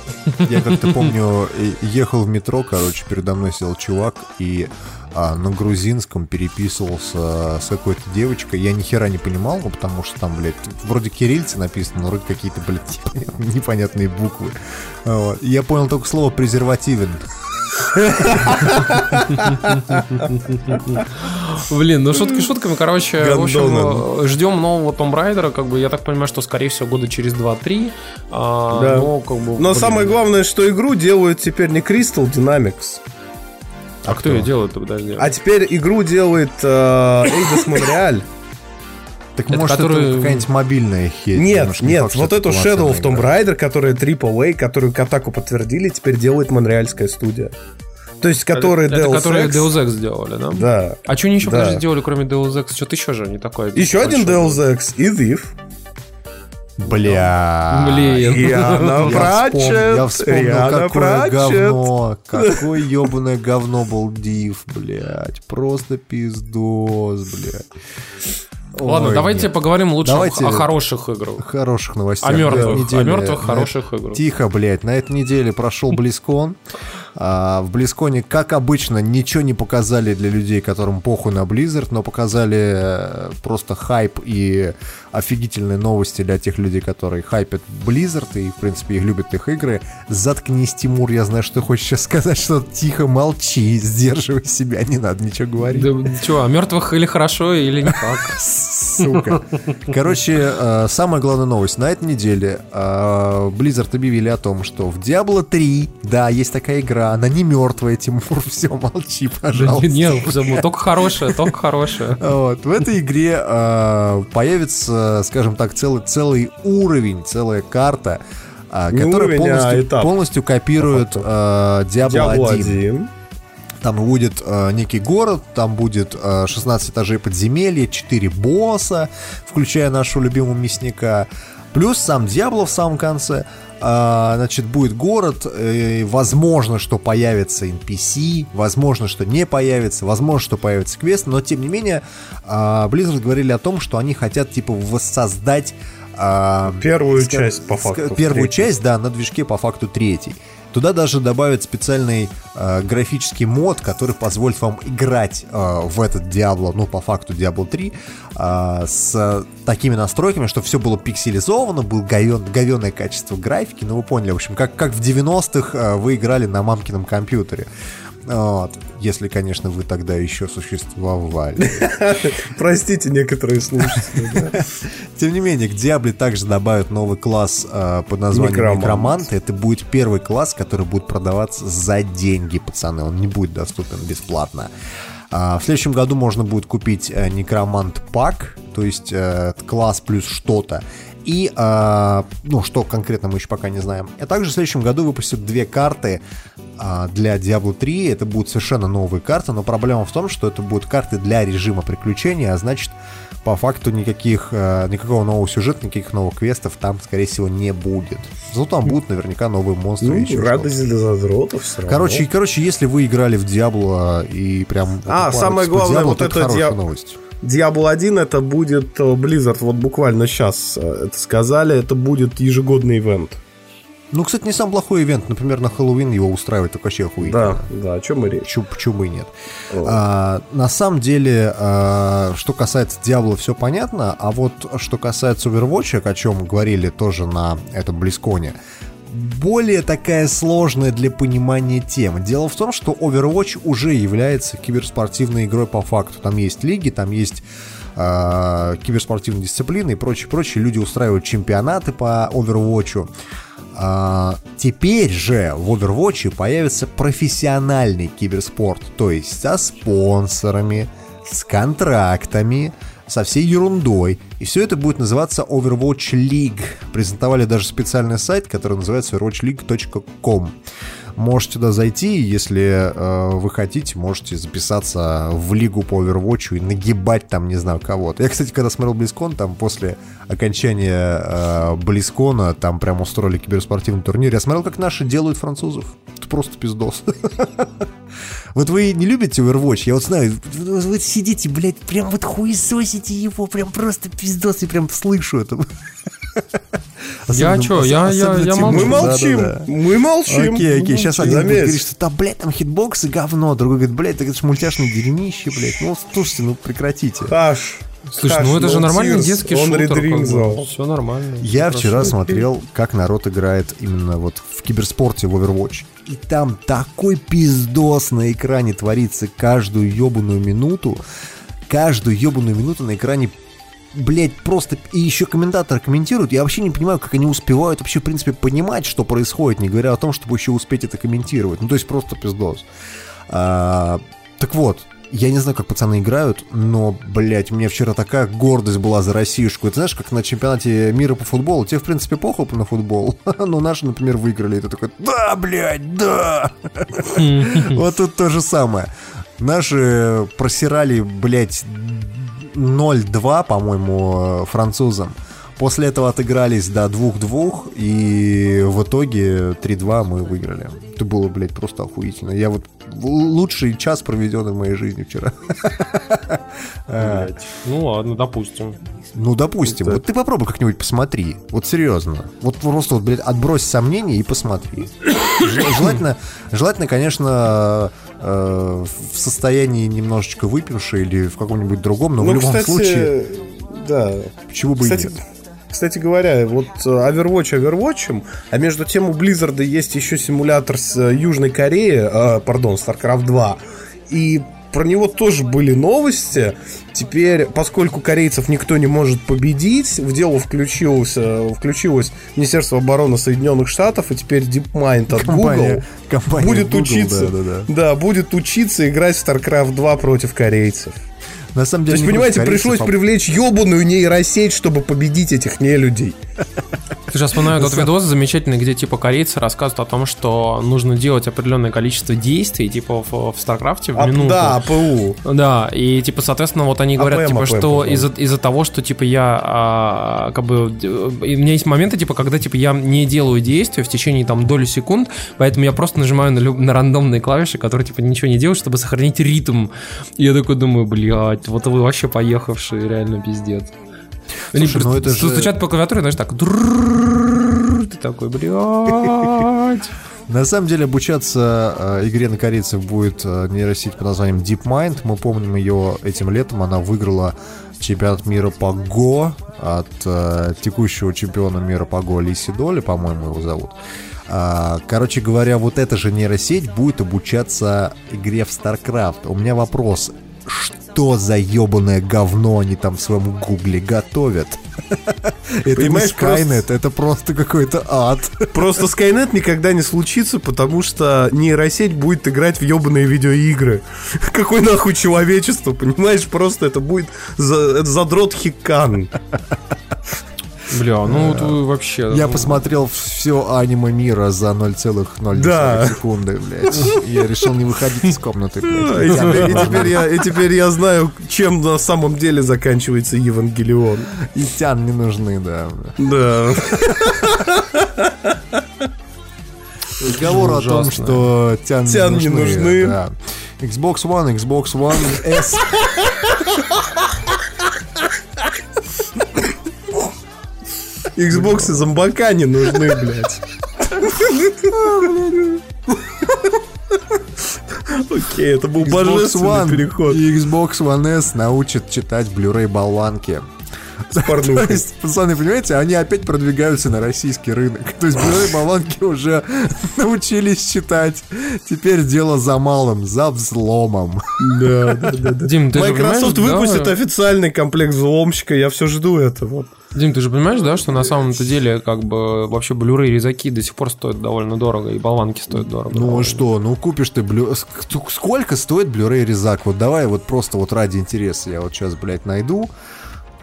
Я как-то помню, ехал в метро, короче, передо мной сел чувак и а, на грузинском переписывался с какой-то девочкой. Я ни хера не понимал, ну, потому что там, блядь, вроде кириллицы написано, но вроде какие-то, блядь, непонятные буквы. Вот. Я понял только слово презервативен. Блин, ну шутки шутками, короче, в общем, ждем нового Tomb Raider, как бы, я так понимаю, что, скорее всего, года через 2-3. а, Да. Но, как бы, Но блин, самое главное, что игру делают теперь не Crystal Dynamics, А кто ее делает-то, подожди? а теперь игру делает э, Eidos Montreal. Так Это может, который- это какая-нибудь мобильная херь? Нет, потому что не нет, факт, вот это эту Shadow of Tomb. Raider, которая AAA, которую Катаку подтвердили, теперь делает монреальская студия. То есть, которые это, Deus которые Ex- Deus Ex сделали, да? Да. А что они еще, Да. подожди, делали, кроме Deus Ex? Что-то еще же не такое. Еще один. Deus Ex и Thief. Бля. Блин. Риана вспомнил, я Пратчет. вспомнил, Риана какое Пратчет. говно, какое ебаное говно был Див, блядь, просто пиздос, блядь. Ладно, Ой, давайте нет. поговорим лучше Давайте- о хороших играх. Хороших новостях. О мертвых, неделе- о мертвых хороших играх. Тихо, блядь, на этой неделе прошел Близкон. А, в Близконе, как обычно, ничего не показали для людей, которым похуй на Blizzard, но показали э, просто хайп и офигительные новости для тех людей, которые хайпят Blizzard и, в принципе, их любят их игры. Заткнись, Тимур, я знаю, что ты хочешь сейчас сказать, что тихо молчи, сдерживай себя, не надо ничего говорить. Да, что, о мертвых или хорошо, или никак. Сука. Короче, э, самая главная новость. На этой неделе э, Blizzard объявили о том, что в Diablo 3, да, есть такая игра, игра, она не мертвая, Тимур, все, молчи, Да пожалуйста. не, не, только хорошее, только хорошее. Вот. В этой игре э, появится, скажем так, целый, целый уровень, целая карта, э, Не которая уровень, а полностью, этап, полностью копирует э, Diablo, Diablo 1. 1. Там будет э, некий город, там будет э, 16 этажей подземелья, 4 босса, включая нашего любимого мясника. Плюс сам Диабло в самом конце. А, значит, будет город, э, возможно, что появится NPC, возможно, что не появится, возможно, что появится квест, но тем не менее, а, Blizzard говорили о том, что они хотят, типа, воссоздать а, Первую ска- часть, по факту, Первую третью. часть, да, на движке по факту третий. Туда даже добавят специальный э, графический мод, который позволит вам играть э, в этот Diablo, ну, по факту Diablo 3, э, с такими настройками, что все было пикселизовано, был говен, говенное качество графики, ну, вы поняли, в общем, как, как в 90-х э, вы играли на мамкином компьютере. Вот. Если, конечно, вы тогда еще существовали. Простите некоторые слушатели. Тем не менее, к Диабле также добавят новый класс э, под названием Некромант. Некромант. Это будет первый класс, который будет продаваться за деньги, пацаны. Он не будет доступен бесплатно. А, в следующем году можно будет купить э, Некромант пак, то есть э, класс плюс что-то. И, э, ну, что конкретно мы еще пока не знаем. А также в следующем году выпустят две карты а, для Diablo 3. Это будут совершенно новые карты, но проблема в том, что это будут карты для режима приключения, а значит, по факту никаких, э, никакого нового сюжета, никаких новых квестов там, скорее всего, не будет. Зато там будут наверняка новые монстры. Ну, еще радость что-то. для задротов все равно. Короче, короче, если вы играли в Diablo и прям... А, самое главное, Diablo, вот то это хорошая Dia- новость. Diablo 1 это будет э, Blizzard, вот буквально сейчас это сказали, это будет ежегодный ивент. Ну, кстати, не сам плохой ивент. Например, на Хэллоуин его устраивать так вообще охуительно. Да, да, о чем и речь. Почему, почему и нет? А, на самом деле, а, что касается Диабло, все понятно, а вот что касается Overwatch, о чем говорили тоже на этом Близконе, более такая сложная для понимания тема. Дело в том, что Overwatch уже является киберспортивной игрой по факту. Там есть лиги, там есть а, киберспортивные дисциплины и прочее, прочее. Люди устраивают чемпионаты по Overwatch. А, теперь же в Overwatch появится профессиональный киберспорт, то есть со спонсорами, с контрактами, со всей ерундой. И все это будет называться Overwatch League. Презентовали даже специальный сайт, который называется overwatchleague.com. Можете туда зайти, если э, вы хотите, можете записаться в лигу по Overwatch и нагибать там, не знаю, кого-то. Я, кстати, когда смотрел Близкон, там после окончания э, Близкона, там прям устроили киберспортивный турнир, я смотрел, как наши делают французов. Это просто пиздос. Вот вы не любите Overwatch, я вот знаю, вы, вы сидите, блядь, прям вот хуесосите его, прям просто пиздос, и прям слышу это. Я чё, я- я- я Тимур. Мы молчу. молчим, Да-да-да. мы молчим. Окей, окей, сейчас один будет говорить, что да, блядь, там хитбоксы говно, другой говорит, блядь, это же мультяшное дерьмище, блядь. Ну, слушайте, ну прекратите. Хаш. Слушай, Хаш, ну это же нормальный tears, детский on шутер. Redream Все нормально. Я Хорошо. вчера смотрел, как народ играет именно вот в киберспорте в Overwatch. И там такой пиздос на экране творится каждую ебаную минуту. Каждую ебаную минуту на экране Блять, просто... И еще комментаторы комментируют. Я вообще не понимаю, как они успевают вообще, в принципе, понимать, что происходит, не говоря о том, чтобы еще успеть это комментировать. Ну, то есть просто пиздос. А, так вот, я не знаю, как пацаны играют, но, блядь, у меня вчера такая гордость была за Россиюшку. Это знаешь, как на чемпионате мира по футболу. Тебе, в принципе, похуй на футбол, но наши, например, выиграли. И ты такой, да, блядь, да! Вот тут то же самое. Наши просирали, блядь, 0-2, по-моему, э, французам. После этого отыгрались до 2-2, и в итоге 3-2 мы выиграли. Это было, блядь, просто охуительно. Я вот лучший час проведенный в моей жизни вчера. Ну ладно, допустим. Ну, допустим. Вот ты попробуй как-нибудь посмотри. Вот серьезно. Вот просто, вот, блядь, отбрось сомнения и посмотри. Жел- Желательно, желательно, конечно, э, в состоянии немножечко выпившей или в каком-нибудь другом, но в Ну, любом кстати, случае, да. почему бы Кстати, и нет. Кстати говоря, вот э, Overwatch Overwatch, а между тем у Blizzard есть еще симулятор с э, Южной Кореи, э, пардон, StarCraft 2. И про него тоже были новости. Теперь, поскольку корейцев никто не может победить, в дело включилось, э, включилось Министерство обороны Соединенных Штатов, и теперь DeepMind от Компания- Google компания будет Google, учиться, да, да, да, будет учиться играть в StarCraft 2 против корейцев. На самом То деле, есть, не понимаете, пришлось а- привлечь ебаную нейросеть, чтобы победить этих нелюдей. Ты сейчас вспоминаю тот видос замечательный, где типа корейцы рассказывают о том, что нужно делать определенное количество действий, типа в, в Старкрафте в А, минуту. да, APM. Да, и типа, соответственно, вот они говорят, APM, типа, APM, что из-за из того, что типа я а, как бы д- и у меня есть моменты, типа, когда типа я не делаю действия в течение там доли секунд, поэтому я просто нажимаю на, люб- на рандомные клавиши, которые типа ничего не делают, чтобы сохранить ритм. И я такой думаю, блядь, вот вы вообще поехавшие, реально пиздец. Они Слушай, ну это же- стучат по клавиатуре, знаешь, так. Ты такой, блядь. На самом деле обучаться э, игре на корейцев будет э, нейросеть под названием DeepMind. Мы помним ее этим летом. Она выиграла чемпионат мира по ГО от э, текущего чемпиона мира по ГО Лиси Доли, по-моему, его зовут. А, Короче говоря, вот эта же нейросеть будет обучаться игре в StarCraft. У меня вопрос. Что за ебаное говно они там в своем гугле готовят? Это не Skynet, это просто какой-то ад. Просто Skynet никогда не случится, потому что нейросеть будет играть в ебаные видеоигры. Какой нахуй человечество, понимаешь? Просто это будет задрот хикан. Бля, ну вот вы вообще... Я ну, посмотрел все аниме мира за 0,0 Да. секунды, блядь. Я решил не выходить из комнаты, И теперь, и теперь я, и теперь я знаю, чем на самом деле заканчивается Евангелион. И тян не нужны, да. Да. Разговор о том, что тян, Тян не нужны. да. Xbox One, Xbox One S. Xbox и зомбака не нужны, блядь. Окей, это был божественный One переход. и Xbox One S научат читать Blu-ray болванки. То есть, пацаны, понимаете, они опять продвигаются на российский рынок. То есть Blu-ray болванки уже научились читать. Теперь дело за малым, за взломом. Да, да, да, да. Дим, ты Microsoft выпустит официальный комплект взломщика, я все жду этого. Дим, ты же понимаешь, да, что на самом-то деле, как бы, вообще Blu-ray резаки до сих пор стоят довольно дорого, и болванки стоят дорого. Ну а что, ну купишь ты блю... ск- Сколько стоит Blu-ray резак? Вот давай вот просто вот ради интереса я вот сейчас, блядь, найду.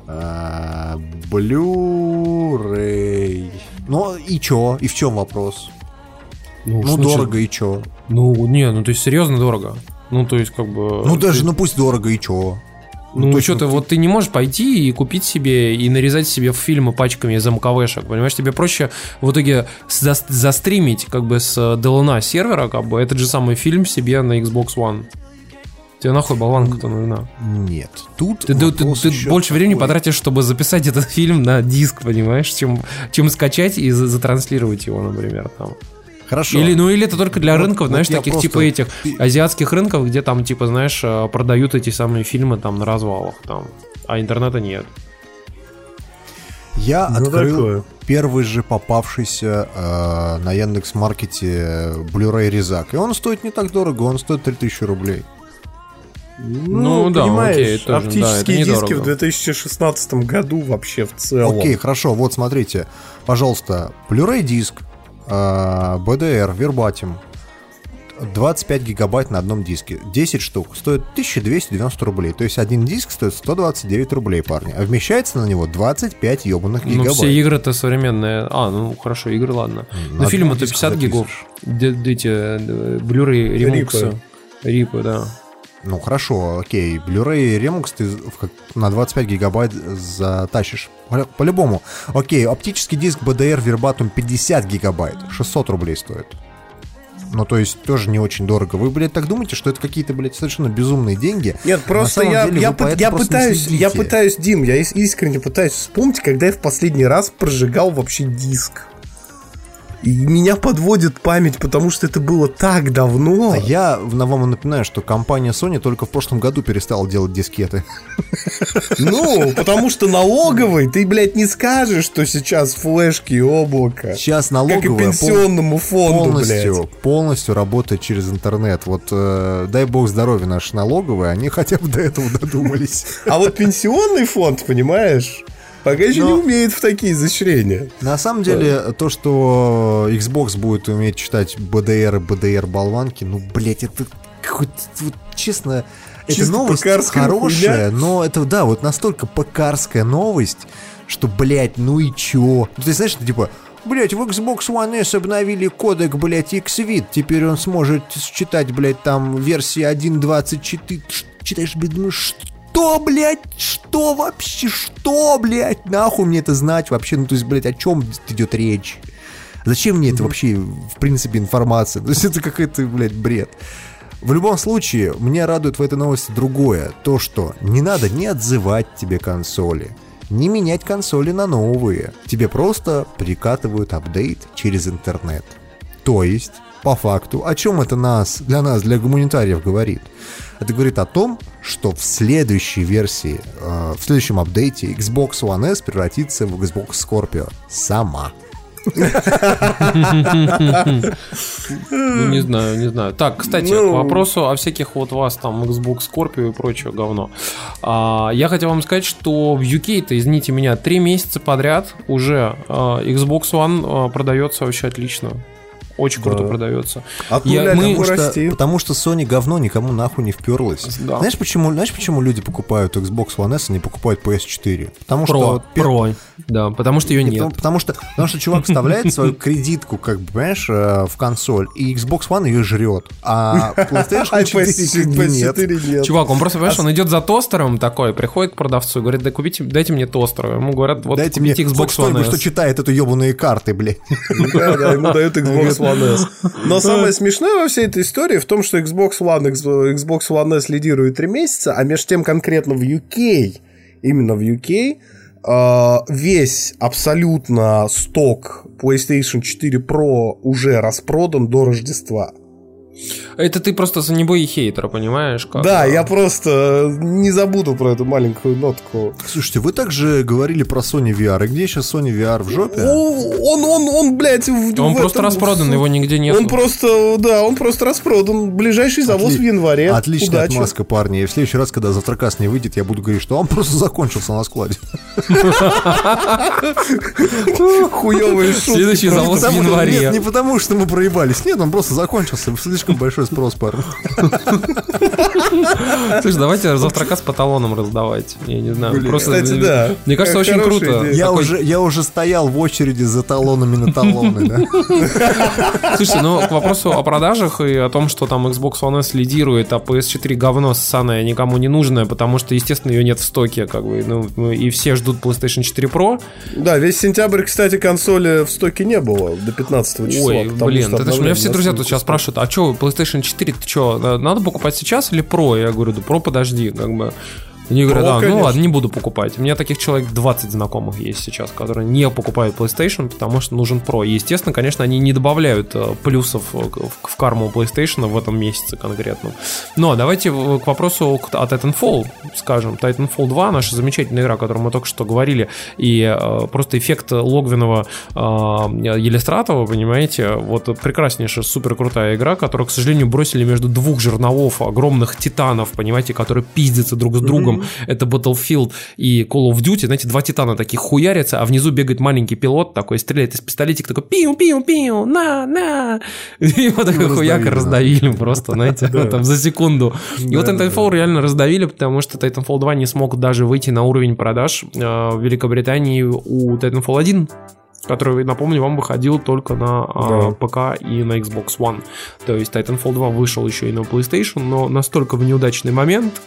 А, Blu-ray. Ну и чё? И в чем вопрос? Ну, Ну дорого и чё? Ну, не, ну, то есть, серьезно дорого. Ну, то есть, как бы... Ну даже, ну пусть дорого и чё? Ну, точно, что-то ты- вот ты не можешь пойти и купить себе и нарезать себе фильмы пачками из МКВшек, понимаешь? Тебе проще в итоге за- застримить как бы с DLNA сервера как бы этот же самый фильм себе на Xbox One. Тебе нахуй болванка-то нужна. Нет. Тут Ты, ты- ты- ты больше времени такой. потратишь, чтобы записать этот фильм на диск, понимаешь, чем, чем скачать и за- затранслировать его, например, там. Хорошо. Или, ну, или это только для Вот- рынков, вот знаешь, таких просто- типа этих азиатских рынков, где там, типа, знаешь, э, продают эти самые фильмы там на развалах, там, а интернета нет. Я Ну, открыл такое. первый же попавшийся э, на Яндекс Маркете Blu-ray резак. И он стоит не так дорого, он стоит 3000 рублей. Ну, да, окей, тоже, да, это оптические диски недорого. в 2016 году вообще в целом. Окей, хорошо, вот смотрите. Пожалуйста, Blu-ray диск, BDR, Verbatim, 25 гигабайт на одном диске. 10 штук стоит 1290 рублей. То есть один диск стоит 129 рублей, парни. А вмещается на него 25 ебаных Ну, гигабайт. все игры-то современные. А, ну, хорошо, игры, ладно. на Но фильмы-то одном диске 50 гигов. Эти, э, Blu-ray ремуксы. Рипы, да. Ну хорошо, окей. Blu-ray Remix ты на 25 гигабайт затащишь. По- По-любому. Окей, оптический диск BDR Verbatim 50 гигабайт. 600 рублей стоит. Ну, то есть, тоже не очень дорого. Вы, блядь, так думаете, что это какие-то, блядь, совершенно безумные деньги? Нет, просто я, деле я, я не пытаюсь, я пытаюсь, Дим, я ис- искренне пытаюсь вспомнить, когда я в последний раз прожигал вообще диск. И меня подводит память, потому что это было так давно. А я вам напоминаю, что компания Sony только в прошлом году перестала делать дискеты. Ну, потому что налоговый, ты, блядь, не скажешь, что сейчас флешки и облако. Сейчас Как и налоговая пенсионному фонду, полностью, блядь. полностью работает через интернет. Вот э, дай бог здоровья наши налоговые, они хотя бы до этого додумались. А вот пенсионный фонд, понимаешь, пока еще не умеет в такие изощрения. На самом деле, то, что Xbox будет уметь читать BDR и BDR болванки, ну, блять, это какой-то, вот, честно, Чисто новость хорошая, хуйня. но это, да, вот настолько пекарская новость, что, блядь, ну и чё? Ну, ты знаешь, что, типа, Блять, в Xbox One S обновили кодек, блять, Xvid. Теперь он сможет считать, блять, там версии 1.24. Ш- Читаешь, блядь, думаешь, что, блядь, что вообще, что, блядь, нахуй мне это знать вообще? Ну, то есть, блядь, о чем идет речь? Зачем мне это вообще, в принципе, информация? То есть это какой-то, блядь, бред. В любом случае, меня радует в этой новости другое. То, что не надо не отзывать тебе консоли, не менять консоли на новые. Тебе просто прикатывают апдейт через интернет. То есть, по факту, о чем это нас, для нас, для гуманитариев говорит? Это говорит о том, что в следующей версии, э, в следующем апдейте Xbox One S превратится в Xbox Scorpio сама. Ну, не знаю, не знаю. Так, кстати, Ну. к вопросу о всяких вот вас там Xbox Scorpio и прочее говно. А, я хотел вам сказать, что в UK-то, извините меня, три месяца подряд уже а, Xbox One а, продается вообще отлично. Очень круто продается. От Я- нуля мы- Потому что, потому что Sony говно никому нахуй не вперлась. Да. Знаешь, почему, знаешь, почему люди покупают Xbox One S, а не покупают PS4? Потому что... Про, вот пер- про, да, потому что ее Не, нет. Потому, потому что, потому что чувак вставляет свою кредитку, как бы, понимаешь, э, в консоль, и Xbox One ее жрет, а PlayStation А 4 как бы нет. PS4 нет. Чувак, он просто, понимаешь, он идет за тостером такой, приходит к продавцу и говорит, да купите, дайте мне тостер. Ему говорят, вот Дайте мне Xbox One что S. читает эту ебаные карты, блядь. Да, да, ему дают Xbox One S. Но самое смешное во всей этой истории в том, что Xbox One, Xbox One S лидирует 3 месяца, а между тем конкретно в UK, именно в UK, э, весь абсолютно сток PlayStation 4 Pro уже распродан до Рождества. Это ты просто санебой и хейтер, понимаешь? как? Да, я просто не забуду про эту маленькую нотку. Слушайте, вы также говорили про Sony VR. И где сейчас Sony VR в жопе? Он, он, он, блядь, в- Он в просто этом- распродан, его нигде нет. Он просто, да, он просто распродан. Ближайший завоз Отли- в январе. Отличная Удачи. отмазка, парни. И в следующий раз, когда завтракас не выйдет, я буду говорить, что он просто закончился на складе. Хуёвые шутки. Следующий завоз в январе. Нет, не потому, что мы проебались. Нет, он просто закончился. Слишком большой спрос, парни. Слушай, давайте завтракас по талонам раздавать. Я не знаю. просто, кстати, да. Мне кажется, очень круто. Я Такой- уже, я уже стоял в очереди за талонами на талоны, да? Слушайте, ну к вопросу о продажах и о том, что там Xbox One S лидирует, а PS4 говно ссаное, никому не нужное, потому что, естественно, ее нет в стоке, как бы, ну, ну, и все ждут PlayStation 4 Pro. Да, весь сентябрь, кстати, консоли в стоке не было до 15 числа. Ой, блин, это ж у меня все друзья тут сейчас спрашивают, а что, PlayStation 4, ты что, надо покупать сейчас или Pro? Я говорю, да Pro подожди, как бы. Они говорят, да, ну ладно, не буду покупать. У меня таких человек 20 знакомых есть сейчас, которые не покупают PlayStation, потому что нужен Pro. И, естественно, конечно, они не добавляют э, плюсов э, в, карму PlayStation в этом месяце конкретно. Но давайте в- к вопросу о Titanfall, скажем. Titanfall 2, наша замечательная игра, о которой мы только что говорили, и э, просто эффект логвинова э, Елистратова, понимаете, вот прекраснейшая, супер крутая игра, которую, к сожалению, бросили между двух жерновов, огромных титанов, понимаете, которые пиздятся друг с другом. Это Battlefield и Call of Duty, знаете, два титана таких хуярятся, а внизу бегает маленький пилот такой, стреляет из пистолетика, такой пиу-пиу-пиу, на, на. И его такой раздавили, хуяк да. раздавили просто, знаете, там за секунду. И вот Titanfall реально раздавили, потому что Titanfall 2 не смог даже выйти на уровень продаж э, в Великобритании у Titanfall 1 который, напомню, вам выходил только на а, ПК и на Xbox One. То есть Titanfall 2 вышел еще и на PlayStation, но настолько в неудачный момент,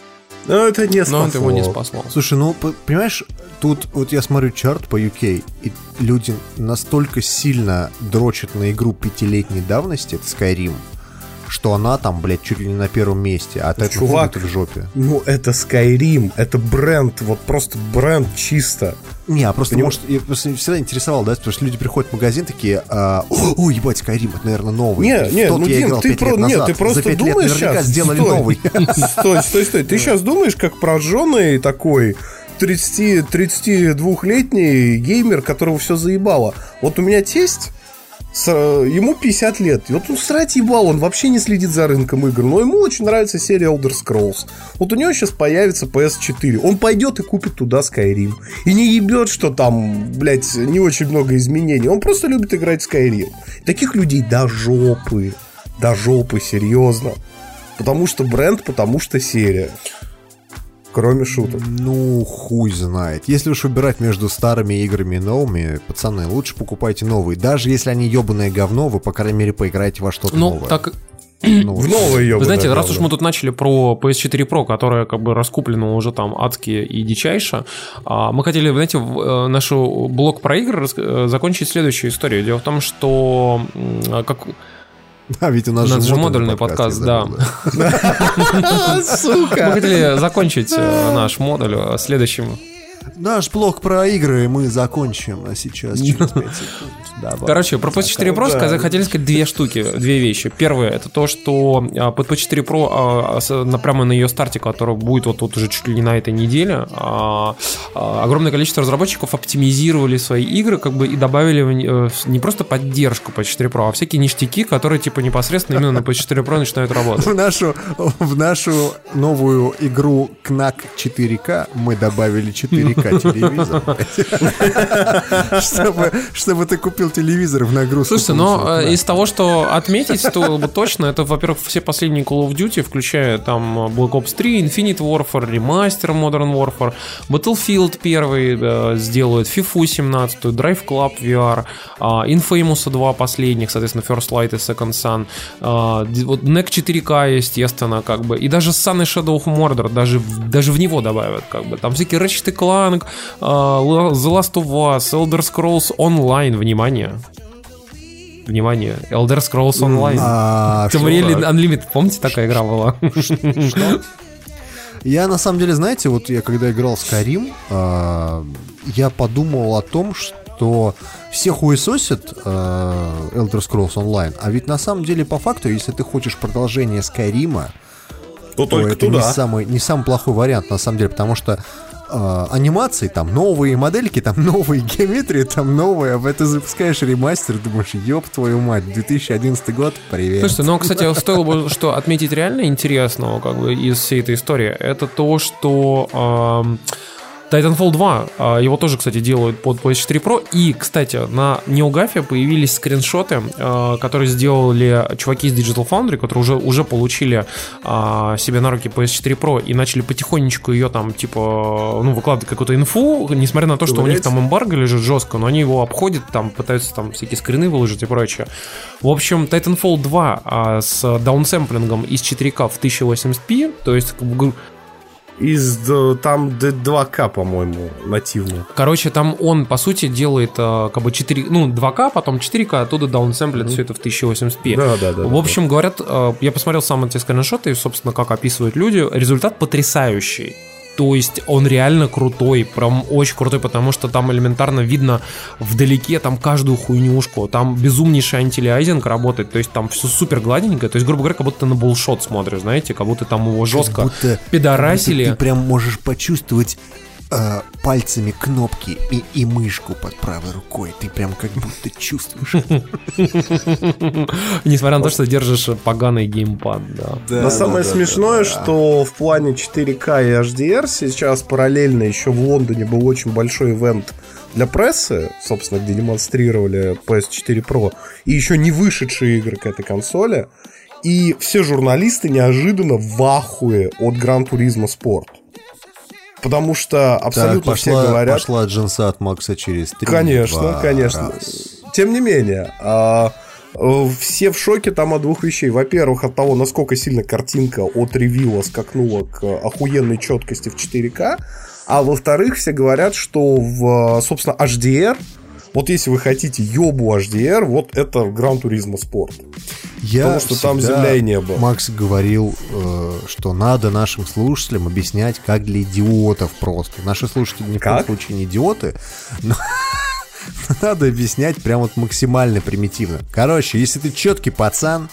Ну, это не но спасло. это его не спасло. Слушай, ну, понимаешь, тут вот я смотрю чарт по UK, и люди настолько сильно дрочат на игру пятилетней давности, это Skyrim, что она там, блядь, чуть ли не на первом месте, а Titanfall Чувак. в жопе. Ну, это Skyrim, это бренд, вот просто бренд чисто. Не, а просто, Поним- может, я просто всегда интересовал, да, потому что люди приходят в магазин такие, а, о, о, ебать, Skyrim, это, наверное, новый. Не, не, тот ну, я Дим, играл ты, про- лет нет, ты просто За лет думаешь наверняка сейчас, сделали стой. новый. Стой, стой, стой. Ты сейчас думаешь, как прожженный такой 30, 32-летний геймер, которого все заебало. Вот у меня тесть, с- ему 50 лет. И вот он срать ебал, он вообще не следит за рынком игр. Но ему очень нравится серия Elder Scrolls. Вот у него сейчас появится PS4. Он пойдет и купит туда Skyrim. И не ебет, что там, блядь, не очень много изменений. Он просто любит играть в Skyrim. Таких людей до жопы. До жопы, серьезно. Потому что бренд, потому что серия. Кроме шуток. Ну, хуй знает. Если уж выбирать между старыми играми и новыми, пацаны, лучше покупайте новые. Даже если они ебаное говно, вы, по крайней мере, поиграете во что-то Ну, новое. так Ну, В новое Вы знаете, раз уж мы тут начали про PS4 Pro, которая как бы раскуплена уже там адски и дичайше, а, мы хотели, знаете, в, э, нашу блок про игры э, закончить следующую историю. Дело в том, что м, как А ведь у у нас, нас же модульный подкаст, я да. забыл, Мы Сука! хотели закончить э, наш модуль э, следующим. Наш блок про игры мы закончим а сейчас через 5 секунд. Давай. Короче, про PS4 Pro да. сказать, хотели сказать две штуки, две вещи. Первое, это то, что а, под PS4 Pro а, прямо на ее старте, который будет вот тут уже чуть ли не на этой неделе, а, огромное количество разработчиков оптимизировали свои игры, как бы и добавили не- э, не просто поддержку PS4 Pro, а всякие ништяки, которые типа непосредственно именно на PS4 Pro начинают работать. В нашу, в нашу новую игру Knack 4К мы добавили 4К телевизор. Чтобы, чтобы ты купил телевизор в нагрузку. Слушайте, но э, Knack. из того, что отметить стоило бы точно, это, во-первых, все последние Call of Duty, включая там Black Ops 3, Infinite Warfare, ремастер Modern Warfare, Battlefield 1 э, сделают, FIFA 17, Drive Club VR, а, Infamous 2 последних, соответственно, First Light и Second Sun, д- вот NEC 4K, естественно, как бы, и даже Sun и Shadow of Mordor, даже, даже в него добавят, как бы, там всякие Ratchet Clank, а, The Last of Us, Elder Scrolls Online, внимание, Внимание, Elder Scrolls Online. А? Tamriel Unlimited, помните, такая игра была? Я на самом деле, знаете, вот я когда играл в Skyrim, а, я подумал о том, что все хуесосят а, Elder Scrolls Online, а ведь на самом деле по факту, если ты хочешь продолжение Скайрима, То то только это не туда. самый, не самый плохой вариант, на самом деле, потому что э, анимации там новые модельки, там новые геометрии, там новые, а ты запускаешь ремастер, думаешь, ёб твою мать, 2011 год, привет. Слушайте, ну, кстати, стоило бы что отметить реально интересного как бы из всей этой истории, это то, что ам, Titanfall 2, а, его тоже, кстати, делают под PS4 Pro. И, кстати, на NeoGAF появились скриншоты, а, которые сделали чуваки из Digital Foundry, которые уже, уже получили а, себе на руки PS4 Pro и начали потихонечку ее там, типа, ну, выкладывать какую-то инфу, несмотря на то, что у них там эмбарго лежит жестко, но они его обходят, там пытаются там всякие скрины выложить и прочее. В общем, Titanfall 2 а, с даунсэмплингом из 4К в 1080p, то есть, Из д- там д- 2К, по-моему, нативно. короче, там он, по сути, делает а, как бы 4, ну, 2К, потом 4К, оттуда даунсэмплит все это в 1080p. Да, да, да. В общем, говорят, э, я посмотрел сам эти скриншоты, и, собственно, как описывают люди, результат потрясающий. То есть он реально крутой, прям очень крутой, потому что там элементарно видно вдалеке там каждую хуйнюшку, там безумнейший антилиайзинг работает, то есть там все супер гладенько, то есть, грубо говоря, как будто ты на булшот смотришь, знаете, как будто там его жестко будто- пидорасили. Ты прям можешь почувствовать э, пальцами кнопки и, и мышку под правой рукой. Ты прям как будто чувствуешь. Несмотря на то, что держишь поганый геймпад, да. Но самое смешное, что в плане 4К и HDR сейчас параллельно еще в Лондоне был очень большой ивент для прессы, собственно, где демонстрировали PS4 Pro, и еще не вышедшие игры к этой консоли. И все журналисты неожиданно в ахуе от Gran Turismo Sport. Потому что абсолютно Так, все пошла, говорят... пошла джинса от Макса через три. Конечно, два, конечно. раз. Тем не менее, а, э, все в шоке там от двух вещей. Во-первых, от того, насколько сильно картинка от ревила скакнула к охуенной четкости в 4К. А во-вторых, все говорят, что в, собственно, HDR Вот если вы хотите ёбу HDR, вот это Gran Turismo Sport. Я Потому что там земля и небо. Макс говорил, э, что надо нашим слушателям объяснять, как для идиотов просто. Наши слушатели ни в коем случае не идиоты, но надо объяснять прям вот максимально примитивно. Короче, если ты четкий пацан,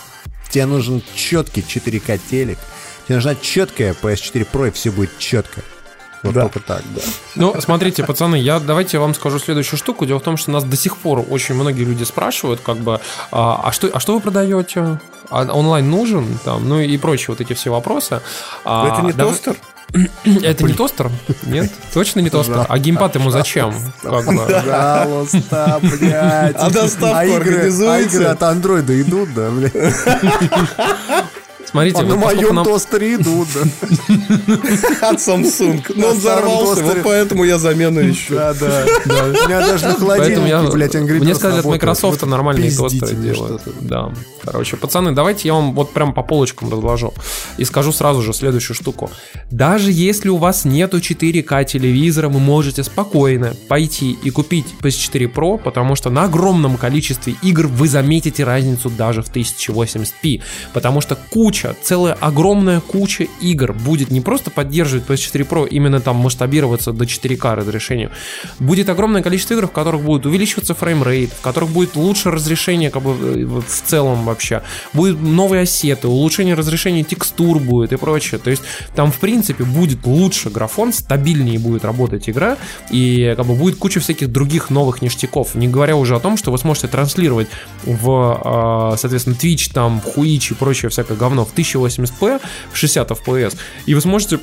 тебе нужен четкий 4К телек, тебе нужна четкая PS4 Pro, и все будет четко. Вот Да. только так, да. Ну, смотрите, пацаны, я давайте я вам скажу следующую штуку. Дело в том, что нас до сих пор очень многие люди спрашивают, как бы, а, а что, а что вы продаете? А онлайн нужен? Там, ну и прочие вот эти все вопросы. А, это не дав- тостер? Это не тостер? Нет, точно не тостер. А геймпад ему зачем? Пожалуйста, блядь. А доставку а игры, организуете? а игры от андроида идут, да, блядь? Смотрите, А на вот поскольку моем нам- тостере идут, да. От Samsung. Но он На взорвался, вот поэтому я замену ищу. Да, да. У меня даже на Поэтому я, холодильнике, блядь, Angry мне сказали, от. Microsoft нормальные тостеры делают. Да. Короче, пацаны, давайте я вам вот прям по полочкам разложу. И скажу сразу же следующую штуку. Даже если у вас нету 4К телевизора, вы можете спокойно пойти и купить PS4 Pro, потому что на огромном количестве игр вы заметите разницу даже в 1080p. Потому что куча, целая огромная куча игр будет не просто поддерживать PS4 Pro, именно там масштабироваться до 4К разрешению. Будет огромное количество игр, в которых будет увеличиваться фреймрейт, в которых будет лучше разрешение как бы э, в целом вообще. Будут новые ассеты, улучшение разрешения текстур будет и прочее. То есть там в принципе будет лучше графон, стабильнее будет работать игра и как бы будет куча всяких других новых ништяков. Не говоря уже о том, что вы сможете транслировать в, э, соответственно, Twitch, там, Хуич и прочее всякое говно 1080p, в 60 FPS. И вы сможете,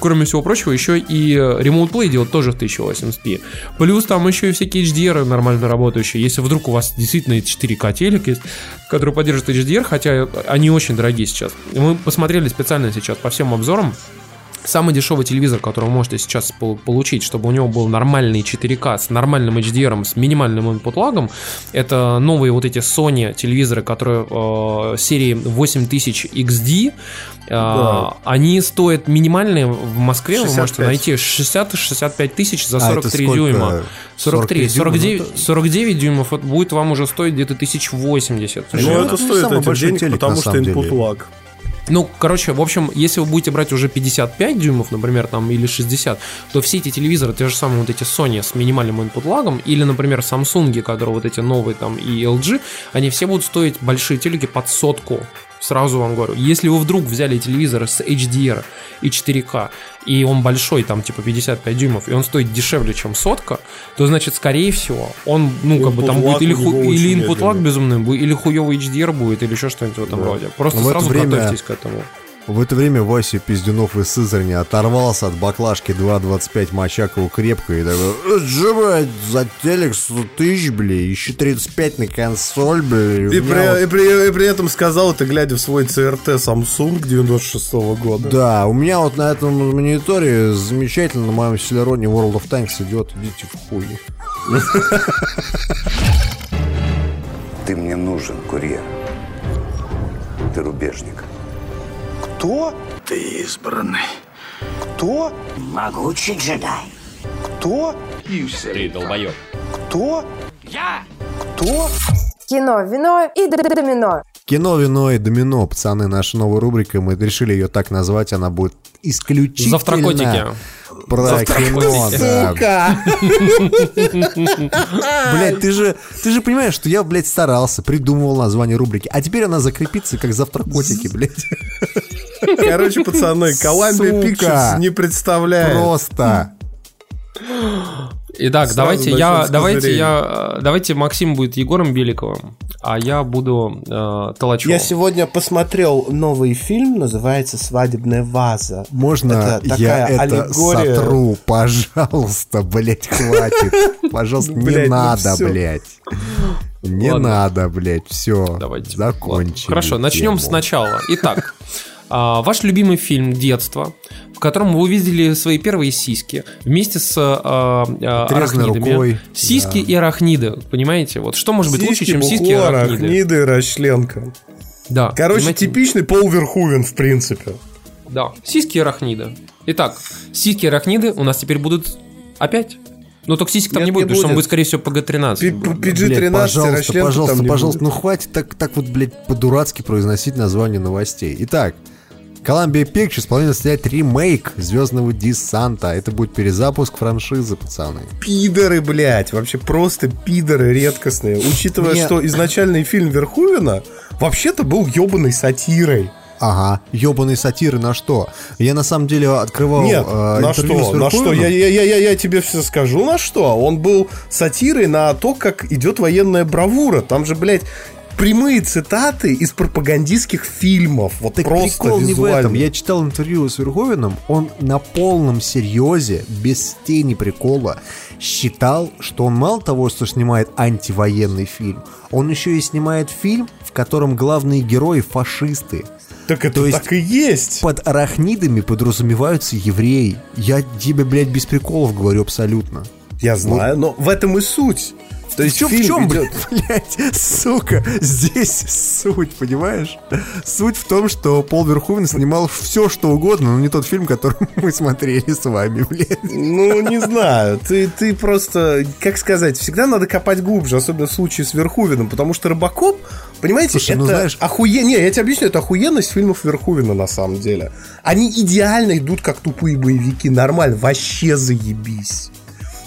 кроме всего прочего, еще и э, Remote Play делать тоже в 1080p. Плюс там еще и всякие HDR нормально работающие. Если вдруг у вас действительно 4К телек есть, который поддерживает HDR, хотя они очень дорогие сейчас. Мы посмотрели специально сейчас по всем обзорам, Самый дешевый телевизор, который вы можете сейчас пол- получить, чтобы у него был нормальный 4К с нормальным HDR, с минимальным input лагом, это новые вот эти Sony телевизоры, которые э, серии 8000 XD. Э, Они стоят минимальные в Москве, вы можете 65. найти 60-65 тысяч за А, это 43 сколько? дюйма. 43, 43 дюйма, 49, ну, это- 49 дюймов будет вам уже стоить где-то 1080. Ну, Ну, это это стоит этих денег, телек, потому что input lag. Ну, короче, в общем, если вы будете брать уже 55 дюймов, например, там, или 60, то все эти телевизоры, те же самые вот эти Sony с минимальным input лагом, или, например, Samsung, которые вот эти новые там, и LG, они все будут стоить большие телеки под сотку. Сразу вам говорю, если вы вдруг взяли телевизор с HDR и 4К, и он большой, там, типа 55 дюймов, и он стоит дешевле, чем сотка, то, значит, скорее всего, он, ну, как бы там будет или, ху- или input lag безумный, или хуёвый HDR будет, или еще что-нибудь в этом роде. Просто это сразу время- готовьтесь к этому. В это время Вася Пиздюнов из Сызрани оторвался от баклажки 2.25 Мочакова крепко и такой, «Джи, за телек 100 тысяч, бля, еще 35 на консоль, бля. И меня вот при, и при- и при этом сказал это, глядя в свой CRT Samsung 96 года. Да, у меня вот на этом мониторе замечательно на моем Селероне World of Tanks идет. Идите в хуй. Ты мне нужен, курьер. Ты рубежник. Кто? Ты избранный. Кто? Могучий джедай. Кто? Ты долбоеб. Кто? Я! Кто? Кино, вино и домино. Кино, вино и домино, пацаны, наша новая рубрика. Мы решили ее так назвать. Она будет исключительно Завтракотики. про кино. да. Блять, ты же, ты же понимаешь, что я, блядь, старался, придумывал название рубрики. А теперь она закрепится как завтракотики, блядь. Короче, пацаны, Columbia. Pictures не представляет. Просто. Итак, Сразу давайте я, давайте я, э, давайте Максим будет Егором Беликовым, а я буду э, Толачевым. Я сегодня посмотрел новый фильм, называется «Свадебная ваза». Можно Это я такая это аллегория. сотру? Пожалуйста, блядь, хватит. Пожалуйста, не ну надо, всё. блядь. Не надо, блядь, все. Закончили. Ладно. Хорошо, начнем сначала. Итак, а, ваш любимый фильм детства, в котором вы увидели свои первые сиськи вместе с а, а, арахнидами. рукой, Сиськи да. и арахниды, понимаете? Вот что может быть лучше, Сиськи, чем сиськи и бухло, арахниды? арахниды, расчленка. Да, Короче, понимаете? типичный Пол Верхувен, в принципе. Да, сиськи и арахниды. Итак, сиськи и арахниды у нас теперь будут опять. Ну, только сисек там Нет, не будет, не потому что он будет. будет, скорее всего, PG-13. Пи- будет, да. пи- PG-13 Блядь, пожалуйста, пожалуйста, пожалуйста, будет. ну хватит так, так вот, блядь, по-дурацки произносить название новостей. Итак, Columbia Pictures планирует снять ремейк Звездного десанта. Это будет перезапуск франшизы, пацаны. Пидоры, блядь, вообще просто пидоры редкостные. Учитывая, Мне- что изначальный фильм Верховина вообще-то был ебаной сатирой. Ага, ебаные сатиры на что? Я на самом деле открывал Нет, э, на что? с На что? Я, я, я, я, я тебе все скажу, на что. Он был сатирой на то, как идет военная бравура. Там же, блядь, прямые цитаты из пропагандистских фильмов. Вот Так просто прикол не в визуально. этом. Я читал интервью с Верховеном, он на полном серьезе, без тени прикола, считал, что он мало того, что снимает антивоенный фильм, он еще и снимает фильм, в котором главные герои фашисты. Так это То есть- так и есть. Под арахнидами подразумеваются евреи. Я тебе, блядь, без приколов говорю абсолютно. Я знаю, но в этом и суть. То есть в чем, фильм в чем идет- блядь, сука, здесь суть, понимаешь? Суть в том, что Пол Верховен снимал все, что угодно, но не тот фильм, который мы смотрели с вами, блядь. Ну, не знаю. Ты, ты просто, как сказать, всегда надо копать глубже, особенно в случае с Верховином, потому что Рыбакоп, понимаете, Слушай, это ну, знаешь- охуе- Не, я тебе объясню, это охуенность фильмов Верховина на самом деле. Они идеально идут как тупые боевики, нормально, вообще заебись.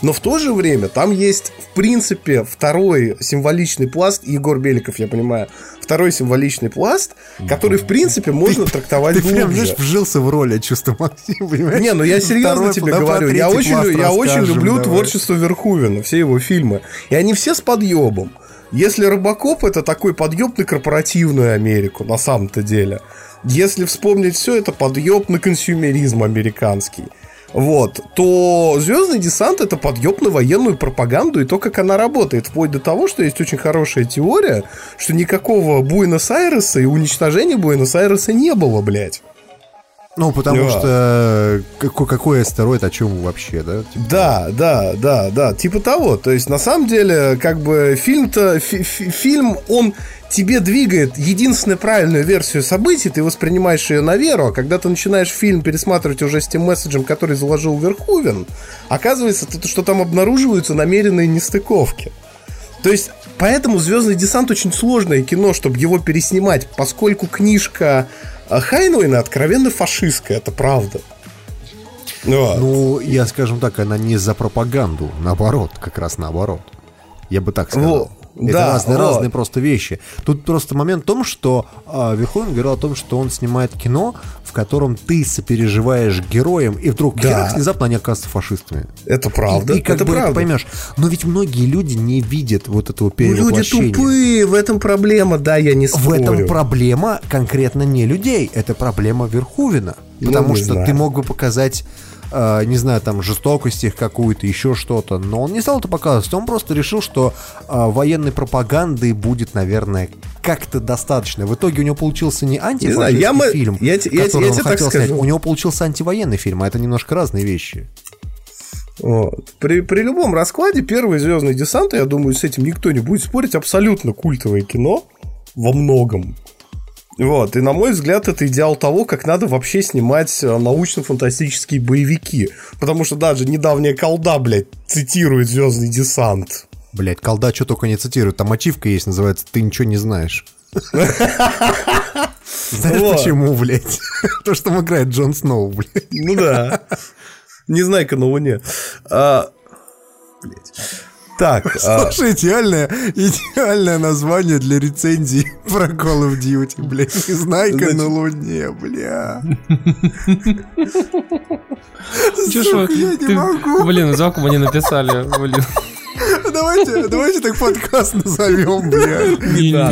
Но в то же время там есть, в принципе, второй символичный пласт, Егор Беликов, я понимаю, второй символичный пласт, который, в принципе, можно трактовать Ты прям, глубже. знаешь, вжился в роль, я чувствую, Максим, понимаешь? Не, ну я серьезно Второй, тебе говорю. Я очень, я очень люблю давай. творчество Верхувена, все его фильмы. И они все с подъебом. Если Робокоп это такой подъеб на корпоративную Америку, на самом-то деле. Если вспомнить все, это подъеб на консюмеризм американский. Вот, то Звездный десант это подъеб на военную пропаганду и то, как она работает. Вплоть до того, что есть очень хорошая теория, что никакого Буэнос-Айреса и уничтожения Буэнос-Айреса не было, блядь. Ну, потому Да. что э, какой, какой астероид, о чем вообще, да? Типа, Да, да, да, да, типа того. То есть, на самом деле, как бы фильм-то, фи- фи- фильм, он тебе двигает единственную правильную версию событий, ты воспринимаешь ее на веру, а когда ты начинаешь фильм пересматривать уже с тем месседжем, который заложил Верховен, оказывается, то, что там обнаруживаются намеренные нестыковки. То есть, поэтому Звездный десант очень сложное кино, чтобы его переснимать, поскольку книжка э, Хайнуэна откровенно фашистская, это правда. Вот. Ну, я, скажем так, она не за пропаганду, наоборот, как раз наоборот. Я бы так сказал. Это да, разные, вот. разные просто вещи. Тут просто момент в том, что э, Верховен говорил о том, что он снимает кино, в котором ты сопереживаешь героям, и вдруг Да. херак, внезапно они оказываются фашистами. Это правда. И, и как это бы правда. ты поймешь. Но ведь многие люди не видят вот этого Ну, люди перевоплощения. тупые, в этом проблема, да, я не В спорю. этом проблема конкретно не людей, это проблема Верхувина. Ну, Потому не что знаю. ты мог бы показать, э, не знаю, там, жестокость их какую-то, еще что-то, но он не стал это показывать. Он просто решил, что э, военной пропаганды будет, наверное, как-то достаточно. В итоге у него получился не антифашистский знаю, я фильм, я я который я он тебе так хотел снять. У него получился антивоенный фильм, а это немножко разные вещи. Вот. При, при любом раскладе первый Звездный десант, я думаю, с этим никто не будет спорить, абсолютно культовое кино во многом. Вот, и на мой взгляд, это идеал того, как надо вообще снимать э, научно-фантастические боевики. Потому что даже недавняя колда, блядь, цитирует Звездный десант. Блять, колда что только не цитирует. Там ачивка есть, называется «Ты ничего не знаешь». Знаешь почему, блядь? То, что там играет Джон Сноу, блядь. Ну да. Незнайка на Луне. А, блядь. Так, а, Слушай, идеальное, идеальное название для рецензии про Call of Duty, блядь. Незнайка Значит- на Луне, бля. Сука, я не могу. Блин, жалко, мы не написали. Блин. Давайте, давайте так подкаст назовем, блядь.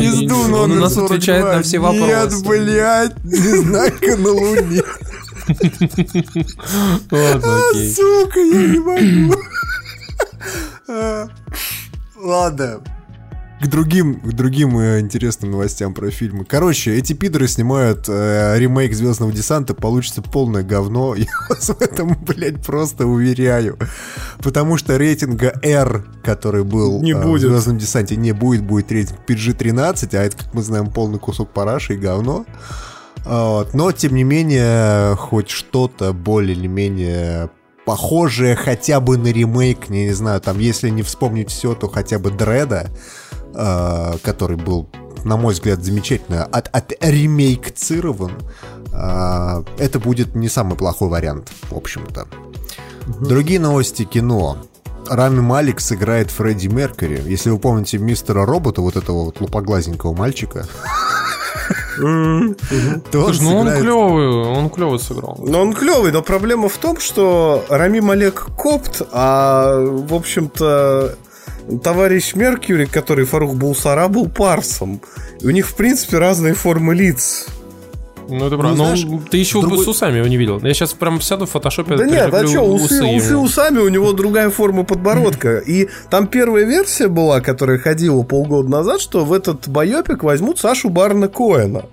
Пизду номер Он у нас 42. отвечает на все вопросы. Нет, блядь, Незнайка на Луне. Ладно, окей. Сука, я не могу. А, Ладно. К другим, к другим э, интересным новостям про фильмы. Короче, эти пидоры снимают э, ремейк Звездного десанта, получится полное говно. Я вас в этом, блядь, просто уверяю. Потому что рейтинга R, который был Не э, в будет. Звездном десанте, не будет, будет рейтинг PG-13, а это, как мы знаем, полный кусок параши и говно. Вот. Но, тем не менее, хоть что-то более или менее похожее хотя бы на ремейк, не, не знаю, там, если не вспомнить все, то хотя бы Дреда, э, который был, на мой взгляд, замечательно от, от ремейкцирован, э, это будет не самый плохой вариант, в общем-то. Другие новости кино. Рами Малик сыграет Фредди Меркьюри. Если вы помните мистера Робота, вот этого вот лупоглазненького мальчика, Слушай, ну он клевый, он клево сыграл. Но он клевый, но проблема в том, что Рамим Олег копт, а, в общем-то, товарищ Меркьюри, который Фарух Булсара, был парсом. И у них, в принципе, разные формы лиц. Ну, это правда. знаешь, Ну, ты еще другой- с усами его не видел. Я сейчас прям сяду в фотошопе. Да нет, а что, усы, усы усами, у него другая форма подбородка. И там первая версия была, которая ходила полгода назад, что в этот байопик возьмут Сашу Барна Коэна.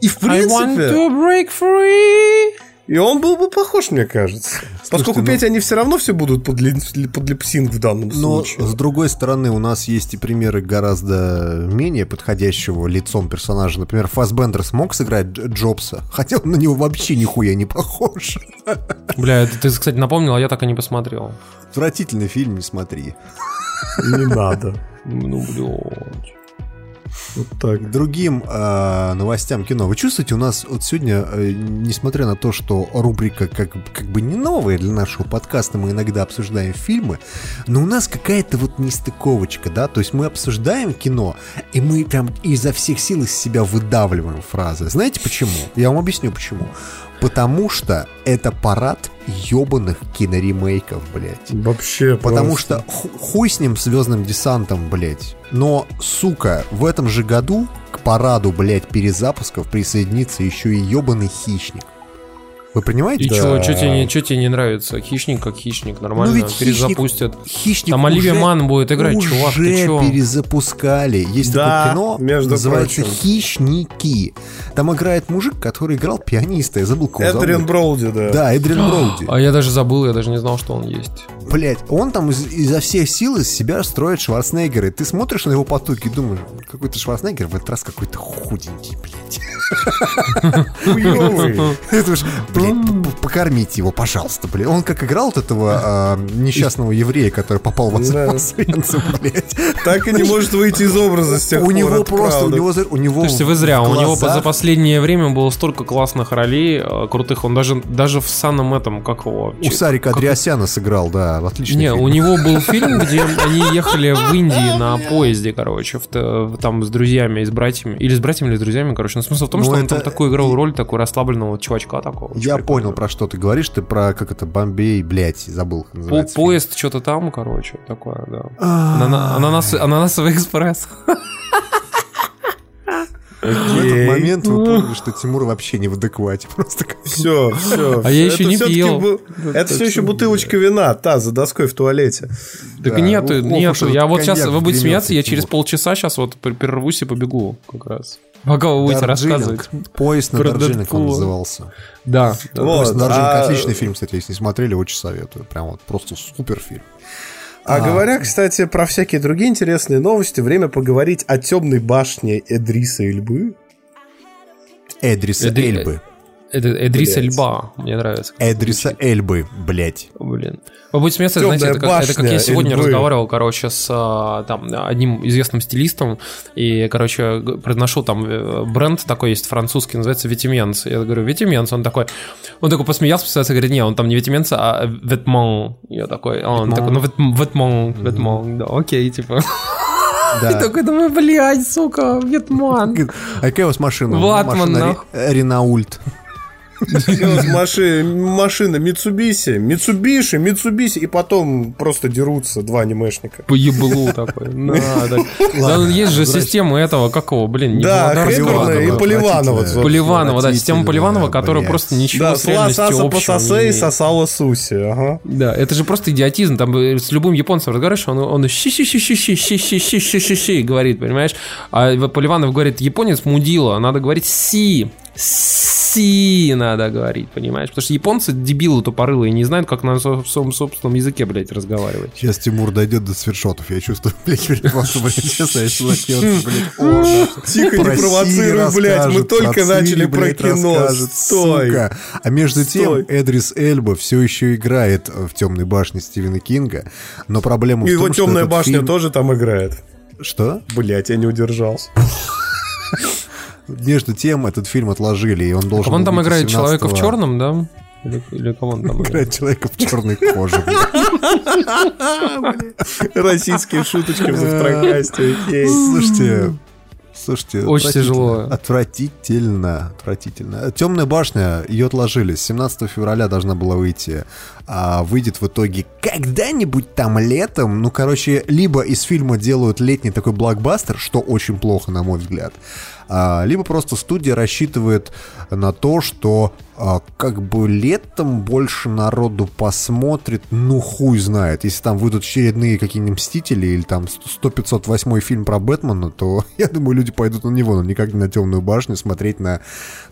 И в I want принципе, to break free. И он был бы похож, мне кажется. Поскольку ну- петь они все равно все будут под, ли- под липсинг в данном Но случае. с другой стороны, у нас есть и примеры гораздо менее подходящего лицом персонажа. Например, Фассбендер смог сыграть Дж- Джобса, хотя он на него вообще нихуя не похож. Бля, это ты, кстати, напомнил, а я так и не посмотрел. Отвратительный фильм, не смотри. Не надо. Ну, блядь. Вот так. Другим э, новостям кино. Вы чувствуете, у нас вот сегодня, э, несмотря на то, что рубрика как, как бы не новая для нашего подкаста, мы иногда обсуждаем фильмы, но у нас какая-то вот нестыковочка, да, то есть мы обсуждаем кино, и мы прям изо всех сил из себя выдавливаем фразы. Знаете почему? Я вам объясню почему. Потому что это парад ебаных киноремейков, блядь. Вообще Потому просто. что ху- хуй с ним звездным десантом, блядь. Но, сука, в этом же году к параду, блядь, перезапусков присоединится еще и ебаный хищник. Вы понимаете? И чё, чё тебе, не- чё тебе не нравится? Хищник как хищник, нормально, Ну ведь хищник- перезапустят. Хищник Там Оливия уже- Манн будет играть, уже чувак, ты чё? перезапускали. Есть Да, такое кино, между называется прочим. «Хищники». Там играет мужик, который играл пианиста. Я забыл, кого Эдриан зовут. Броуди, да. Да, Эдриан Броуди. А я даже забыл, я даже не знал, что он есть. Блять, он там из- изо всех сил из себя строит Шварценеггера. И ты смотришь на его потоки и думаешь, какой-то Шварценеггер в этот раз какой-то худенький, блядь. Хуёвый. П- покормите его, пожалуйста, блядь. Он как играл вот этого а, несчастного еврея, который попал в. Освенцим, блядь. Так и не может выйти из образа с тех У него просто, у него, у него Слушайте, вы зря, у него за последнее время было столько классных ролей, э, крутых. Он даже, даже в санном этом, как его... У Сарика Андреасяна сыграл, да, отлично. Не, у него был фильм, где они ехали в Индии на поезде, короче, там с друзьями и с братьями. Или с братьями, или с друзьями, короче. Но смысл в том, Ну, что он там такой играл роль, такой расслабленного чувачка такого. Очень Я понял, про что ты говоришь. Ты про, как это, Бомбей, блядь, забыл, как По- называется. Поезд что-то там, короче, такое, да. Анана- Ананас, ананасовый экспресс. В этот момент вы поняли, что Тимур вообще не в адеквате. Просто Все, все. А я еще не пил. Это все еще бутылочка вина, та, за доской в туалете. Так нет, ох нет, я вот сейчас, вы будете смеяться, я через полчаса сейчас вот перервусь и побегу как раз. Пока вы будете Дарджилинг. рассказывать. Поезд на Дарджилинг он назывался. Да. Вот, Поезд на Дарджилинг а- отличный фильм, кстати, если не смотрели, очень советую. Прям вот просто супер фильм. А говоря, кстати, про всякие другие интересные новости, время поговорить о темной башне Эдриса Ильбы. Эдриса Эдри- Эльбы. Это Эдрис Блядь. Эльба, мне нравится. Эдриса Эльбы, блядь. Блин. Будете смеяться, Тёмная знаете, это как, это как я сегодня Эльбы. разговаривал, короче, с а, там, одним известным стилистом, и, короче, произношу там э, бренд такой есть французский, называется Витименс. Я говорю, Витименс, он такой, он такой посмеялся, посмеялся, говорит, не, он там не Витименс, а Ветмон. Я такой, а он такой, ну, Ветмон, Ветмон, да, окей, типа. И Да. такой, думаю, блядь, сука, Ветман. А какая у вас машина? Ватман, Машина Ренаульт. Маши- Машина Митсубиси, Митсубиши, Митсубиси, и потом просто дерутся два анимешника. По еблу такой. Ну, есть же система этого, какого, блин, не Да, и а Поливанова. Поливанова, да, система Поливанова, которая просто ничего с реальностью саса общего не и сосала суси. Да, это же просто идиотизм. Там э, с любым японцем разговариваешь, он, он щи щи щи щи щи щи щи щи щи щи щи говорит, понимаешь? А Поливанов говорит, японец мудила, надо говорить си. Си. Надо говорить, понимаешь? Потому что японцы дебилы тупорылые не знают, как на своем собственном языке, блядь, разговаривать. Сейчас Тимур дойдет до свершотов. Я чувствую, блядь, перепашу, блядь, честно, я блядь, о, Тихо, не про провоцируй, блядь, мы только начали про кино. Стой. А между тем. Эдрис Эльба все еще играет в «Темной башне» Стивена Кинга, но проблема в Его том, что темная этот башня тоже там играет. Что? Блять, я не удержался. Между тем, этот фильм отложили, и он должен он был там играет человека в 17-го. черном, да? Или, или кого он там играет? Человека в черной коже. Российские шуточки в завтракасте. Слушайте, слушайте, Очень отвратительно. тяжело. Отвратительно, отвратительно. Темная башня, ее отложили. С 17 февраля должна была выйти. А выйдет в итоге когда-нибудь там летом. Ну, короче, либо из фильма делают летний такой блокбастер, что очень плохо, на мой взгляд. А, либо просто студия рассчитывает на то, что а, как бы летом больше народу посмотрит, ну хуй знает. Если там выйдут очередные какие-нибудь Мстители или там 100-508 фильм про Бэтмена, то я думаю, люди пойдут на него, но никак не на Темную башню смотреть на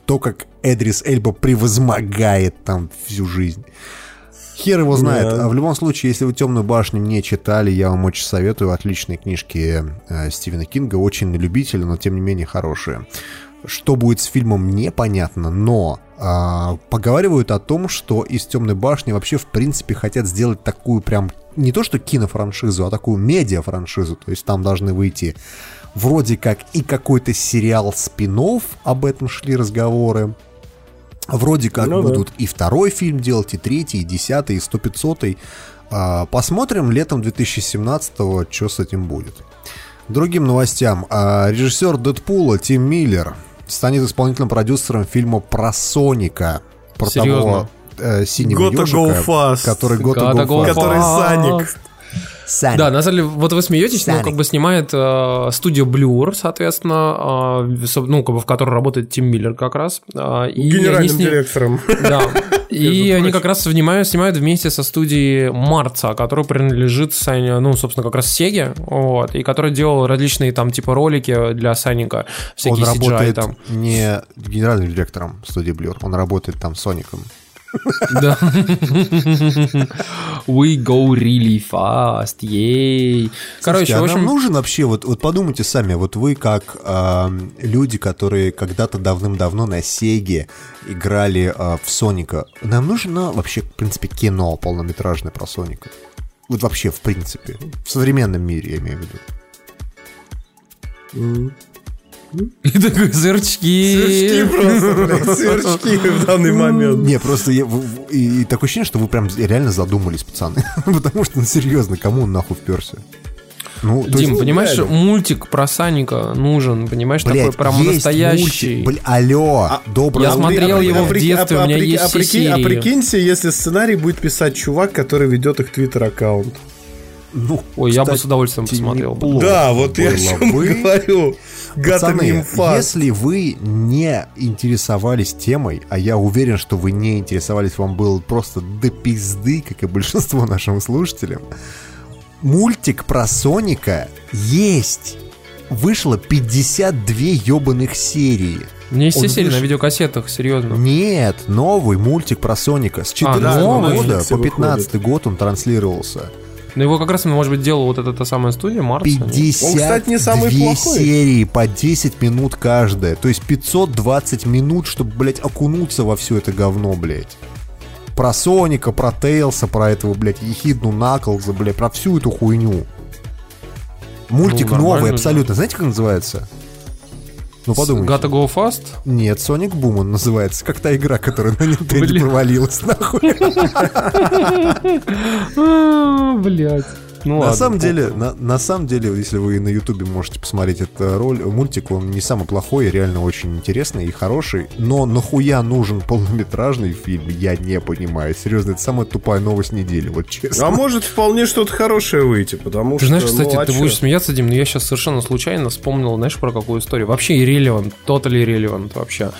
то, как Эдрис Эльба превозмогает там всю жизнь. Хер его знает. Да. А в любом случае, если вы Темную башню не читали, я вам очень советую. Отличные книжки э, Стивена Кинга, очень на любителя, но тем не менее хорошие. Что будет с фильмом, непонятно, но а, поговаривают о том, что из Темной башни вообще в принципе хотят сделать такую прям не то что кинофраншизу, а такую медиа-франшизу. То есть там должны выйти вроде как и какой-то сериал спин об этом шли разговоры. Вроде как Ну да. будут и второй фильм делать, и третий, и десятый, и сто пятьсотый. А, Посмотрим летом 2017-го, что с этим будет. Другим новостям. А, Режиссер Дэдпула Тим Миллер станет исполнительным продюсером фильма про Соника. Про Серьезно? того э, синего Gotta ежика, go fast. который Gotta Gotta go go fast. Который fast. Саник. Саник. Да, на самом деле, вот вы смеетесь, но Саник. как бы снимает э, студия Blur, соответственно, э, со- ну, как бы в которой работает Тим Миллер как раз. э, и Генеральным с ним- директором. Да. И они как раз снимают, снимают вместе со студией Марца, которая принадлежит Сане, ну, собственно, как раз Сеге, вот, и который делал различные там типа ролики для Саника, Он всякие CGI работает там. не генеральным директором студии Blur, он работает там Соником. Да. We go really fast, ей. Короче, а в общем, нам нужен вообще, вот, вот подумайте сами, вот вы как ам, люди, которые когда-то давным-давно на Сеге играли а, в Соника, нам нужно вообще, в принципе, кино полнометражное про Соника? Вот вообще, в принципе, в современном мире, я имею в виду. И такой сверчки. Сверчки просто, блядь, сверчки в данный момент. Не, просто я, в- в- и, и такое ощущение, что вы прям реально задумались, пацаны. Потому что, ну, серьезно, кому он нахуй вперся? Ну, Дим, есть, понимаешь, реально. мультик про Саника нужен, понимаешь, такой блядь, прям есть настоящий. мультик, бля, алло, добрый я утро, смотрел блядь. его в прикинь- детстве, у меня прикинь- есть а все прикинь- а прикиньте, если сценарий будет писать чувак, который ведет их твиттер-аккаунт. Ну, Ой, я бы кстати, с удовольствием посмотрел. бы. неплохо Да, вот я о чем говорю. Пацаны, если вы не интересовались темой, а я уверен, что вы не интересовались, вам было просто до пизды, как и большинство нашим слушателям, мультик про Соника есть. Вышло 52 ебаных серии. Есть все серии на выш- видеокассетах, серьезно. Нет, новый мультик про Соника. С 14 новый? года Netflix по 15 год он транслировался. Но его как раз, может быть, делала вот эта та самая студия, Марс. 52 Он, кстати, не самый плохой. серии по 10 минут каждая. То есть 520 минут, чтобы, блядь, окунуться во все это говно, блядь. Про Соника, про Тейлса, про этого, блядь, Ехидну Наклза, блядь, про всю эту хуйню. Мультик Ну, новый абсолютно. Знаете, как называется? Ну, подумайте. Gotta Go Fast? Нет, Sonic Boom он называется. Как та игра, которая на Nintendo провалилась, нахуй. Блять. Ну на ладно, самом деле, на, на самом деле, если вы на Ютубе можете посмотреть этот роль, мультик, он не самый плохой, реально очень интересный и хороший. Но нахуя нужен полнометражный фильм, я не понимаю. Серьезно, это самая тупая новость недели, вот честно. А может вполне что-то хорошее выйти, потому Ты что... знаешь, ну, кстати, а ты чё? будешь смеяться, Дим, но я сейчас совершенно случайно вспомнил, знаешь, про какую историю. Вообще irrelevant, totally irrelevant вообще.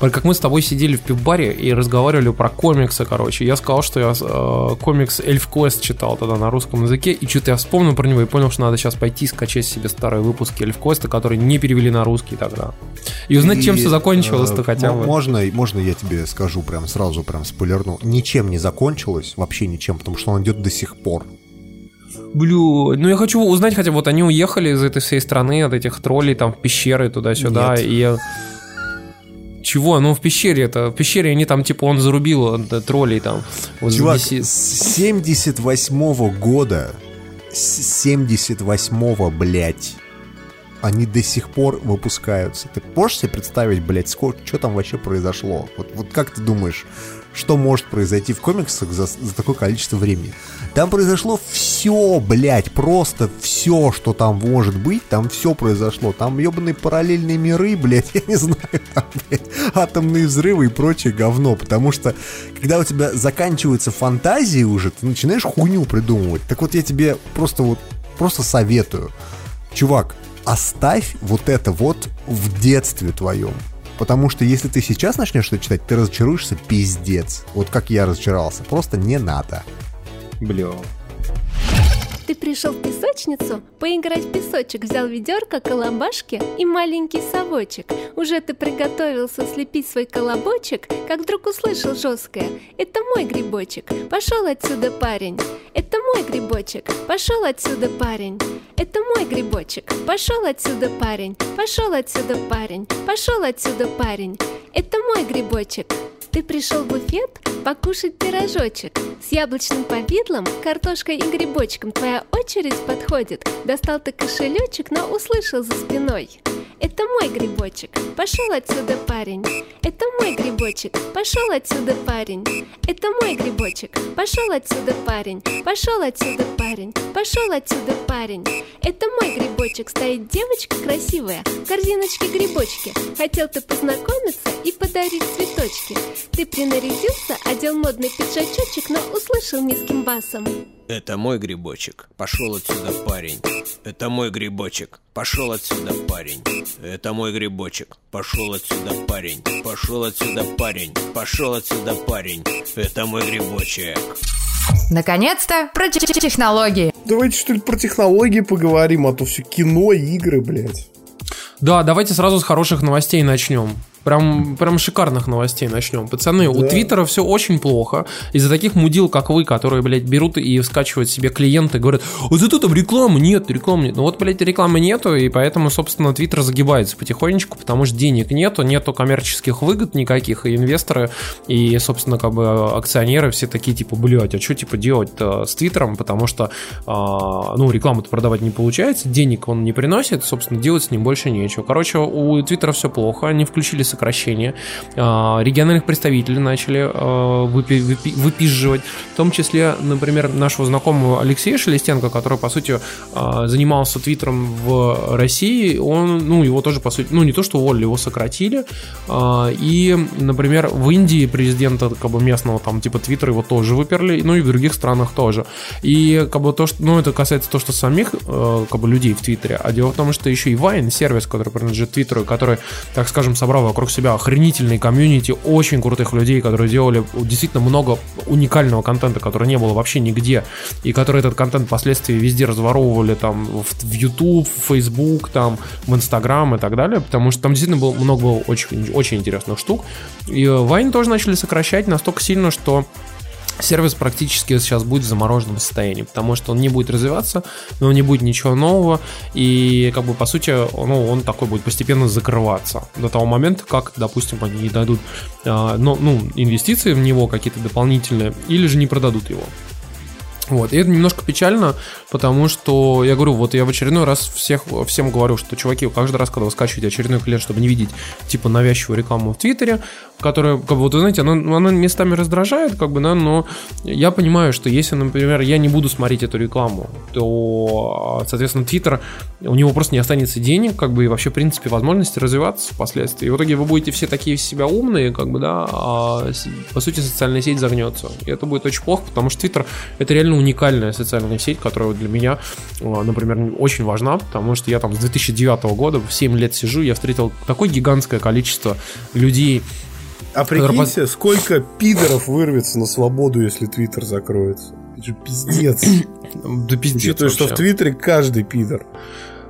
Как мы с тобой сидели в пивбаре и разговаривали про комиксы, короче. Я сказал, что я э, комикс Elf Quest читал тогда на русском языке и что-то я вспомнил про него и понял, что надо сейчас пойти скачать себе старые выпуски Эльфквеста, которые не перевели на русский тогда. И узнать, чем И, все закончилось-то э, хотя бы. Можно, можно я тебе скажу прям сразу, прям спойлерну. Ничем не закончилось, вообще ничем, потому что он идет до сих пор. Блю, ну я хочу узнать, хотя вот они уехали из этой всей страны, от этих троллей, там, в пещеры туда-сюда, Нет. и... Чего? Ну, в пещере это. В пещере они там, типа, он зарубил э, троллей там. Вот Чувак, с 78 года, с 78-го, блядь, они до сих пор выпускаются. Ты можешь себе представить, блядь, сколько, что там вообще произошло? Вот, вот как ты думаешь, что может произойти в комиксах за, за такое количество времени? Там произошло все, блядь, просто все, что там может быть, там все произошло. Там ебаные параллельные миры, блядь, я не знаю, там, блядь, атомные взрывы и прочее говно. Потому что, когда у тебя заканчиваются фантазии уже, ты начинаешь хуйню придумывать. Так вот я тебе просто вот, просто советую. Чувак, оставь вот это вот в детстве твоем. Потому что если ты сейчас начнешь это читать, ты разочаруешься пиздец. Вот как я разочаровался. Просто не надо. Бля. Ты пришел в песочницу, поиграть в песочек, взял ведерко, колобашки и маленький совочек. Уже ты приготовился слепить свой колобочек, как вдруг услышал жесткое «Это мой грибочек, пошел отсюда, парень!» «Это мой грибочек, пошел отсюда, парень!» «Это мой грибочек, пошел отсюда, парень!» «Пошел отсюда, парень! Пошел отсюда, парень!» «Это мой грибочек, ты пришел в буфет покушать пирожочек. С яблочным повидлом, картошкой и грибочком Твоя очередь подходит. Достал ты кошелечек, но услышал за спиной Это мой грибочек, пошел отсюда парень. Это мой грибочек, пошел отсюда парень. Это мой грибочек, пошел отсюда парень. Пошел отсюда парень, пошел отсюда парень. Это мой грибочек, стоит девочка красивая В корзиночке грибочки. Хотел ты познакомиться и подарить цветочки. Ты принарядился, одел модный пиджачочек Но услышал низким басом Это мой грибочек, пошел отсюда парень. Это мой грибочек, пошел отсюда парень. Это мой грибочек, пошел отсюда парень. Пошел отсюда парень, пошел отсюда парень. Это мой грибочек. Наконец-то про те- те- технологии. Давайте что ли про технологии поговорим, а то все кино, игры, блядь. Да, давайте сразу с хороших новостей начнем. Прям, прям шикарных новостей начнем. Пацаны, у Да. Твиттера все очень плохо. Из-за таких мудил, как вы, которые, блядь, берут и скачивают себе клиенты, говорят, а зато там рекламы нет, рекламы нет. Ну вот, блядь, рекламы нету, и поэтому, собственно, Твиттер загибается потихонечку, потому что денег нету, нету коммерческих выгод никаких, и инвесторы, и, собственно, как бы акционеры все такие, типа, блядь, а что, типа, делать-то с Твиттером, потому что, а, ну, рекламу-то продавать не получается, денег он не приносит, собственно, делать с ним больше нечего. Короче, у Твиттера все плохо, они включили сокращение, а, региональных представителей начали а, выпи- выпи- выпизживать, в том числе, например, нашего знакомого Алексея Шелестенко, который, по сути, а, занимался Твиттером в России, он, ну, его тоже, по сути, ну, не то, что уволили, его сократили, и, например, в Индии президента, как бы, местного, там, типа, Твиттера его тоже выперли, ну, и в других странах тоже. И, как бы, то, что, ну, это касается то, что самих, как бы, людей в Твиттере, а дело в том, что еще и Vine, сервис, который принадлежит Твиттеру, который, так скажем, собрал вокруг себя охренительный комьюнити очень крутых людей, которые делали действительно много уникального контента, который не было вообще нигде, и которые этот контент впоследствии везде разворовывали там в, YouTube, в Facebook, там, в Instagram и так далее, потому что там действительно было много было очень, очень интересных штук. И э, Vine тоже начали сокращать настолько сильно, что сервис практически сейчас будет в замороженном состоянии, потому что он не будет развиваться, но не будет ничего нового, и как бы по сути, ну, он такой будет постепенно закрываться до того момента, как, допустим, они дадут а, ну, ну, инвестиции в него какие-то дополнительные, или же не продадут его. Вот, и это немножко печально, потому что, я говорю, вот я в очередной раз всех, всем говорю, что, чуваки, каждый раз, когда вы скачиваете очередной клиент, чтобы не видеть, типа, навязчивую рекламу в Твиттере, которая, как бы, вот, вы знаете, она, она местами раздражает, как бы, да, но я понимаю, что если, например, я не буду смотреть эту рекламу, то, соответственно, Твиттер, у него просто не останется денег, как бы, и вообще, в принципе, возможности развиваться впоследствии. И в итоге вы будете все такие себя умные, как бы, да, а, по сути, социальная сеть загнется. И это будет очень плохо, потому что Твиттер — это реально уникальная социальная сеть, которая для меня, а, например, очень важна, потому что я там с 2009 года, в 7 лет сижу, я встретил такое гигантское количество людей, А прикиньте, сколько пидоров вырвется на свободу, если Твиттер закроется. Это же пиздец. Да пиздец Учитывая, что в. Твиттере каждый пидор.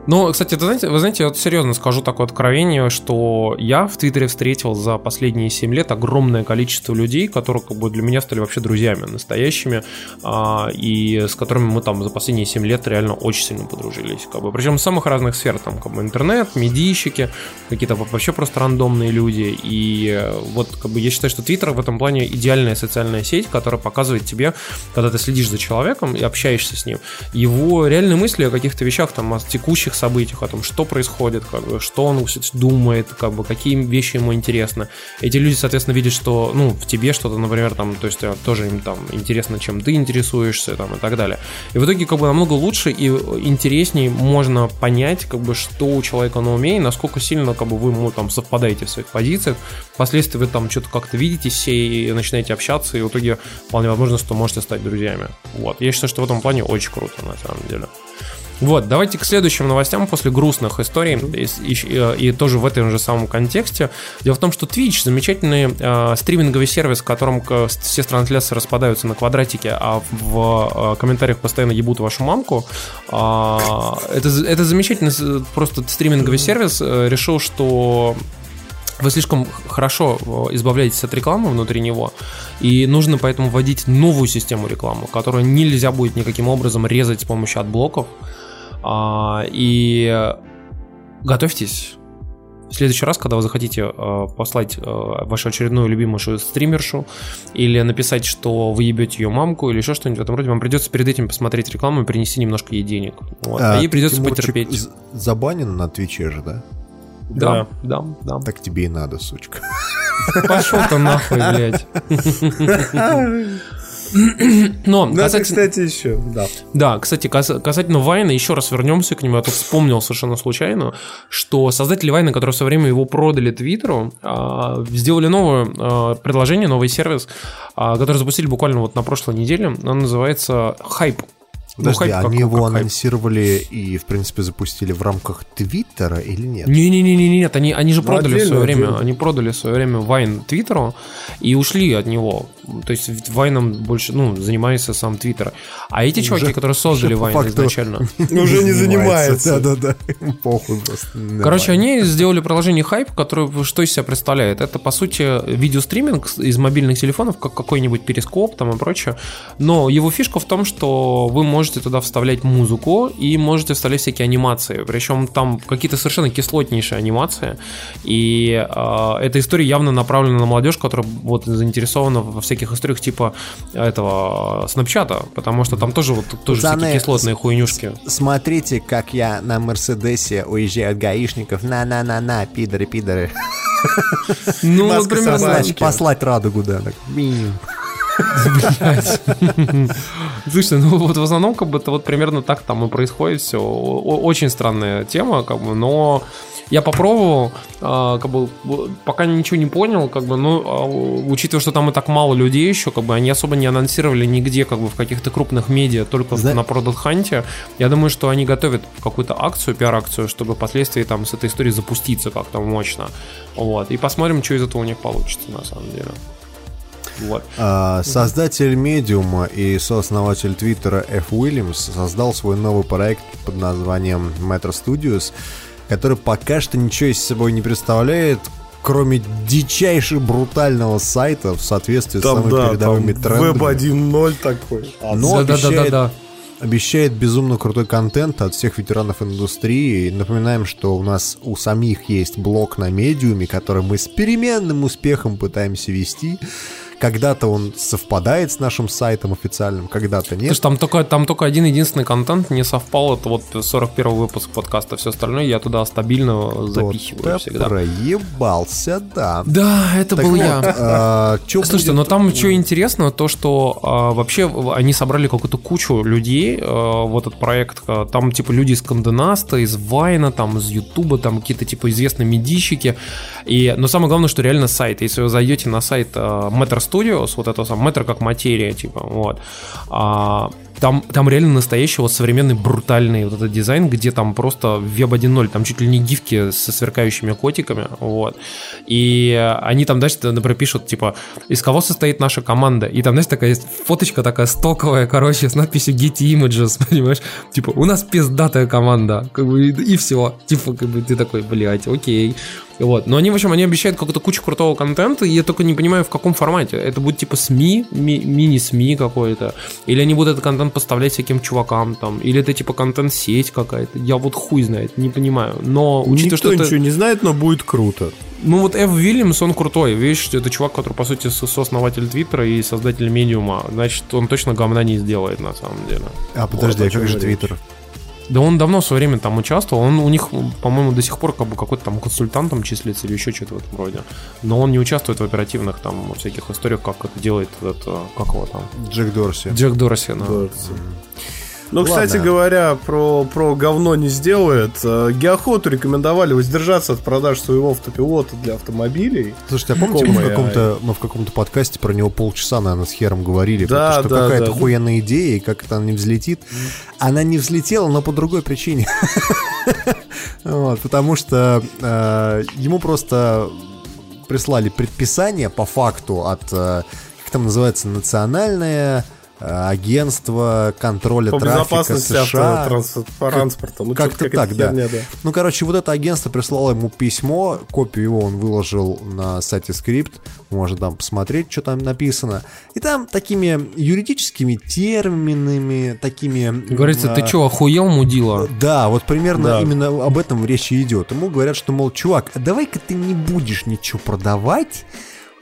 Ну, кстати, вы знаете, вы знаете, я вот серьезно скажу такое откровение, что я в Твиттере встретил за последние 7 лет огромное количество людей, которые как бы для меня стали вообще друзьями настоящими, а, и с которыми мы там за последние 7 лет реально очень сильно подружились. Как бы. Причем с самых разных сфер, там как бы интернет, медийщики, какие-то вообще просто рандомные люди. И вот как бы я считаю, что Твиттер в этом плане идеальная социальная сеть, которая показывает тебе, когда ты следишь за человеком и общаешься с ним, его реальные мысли о каких-то вещах, там, о текущих событиях, о том, что происходит, как бы, что он думает, как бы, какие вещи ему интересны. Эти люди, соответственно, видят, что, ну, в тебе что-то, например, там, то есть э, тоже им там интересно, чем ты интересуешься, там, и так далее. И в итоге, как бы, намного лучше и интереснее можно понять, как бы, что у человека на уме и насколько сильно, как бы, вы ему там совпадаете в своих позициях. Впоследствии вы там что-то как-то видитесь все и начинаете общаться, и в итоге вполне возможно, что можете стать друзьями. Вот. Я считаю, что в этом плане очень круто, на самом деле. Вот, давайте к следующим новостям после грустных историй и, и- и тоже в этом же самом контексте. Дело в том, что Twitch замечательный э, стриминговый сервис, в котором все трансляции распадаются на квадратики, а в э, комментариях постоянно ебут вашу мамку. А, это, это замечательный с- просто стриминговый сервис э, решил, что вы слишком хорошо э, избавляетесь от рекламы внутри него, и нужно поэтому вводить новую систему рекламы, которую нельзя будет никаким образом резать с помощью отблоков. А, и готовьтесь. В следующий раз, когда вы захотите э, послать э, вашу очередную любимую стримершу или написать, что вы ебете ее мамку или еще что-нибудь в этом роде, вам придется перед этим посмотреть рекламу и принести немножко ей денег. Вот. А, ей придется Тимурчик потерпеть. забанен на Твиче же, да? Да, да, да. Так тебе и надо, сучка. Пошел ты нахуй, блядь. Но, Ну, это, касательно- кстати, еще, да. Да, кстати, кас- касательно Вайна, еще раз вернемся к нему. Я тут вспомнил совершенно случайно, что создатели Вайна, которые в свое время его продали Твиттеру, а, сделали новое а, предложение, новый сервис, а, который запустили буквально вот на прошлой неделе. Он называется Хайп. Ну, Подожди, хайп как- они его как хайп. анонсировали и, в принципе, запустили в рамках Твиттера или нет? Не-не-не, нет, они, они же Ну, продали в свое время, отдельно. они продали в свое время Вайн Твиттеру и ушли от него. То есть Вайном больше, ну, занимается сам Твиттер. А эти чуваки, которые создали уже Вайн изначально, Уже не занимается. Да-да-да, похуй просто. Короче, они сделали приложение Hype, которое что из себя представляет? Это, по сути, видеостриминг из мобильных телефонов, как какой-нибудь перископ там и прочее. Но его фишка в том, что вы можете туда вставлять музыку и можете вставлять всякие анимации. Причем там какие-то совершенно кислотнейшие анимации. И э, эта история явно направлена на молодежь, которая вот заинтересована во всяких историях типа этого снапчата, потому что там тоже вот тоже Пацаны, всякие кислотные хуйнюшки. Смотрите, как я на Мерседесе уезжаю от гаишников. На-на-на-на, пидоры, пидоры. Ну, вот Маска примерно собачки. Послать радугу, да. так. Слушай, ну вот в основном как бы это вот примерно так там и происходит все. Очень странная тема, как бы, но я попробовал, а, как бы, пока ничего не понял, как бы, ну, а, учитывая, что там и так мало людей еще, как бы, они особо не анонсировали нигде, как бы, в каких-то крупных медиа, только Зна- на Product Hunt. Я думаю, что они готовят какую-то акцию, пиар-акцию, чтобы впоследствии там с этой историей запуститься как-то мощно. Вот. И посмотрим, что из этого у них получится, на самом деле. Вот. А, Создатель медиума и сооснователь Твиттера Ф. Уильямс создал свой новый проект под названием Metro Studios, который пока что ничего из собой не представляет, кроме дичайше брутального сайта в соответствии с Там, самыми да, там передовыми трендами. веб 1.0 такой. Но обещает, Да-да-да-да. обещает безумно крутой контент от всех ветеранов индустрии. И напоминаем, что у нас у самих есть блог на медиуме, который мы с переменным успехом пытаемся вести. Когда-то он совпадает с нашим сайтом официальным, когда-то нет. Слушай, там только, там только один единственный контент не совпал, это вот 41 выпуск подкаста, все остальное я туда стабильно запихиваю Кто-то всегда. проебался, да. Да, это Так был вот, я. а, Слушайте, но там что интересно, то что а, вообще они собрали какую-то кучу людей а, в этот проект. Там типа люди из Канденаста, из Вайна, там из Ютуба, там какие-то типа известные медийщики. И, но самое главное, что реально сайт. Если вы зайдете на сайт Metro Studios, вот это сам Metro как материя, типа, вот. а, Там, там реально настоящий вот современный брутальный вот этот дизайн, где там просто веб 1.0, там чуть ли не гифки со сверкающими котиками, вот. И они там дальше, например, пишут, типа, из кого состоит наша команда? И там, знаешь, такая есть фоточка такая стоковая, короче, с надписью Getty Images, понимаешь? Типа, у нас пиздатая команда, как бы, и, и все. Типа, как бы ты такой, блядь, окей. Вот. Но они, в общем, они обещают какую-то кучу крутого контента, и я только не понимаю, в каком формате. Это будет типа СМИ, ми- мини-СМИ какой-то, или они будут этот контент поставлять всяким чувакам там, или это типа контент-сеть какая-то. Я вот хуй знает, не понимаю. Но учитывая, Никто что это... ничего не знает, но будет круто. Ну вот Эв Вильямс, он крутой. Видишь, это чувак, который, по сути, со- сооснователь Твиттера и создатель Медиума. Значит, он точно говна не сделает, на самом деле. А подожди, Вот а как же речь. Твиттер? Да он давно в свое время там участвовал. Он у них, по-моему, до сих пор как бы какой-то там консультантом числится или еще что-то в этом роде. Но он не участвует в оперативных там всяких историях, как это делает этот, э, как его там? Джек Дорси. Джек Дорси, да. Ну, Ладно. кстати говоря, про, про говно не сделает. Э, Геохоту рекомендовали воздержаться от продаж своего автопилота для автомобилей. Слушайте, а помните, мы в каком-то, мы в каком-то подкасте про него полчаса, наверное, с Хером говорили, Да, что да, какая-то да. охуенная идея, и как это она не взлетит. Она не взлетела, но по другой причине. Вот, Потому что э, ему просто прислали предписание по факту от, э, как там называется, национальное агентство контроля По трафика США. автотранспорта. Ну, Как-то что-то так, да. херня, Ну, короче, вот это агентство прислало ему письмо, копию его он выложил на сайте скрипт, можно там посмотреть, что там написано. И там такими юридическими терминами, такими... Говорится, ты а, что, охуел, мудила? Да, вот примерно Да. именно об этом речь и идет. Ему говорят, что, мол, чувак, а давай-ка ты не будешь ничего продавать,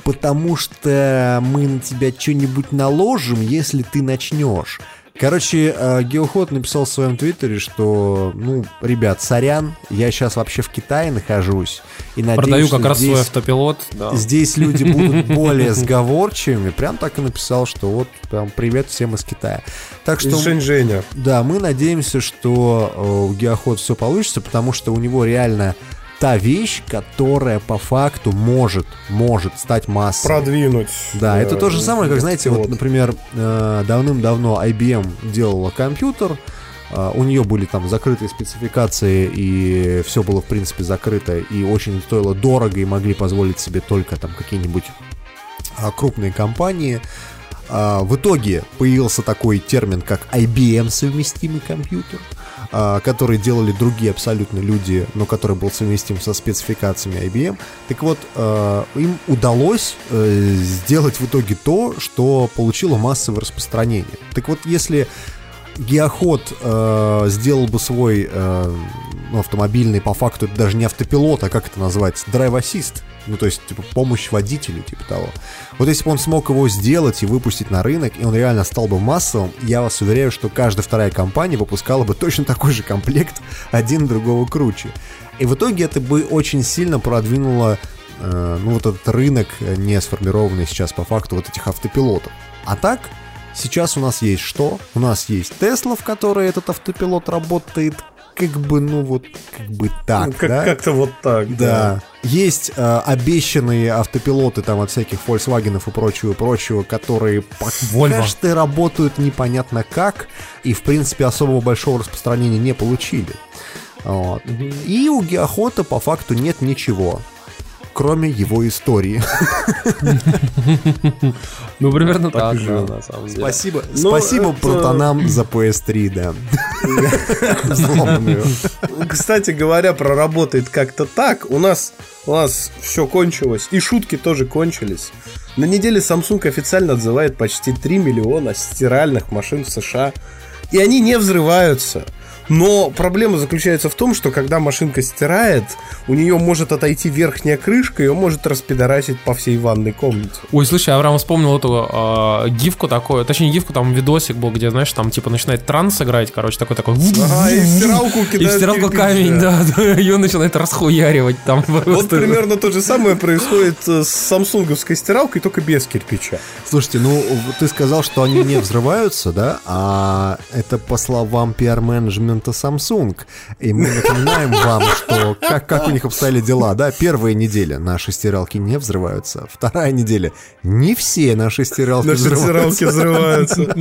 потому что мы на тебя что-нибудь наложим, если ты начнешь. Короче, э, Геоход написал в своем твиттере, что, ну, ребят, сорян, я сейчас вообще в Китае нахожусь. И надеюсь, Продаю как раз здесь, свой автопилот. Да. здесь люди будут более сговорчивыми. Прям так и написал, что вот прям привет всем из Китая. Так что Из Шэньчжэня. да, мы надеемся, что э, у Геоход все получится, потому что у него реально та вещь, которая по факту может, может стать массой. Продвинуть. Да, э, это то же самое, как, знаете, вот, вот. например, э, давным-давно IBM делала компьютер, э, у нее были там закрытые спецификации, и все было, в принципе, закрыто, и очень стоило дорого, и могли позволить себе только там какие-нибудь а, крупные компании. А, В итоге появился такой термин, как IBM совместимый компьютер, который делали другие абсолютно люди, но который был совместим со спецификациями IBM. Так вот, а, им удалось э, сделать в итоге то, что получило массовое распространение. Так вот, если Геоход э, сделал бы свой э, ну, автомобильный, по факту, это даже не автопилот, а как это называется, драйв-ассист, ну, то есть, типа, помощь водителю, типа того. Вот если бы он смог его сделать и выпустить на рынок, и он реально стал бы массовым, я вас уверяю, что каждая вторая компания выпускала бы точно такой же комплект, один другого круче. И в итоге это бы очень сильно продвинуло, э, ну, вот этот рынок, э, не сформированный сейчас по факту вот этих автопилотов. А так, Сейчас у нас есть что? У нас есть Тесла, в которой этот автопилот работает как бы, ну вот, как бы так, Ну, как- да? Как-то вот так, Да. да. Есть э, обещанные автопилоты там от всяких Volkswagen и прочего, прочего, которые пока что работают непонятно как и, в принципе, особого большого распространения не получили. Вот. И у Геохота по факту нет ничего, кроме его истории. Ну, примерно Так так, и да, жил. на самом деле. Спасибо, Ну, спасибо это- протонам за PS3, да. Кстати говоря, проработает как-то так. У нас, у нас все кончилось. И шутки тоже кончились. На неделе Samsung официально отзывает почти 3 миллиона стиральных машин в США. И они не взрываются. Но проблема заключается в том, что когда машинка стирает, у нее может отойти верхняя крышка, и ее может распидорасить по всей ванной комнате. Ой, слушай, Авраам вспомнил эту э, гифку такую, точнее гифку, там видосик был, где, знаешь, там типа начинает транс играть, короче, такой такой. Ага, и в стиралку И в стиралку камень, да, да, и он начинает расхуяривать там. Вот примерно то же самое происходит э, с самсунговской стиралкой, только без кирпича. Слушайте, ну ты сказал, что они не взрываются, да? А это по словам пиар-менеджмента конкурента Samsung. И мы напоминаем вам, что как, как у них обстояли дела, да? Первая неделя наши стиралки не взрываются. Вторая неделя не все наши стиралки Наши взрываются. стиралки взрываются.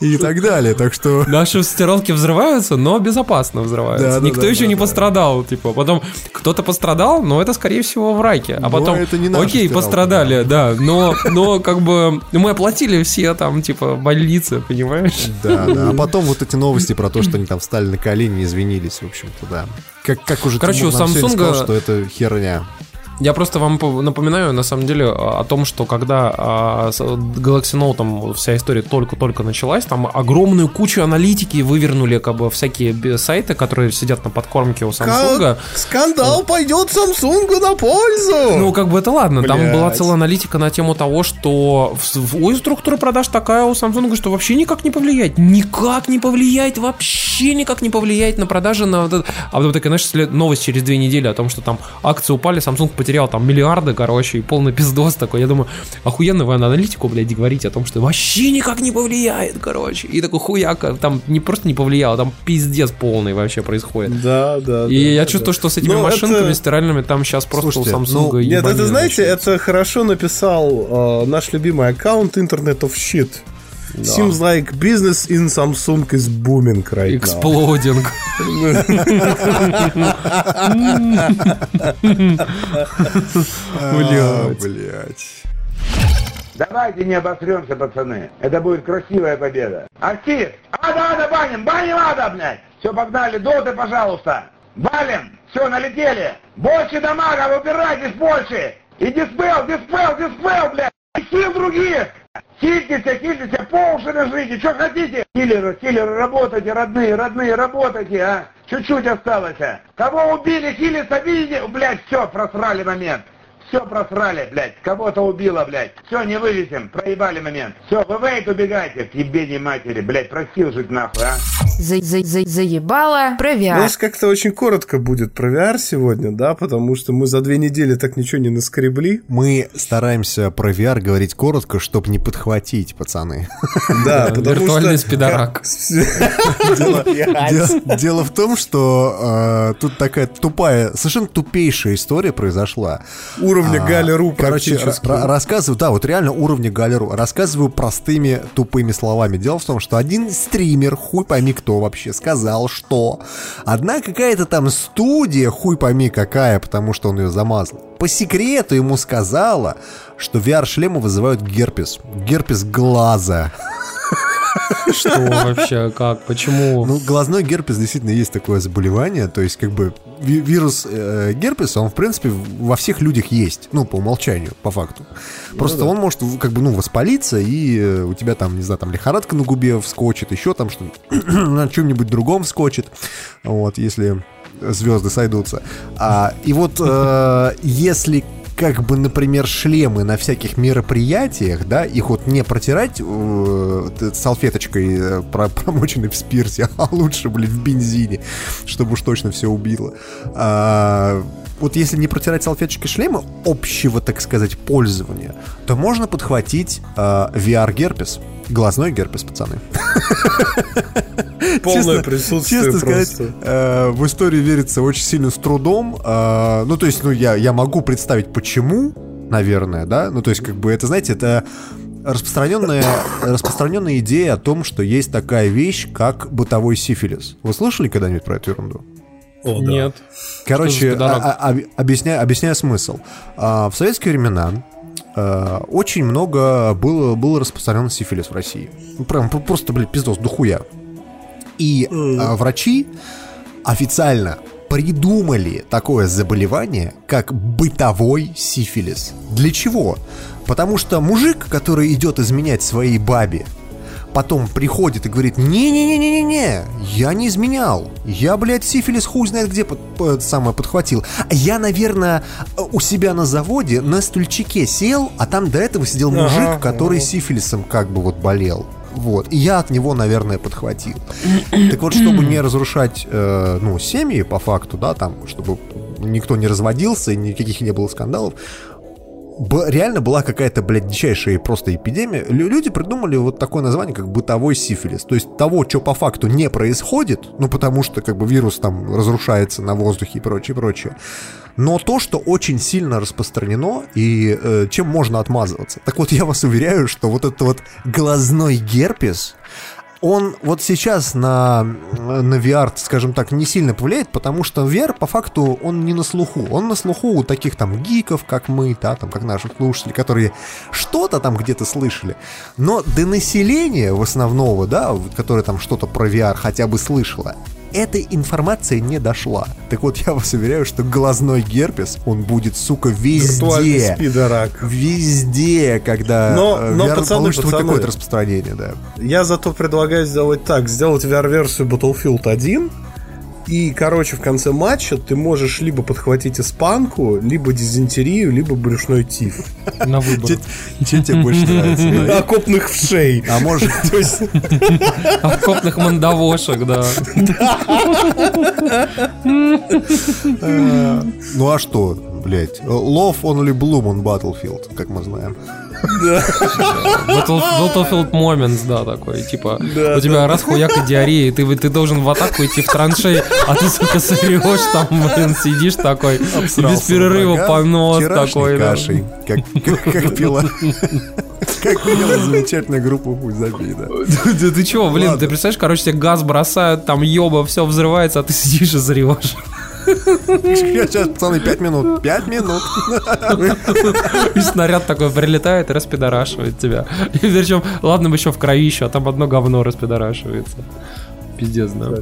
И так далее. Так что... Наши стиралки взрываются, но безопасно взрываются. Да, да, Никто да, еще да, не да. пострадал, типа. Потом кто-то пострадал, но это скорее всего в раке. А Но потом, это не наши окей, стиралки, пострадали, да. Но, но как бы мы оплатили все там типа больницы, понимаешь? Да, да. А потом вот эти новости про то, что они там встали на колени, извинились, в общем-то, да. Как, как уже Короче, у Samsung- сказал, что это херня. Я просто вам по- напоминаю, на самом деле, о о том, что когда а, с Galaxy Note там вся история только-только началась, там огромную кучу аналитики вывернули как бы всякие сайты, которые сидят на подкормке у Samsung. Как скандал пойдет Samsung на пользу. Ну, как бы это ладно. Там Блядь. была целая аналитика на тему того, что ой, структура продаж такая у Samsung, что вообще никак не повлияет. Никак не повлияет, вообще никак не повлияет на продажи. На вот это. А потом такая, знаешь, новость через две недели о том, что там акции упали, Samsung потерял там миллиарды, короче, и полный пиздос такой. Я думаю, охуенно вы на аналитику, блядь, говорите о том, что вообще никак не повлияет, короче. И такой хуяка, там не просто не повлияло, там пиздец полный вообще происходит. Да, да. И я чувствую, что с этими Ну, машинками это- стиральными там сейчас просто Слушайте, у Samsung ну, Нет, это знаете, начнется. это хорошо написал э, наш любимый аккаунт Internet of Shit. Seems like business in Samsung is booming right now. Exploding. А, блядь. Давайте не обосремся, пацаны. Это будет красивая победа. Артист! Ада, ада, баним! Баним, ада, блядь! Все, погнали, доты, пожалуйста! Валим! Все, налетели! Больше дамага, выбирайтесь больше! И диспел, диспел, диспел, блядь! И сил других! Хильтесь, хильтесь, по уши лежите, что хотите? Киллеры, киллеры, работайте, родные, родные, работайте, а! Чуть-чуть осталось, а! Кого убили, хилиться, видите? Блядь, все, просрали момент! Все просрали, блядь. Кого-то убило, блядь. Все, не вывезем. Проебали момент. Все, вы вейт убегайте. К ебени матери, блядь. Просил жить нахуй, а. За- за- за- Заебало про У VR. нас как-то очень коротко будет про VR сегодня, да, потому что мы за две недели так ничего не наскребли. Мы стараемся про VR говорить коротко, чтобы не подхватить, пацаны. Да, потому Виртуальный что... спидорак. Дело, в том, что э, тут такая тупая, совершенно тупейшая история произошла. Уровня А, Галеру Короче, ра- рассказываю, да, вот реально уровня Галеру. Рассказываю простыми тупыми словами. Дело в том, что один стример, хуй пойми кто вообще, сказал, что одна какая-то там студия, хуй пойми какая, потому что он ее замазал, по секрету ему сказала, что VR-шлемы вызывают герпес. Герпес глаза. Что вообще, как, почему? Ну, глазной герпес действительно есть такое заболевание, то есть как бы ви- вирус э, герпеса, он в принципе во всех людях есть, ну, по умолчанию, по факту. Просто он может как бы, ну, воспалиться, и э, у тебя там, не знаю, там лихорадка на губе вскочит, еще там что-нибудь, на чем-нибудь другом вскочит, вот, если звезды сойдутся. А, и вот э, если как бы, например, шлемы на всяких мероприятиях, да, их вот не протирать э, салфеточкой, э, про- промоченной в спирте, а лучше, блин, в бензине, чтобы уж точно все убило. А, вот если не протирать салфеточкой шлема общего, так сказать, пользования, то можно подхватить э, VR-герпес. Глазной герпес, пацаны. Полное Честно- присутствие Честно сказать, э, в историю верится очень сильно с трудом. Э, ну, то есть, ну, я, я могу представить, почему, наверное, да? Ну, то есть, как бы, это, знаете, это распространенная, распространенная идея о том, что есть такая вещь, как бытовой сифилис. Вы слышали когда-нибудь про эту ерунду? О, да. Нет. Короче, а- а- об- объясняю, объясняю смысл. А, В советские времена э, очень много было, было распространен сифилис в России. Ну, Прям пр- просто, блядь, пиздос, дохуя. И а, врачи официально придумали такое заболевание, как бытовой сифилис. Для чего? Потому что мужик, который идет изменять своей бабе, потом приходит и говорит, не-не-не-не-не, я не изменял, я, блядь, сифилис хуй знает где под, под- самое подхватил. Я, наверное, у себя на заводе на стульчике сел, а там до этого сидел Ага, мужик, который ага. сифилисом как бы вот болел. Вот. И я от него, наверное, подхватил. Так вот, чтобы не разрушать, э, ну, семьи, по факту, да, там, чтобы никто не разводился и никаких не было скандалов, реально была какая-то, блядь, дичайшая просто эпидемия. Лю- люди придумали вот такое название, как бытовой сифилис. То есть того, что по факту не происходит, ну потому что как бы вирус там разрушается на воздухе и прочее, прочее. Но то, что очень сильно распространено и э, чем можно отмазываться. Так вот, я вас уверяю, что вот этот вот глазной герпес, он вот сейчас на, на VR, скажем так, не сильно повлияет, потому что VR, по факту, он не на слуху. Он на слуху у таких там гиков, как мы, да, там, как наши слушатели, которые что-то там где-то слышали. Но до населения в основного, да, которое там что-то про VR хотя бы слышало, эта информация не дошла. Так вот, я вас уверяю, что глазной герпес, он будет, сука, везде. спидорак. Везде, когда Но- э, но, VR пацаны, получит хоть пацаны, какое-то распространение, да. Я зато предлагаю сделать так, сделать VR-версию Battlefield 1, и, короче, в конце матча ты можешь либо подхватить испанку, либо дизентерию, либо брюшной тиф. На выбор. Чем тебе больше нравится? Окопных вшей. А может, Окопных мандавошек, да. э, ну а что, блядь? Love only bloom on Battlefield, как мы знаем. Battle- Battlefield Moments, да, такой, типа, у тебя раз хуяк и диарея, ты, ты должен в атаку идти в траншей, а ты, сука, сырешь там, блин, сидишь такой, и без перерыва понос вчерашней такой, да. кашей. Как, как, как пела. Как пела замечательная группа Хуй забей, да. Ты чего, блин, ты представляешь, короче, тебе газ бросают, там ёба, все взрывается, а ты сидишь и зрешь. Я сейчас, пацаны, пять минут. Пять минут. И снаряд такой прилетает и распидорашивает тебя. И причем, ладно бы еще в кровищу, а там одно говно распидорашивается. Пиздец, да.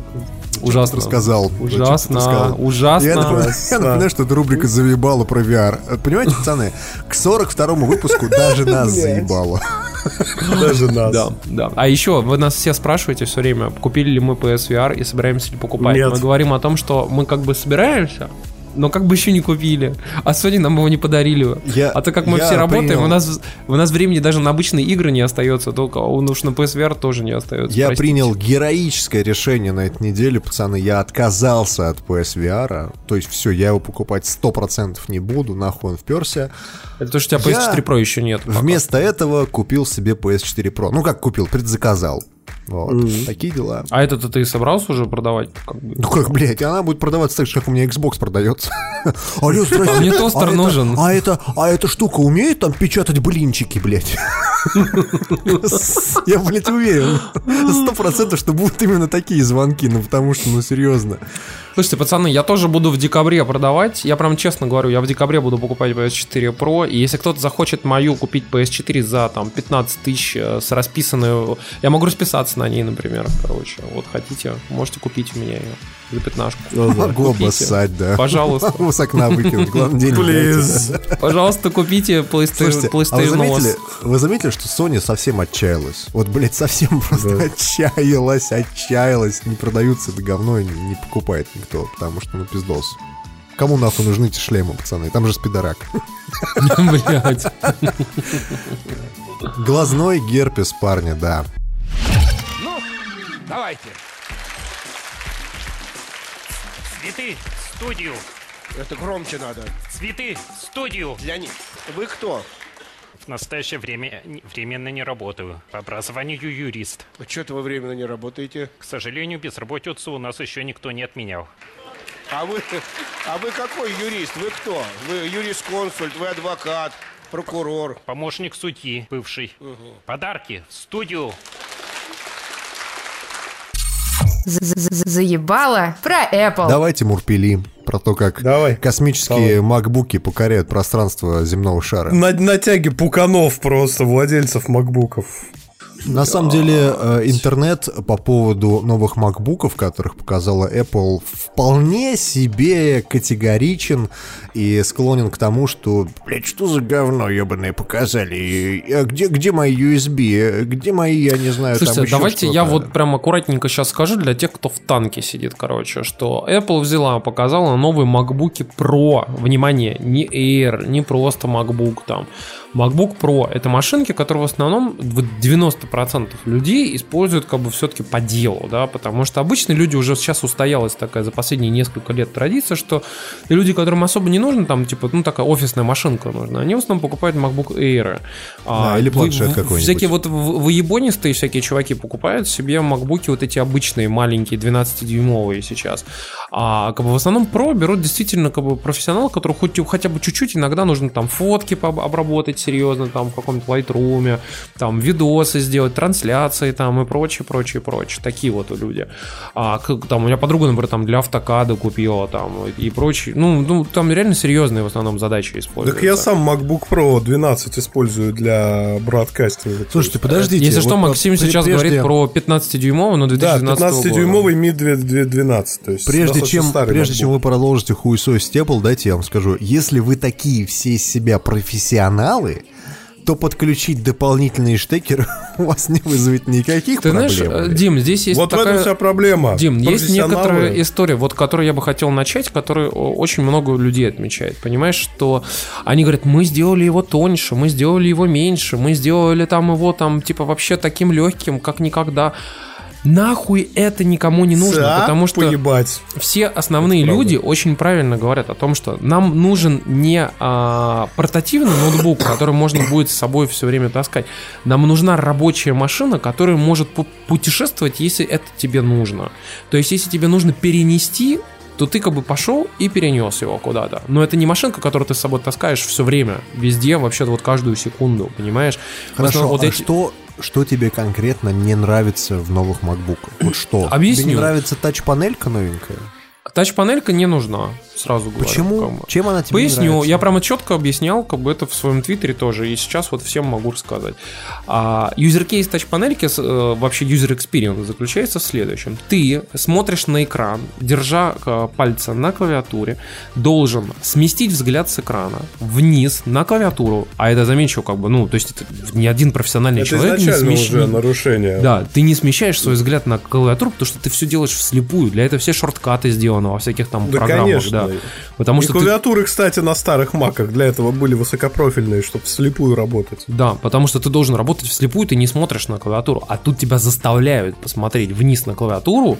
Ужасно. Рассказал. Ужасно, Рассказал. ужасно. Я напоминаю, я напоминаю, что эта рубрика заебала про VR. Понимаете, пацаны, к 42-му выпуску даже нас заебало. даже нас. Да, да. А еще вы нас все спрашиваете все время, купили ли мы PSVR и собираемся ли покупать. Нет. Мы говорим о том, что мы как бы собираемся, но как бы еще не купили. А сегодня нам его не подарили. Я- а то как мы я все работаем, принял- у нас, у нас времени даже на обычные игры не остается, только он уж на PSVR тоже не остается. Я простите. принял героическое решение на этой неделе, пацаны. Я отказался от PSVR. То есть все, я его покупать 100% не буду, нахуй он вперся. Это то, что у тебя Я PS4 Pro еще нет. пока. Вместо этого купил себе PS4 Pro. Ну как купил, предзаказал. Вот. Такие дела. А это-то ты собрался уже продавать? Как бы? Ну как, блядь, она будет продаваться так же, как у меня Xbox продается. Алло, здрасте. А мне тостер это- нужен. А это, а эта штука умеет там печатать блинчики, блядь? Я, блядь, уверен. Сто процентов, что будут именно такие звонки, ну потому что, ну серьезно. Слушайте, пацаны, я тоже буду в декабре продавать. Я прям честно говорю, я в декабре буду покупать PS4 Pro. И если кто-то захочет мою купить PS4 за там 15 тысяч э, с расписанной... Я могу расписаться на ней, например. Короче, вот хотите, можете купить у меня ее за пятнашку. Могу обоссать, да. Пожалуйста. Могу с окна выкинуть, главное дайте. Пожалуйста, купите PlayStation, Слушайте, а вы заметили, OS. вы заметили, что Sony совсем отчаялась? Вот, блядь, совсем просто отчаялась, отчаялась. Не продаются это говно и не покупает никто, потому что, ну, пиздос. Кому нахуй нужны эти шлемы, пацаны? Там же спидорак. Блядь. Глазной герпес, парня, да. Давайте. Цветы в студию. Это громче надо. Цветы в студию. Для них. Вы кто? В настоящее время временно не работаю. По образованию юрист. А что-то вы временно не работаете. К сожалению, безработицу у нас еще никто не отменял. А вы, а вы какой юрист? Вы кто? Вы юрисконсульт, вы адвокат, прокурор. Помощник судьи бывший. Подарки в студию. Заебало про Apple. Давайте мурпели про то, как Давай. космические макбуки покоряют пространство земного шара. На, на тяге пуканов просто, владельцев макбуков. На самом деле, э, интернет по поводу новых макбуков, которых показала Apple, вполне себе категоричен и склонен к тому, что, блядь, что за говно ебаное показали? А где, где мои USB? Где мои, я не знаю, там Слушайте, еще давайте я вот прям аккуратненько сейчас скажу для тех, кто в танке сидит, короче, что Apple взяла, показала новые MacBook Pro. Внимание, не Air, не просто MacBook там. MacBook Pro — это машинки, которые в основном в 90% 80% людей используют как бы все-таки по делу, да, потому что обычно люди уже сейчас устоялась такая за последние несколько лет традиция, что люди, которым особо не нужно, там, типа, ну, такая офисная машинка нужна, они в основном покупают MacBook Air. Да, или планшет в- в- какой-нибудь. Всякие вот в- выебонистые всякие чуваки покупают себе MacBook вот эти обычные, маленькие, 12-дюймовые сейчас. А как бы в основном про берут действительно как бы профессионал, который хоть хотя бы чуть-чуть иногда нужно там фотки обработать серьезно, там в каком-то Lightroom, там видосы сделать, трансляции там и прочее, прочее, прочее. Такие вот люди. А, как, там у меня подруга, например, там для автокада купила там и прочее. Ну, ну, там реально серьезные в основном задачи используются. Так я сам MacBook Pro 12 использую для бродкастинга. Слушайте, подождите. Если что, вот Максим прежде- сейчас говорит про 15-дюймовый, но Да, 2012 15-дюймовый Mi 12. То есть Прежде чем, прежде MacBook. чем вы продолжите хуесосить Apple, дайте я вам скажу, если вы такие все из себя профессионалы, то подключить дополнительные штекеры у вас не вызовет никаких Ты знаешь, проблем. э, блядь. Дим, здесь есть Вот в такая... этом вся проблема. Дим, есть некоторая история, вот которую я бы хотел начать, которую очень много людей отмечает. Понимаешь, что они говорят, мы сделали его тоньше, мы сделали его меньше, мы сделали там его там типа вообще таким легким, как никогда. Нахуй это никому не нужно, Ца, потому что поебать. все основные Это правда. люди очень правильно говорят о том, что нам нужен не а, портативный ноутбук, который можно будет с собой все время таскать. Нам нужна рабочая машина, которая может пу- путешествовать, если это тебе нужно. То есть, если тебе нужно перенести то ты как бы пошел и перенес его куда-то. Но это не машинка, которую ты с собой таскаешь все время, везде, вообще вот каждую секунду, понимаешь? Хорошо, вот а эти- что, что тебе конкретно не нравится в новых MacBook? Вот что? Объясню. Тебе не нравится тач-панелька новенькая? Тач-панелька не нужна, сразу говорю. Почему? как бы. Чем она тебе не Поясню, я прямо четко объяснял, как бы это в своем твиттере тоже, и сейчас вот всем могу рассказать. А, юзер-кейс тач-панельки, э, вообще experience заключается в следующем. Ты смотришь на экран, держа э, пальцы на клавиатуре, должен сместить взгляд с экрана вниз на клавиатуру, а это, замечу, как бы, ну, то есть это ни один профессиональный Это человек не изначально смещ- уже нарушение. да, ты не смещаешь свой взгляд на клавиатуру, потому что ты все делаешь вслепую. Для этого все шорткаты сделаны во всяких там Да, программах. конечно. Да. Потому И что ты- клавиатуры, кстати, на старых маках для этого были высокопрофильные, чтобы вслепую работать. Да, потому что ты должен работать вслепую, ты не смотришь на клавиатуру, а тут тебя заставляют посмотреть вниз на клавиатуру,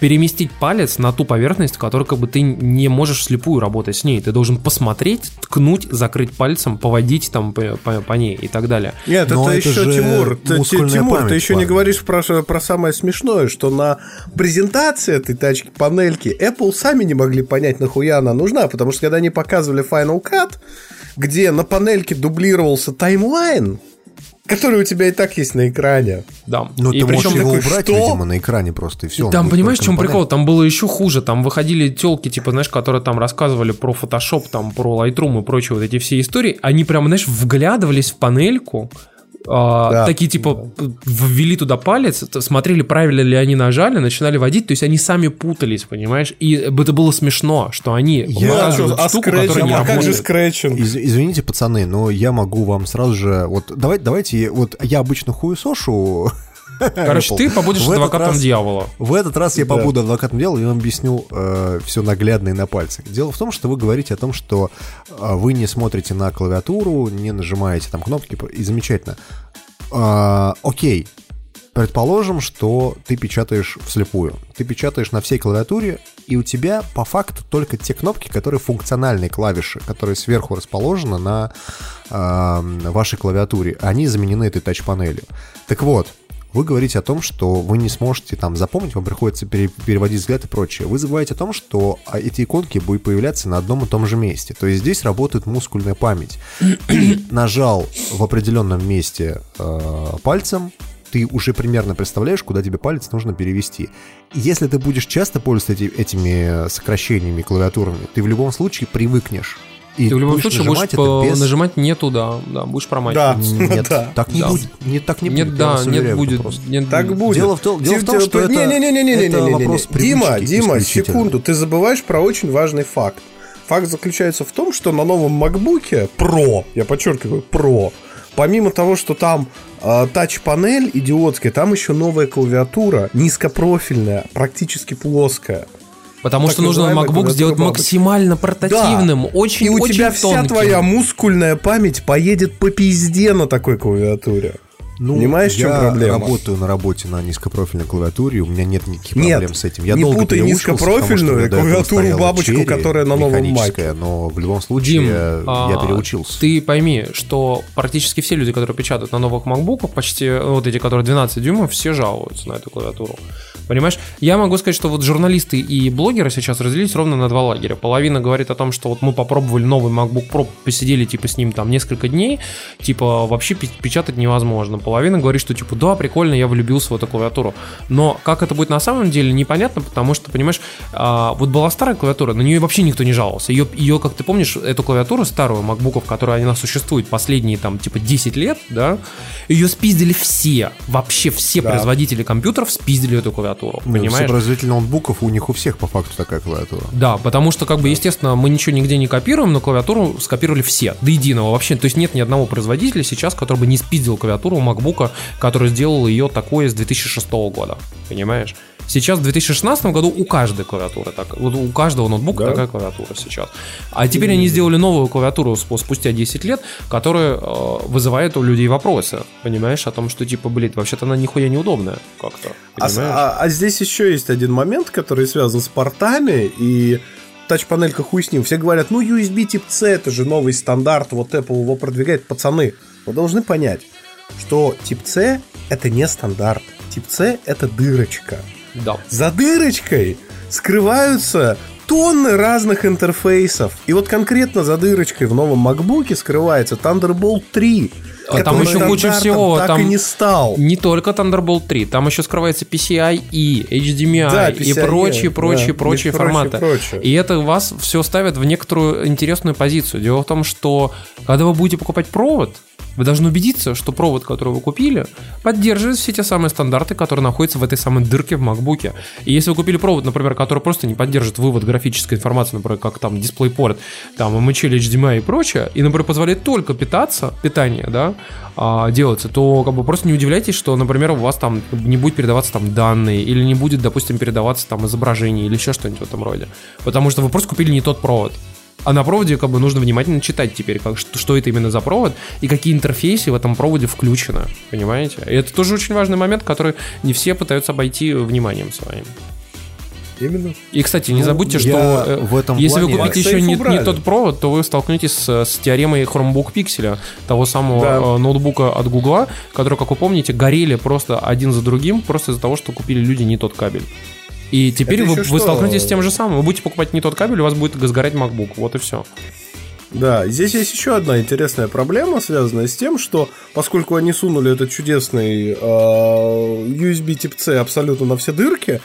переместить палец на ту поверхность, которой как бы ты не можешь вслепую работать с ней. Ты должен посмотреть, ткнуть, закрыть пальцем, поводить там по, по- по ней и так далее. Нет, Но это, это еще Тимур. Т- мускульная Тимур, ты память, еще не парень. говоришь про, про самое смешное, что на презентации этой тачки панельки Apple сами не могли понять, нахуя она нужна, потому что когда они показывали Final Cut, где на панельке дублировался таймлайн, который у тебя и так есть на экране. Да. Ну, и ты можешь причем его такой, убрать, что? видимо, на экране просто, и все. Там, понимаешь, в чем прикол? Там было еще хуже. Там выходили телки, типа, знаешь, которые там рассказывали про Photoshop, там, про Lightroom и прочие вот эти все истории. Они прям, знаешь, вглядывались в панельку, а, Да. такие, типа, ввели туда палец, смотрели, правильно ли они нажали, начинали водить, то есть они сами путались, понимаешь? И это было смешно, что они Я- Ну, а, показывают а штуку, которая скретчинг? не А как же работает. скретчинг? Из- извините, пацаны, но я могу вам сразу же... Вот давайте, давайте, вот я обычно хуесошу Короче, Apple. ты побудешь В адвокатом раз- дьявола. В этот раз я Да. побуду адвокатом дела и вам объясню все наглядно и на пальцах. Дело в том, что вы говорите о том, что э, вы не смотрите на клавиатуру, не нажимаете там кнопки, и замечательно. А, окей, предположим, что ты печатаешь вслепую. Ты печатаешь на всей клавиатуре, и у тебя по факту только те кнопки, которые функциональные клавиши, которые сверху расположены на а, вашей клавиатуре. Они заменены этой тач-панелью. Так вот, вы говорите о том, что вы не сможете там запомнить, вам приходится пере- переводить взгляд и прочее. Вы забываете о том, что а, эти иконки будут появляться на одном и том же месте. То есть здесь работает мускульная память. Ты нажал в определенном месте э, пальцем, ты уже примерно представляешь, куда тебе палец нужно перевести. Если ты будешь часто пользоваться эти- этими сокращениями клавиатурными, ты в любом случае привыкнешь. И Ты в любом будешь случае будешь нажимать это по- без- нажимать не туда, да, будешь промахиваться. Нет, Да. так не Да. будет. Не, так не Нет, будет. да, нет, будет. просто. Нет, Так будет. Дело в том- дело в том, что это- не-не-не-не-не-не-не-не. это вопрос Дима, привычки Дима, исключительно. секунду, ты забываешь про очень важный факт. Факт заключается в том, что на новом MacBook Pro, я подчеркиваю, Pro, помимо того, что там э, тач-панель идиотская, там еще новая клавиатура, низкопрофильная, практически плоская. Потому Так что нужно MacBook сделать бабочки. максимально портативным, очень И у очень тебя вся тонким. твоя мускульная память поедет по пизде на такой клавиатуре. Ну, Понимаешь, в чем я проблема? работаю на работе на низкопрофильной клавиатуре, у меня нет никаких Нет, проблем с этим. Я не долго путай низкопрофильную потому клавиатуру бабочку, Cherry которая на новом механическая, но в любом случае Дим, я, я а, переучился. Ты пойми, что практически все люди, которые печатают на новых макбуках, почти вот эти, которые 12 дюймов, все жалуются на эту клавиатуру. Понимаешь? Я могу сказать, что вот журналисты и блогеры сейчас разделились ровно на два лагеря. Половина говорит о том, что вот мы попробовали новый MacBook Pro, посидели типа с ним там несколько дней, типа вообще пе- печатать невозможно. Половина говорит, что типа да, прикольно, я влюбился в эту клавиатуру. Но как это будет на самом деле, непонятно, потому что, понимаешь, а, вот была старая клавиатура, на нее вообще никто не жаловался. Ее, ее, как ты помнишь, эту клавиатуру старую MacBook, которая она существует последние там типа 10 лет, да, ее спиздили все, вообще все Да. производители компьютеров спиздили эту клавиатуру, Ну, все понимаешь? производители ноутбуков, у них у всех по факту такая клавиатура. Да, потому что, как бы, естественно, мы ничего нигде не копируем, но клавиатуру скопировали все, до единого вообще. То есть нет ни одного производителя сейчас, который бы не спиздил клавиатуру у MacBook, который сделал ее такой с 2006 года, понимаешь? Сейчас в 2016 году у каждой клавиатуры так, вот у каждого ноутбука такая клавиатура сейчас. А теперь они сделали новую клавиатуру спустя 10 лет, которая э, вызывает у людей вопросы, понимаешь, о том, что типа, блин, вообще-то она нихуя неудобная как-то. А, а- а здесь еще есть один момент, который связан с портами и тач-панелька хуй с ним. Все говорят, ну USB тип C это же новый стандарт, вот Apple его продвигает. Пацаны, вы должны понять, что тип C это не стандарт. Тип C это дырочка. Да. За дырочкой скрываются тонны разных интерфейсов. И вот конкретно за дырочкой в новом MacBook скрывается Thunderbolt 3. А там еще куча всего. Так там и не стал. Не только Thunderbolt 3, там еще скрывается PCI и HDMI Да, и PCIe, прочие, прочие, да, прочие и форматы. прочее. И это вас все ставит в некоторую интересную позицию. Дело в том, что когда вы будете покупать провод, вы должны убедиться, что провод, который вы купили, поддерживает все те самые стандарты, которые находятся в этой самой дырке в MacBook. И если вы купили провод, например, который просто не поддержит вывод графической информации, например, как там DisplayPort, там MHL, HDMI и прочее, и, например, позволяет только питаться, питание, да, а, делаться, то как бы просто не удивляйтесь, что, например, у вас там не будет передаваться там данные, или не будет, допустим, передаваться там изображение, или еще что-нибудь в этом роде. Потому что вы просто купили не тот провод. А на проводе как бы нужно внимательно читать теперь, как, что, что это именно за провод и какие интерфейсы в этом проводе включены, понимаете? И это тоже очень важный момент, который не все пытаются обойти вниманием своим. Именно. И, кстати, не Ну, забудьте, что э, в этом если вы плане- купите MagSafe еще не, не тот провод, то вы столкнетесь с, с теоремой Chromebook Pixel, того самого Да. э, ноутбука от Гугла, который, как вы помните, горели просто один за другим, просто из-за того, что купили люди не тот кабель. И теперь Это вы, вы что? столкнетесь с тем же самым. Вы будете покупать не тот кабель, у вас будет сгорать MacBook. Вот и все. Да, здесь есть еще одна интересная проблема, связанная с тем, что поскольку они сунули этот чудесный э, USB тип C абсолютно на все дырки,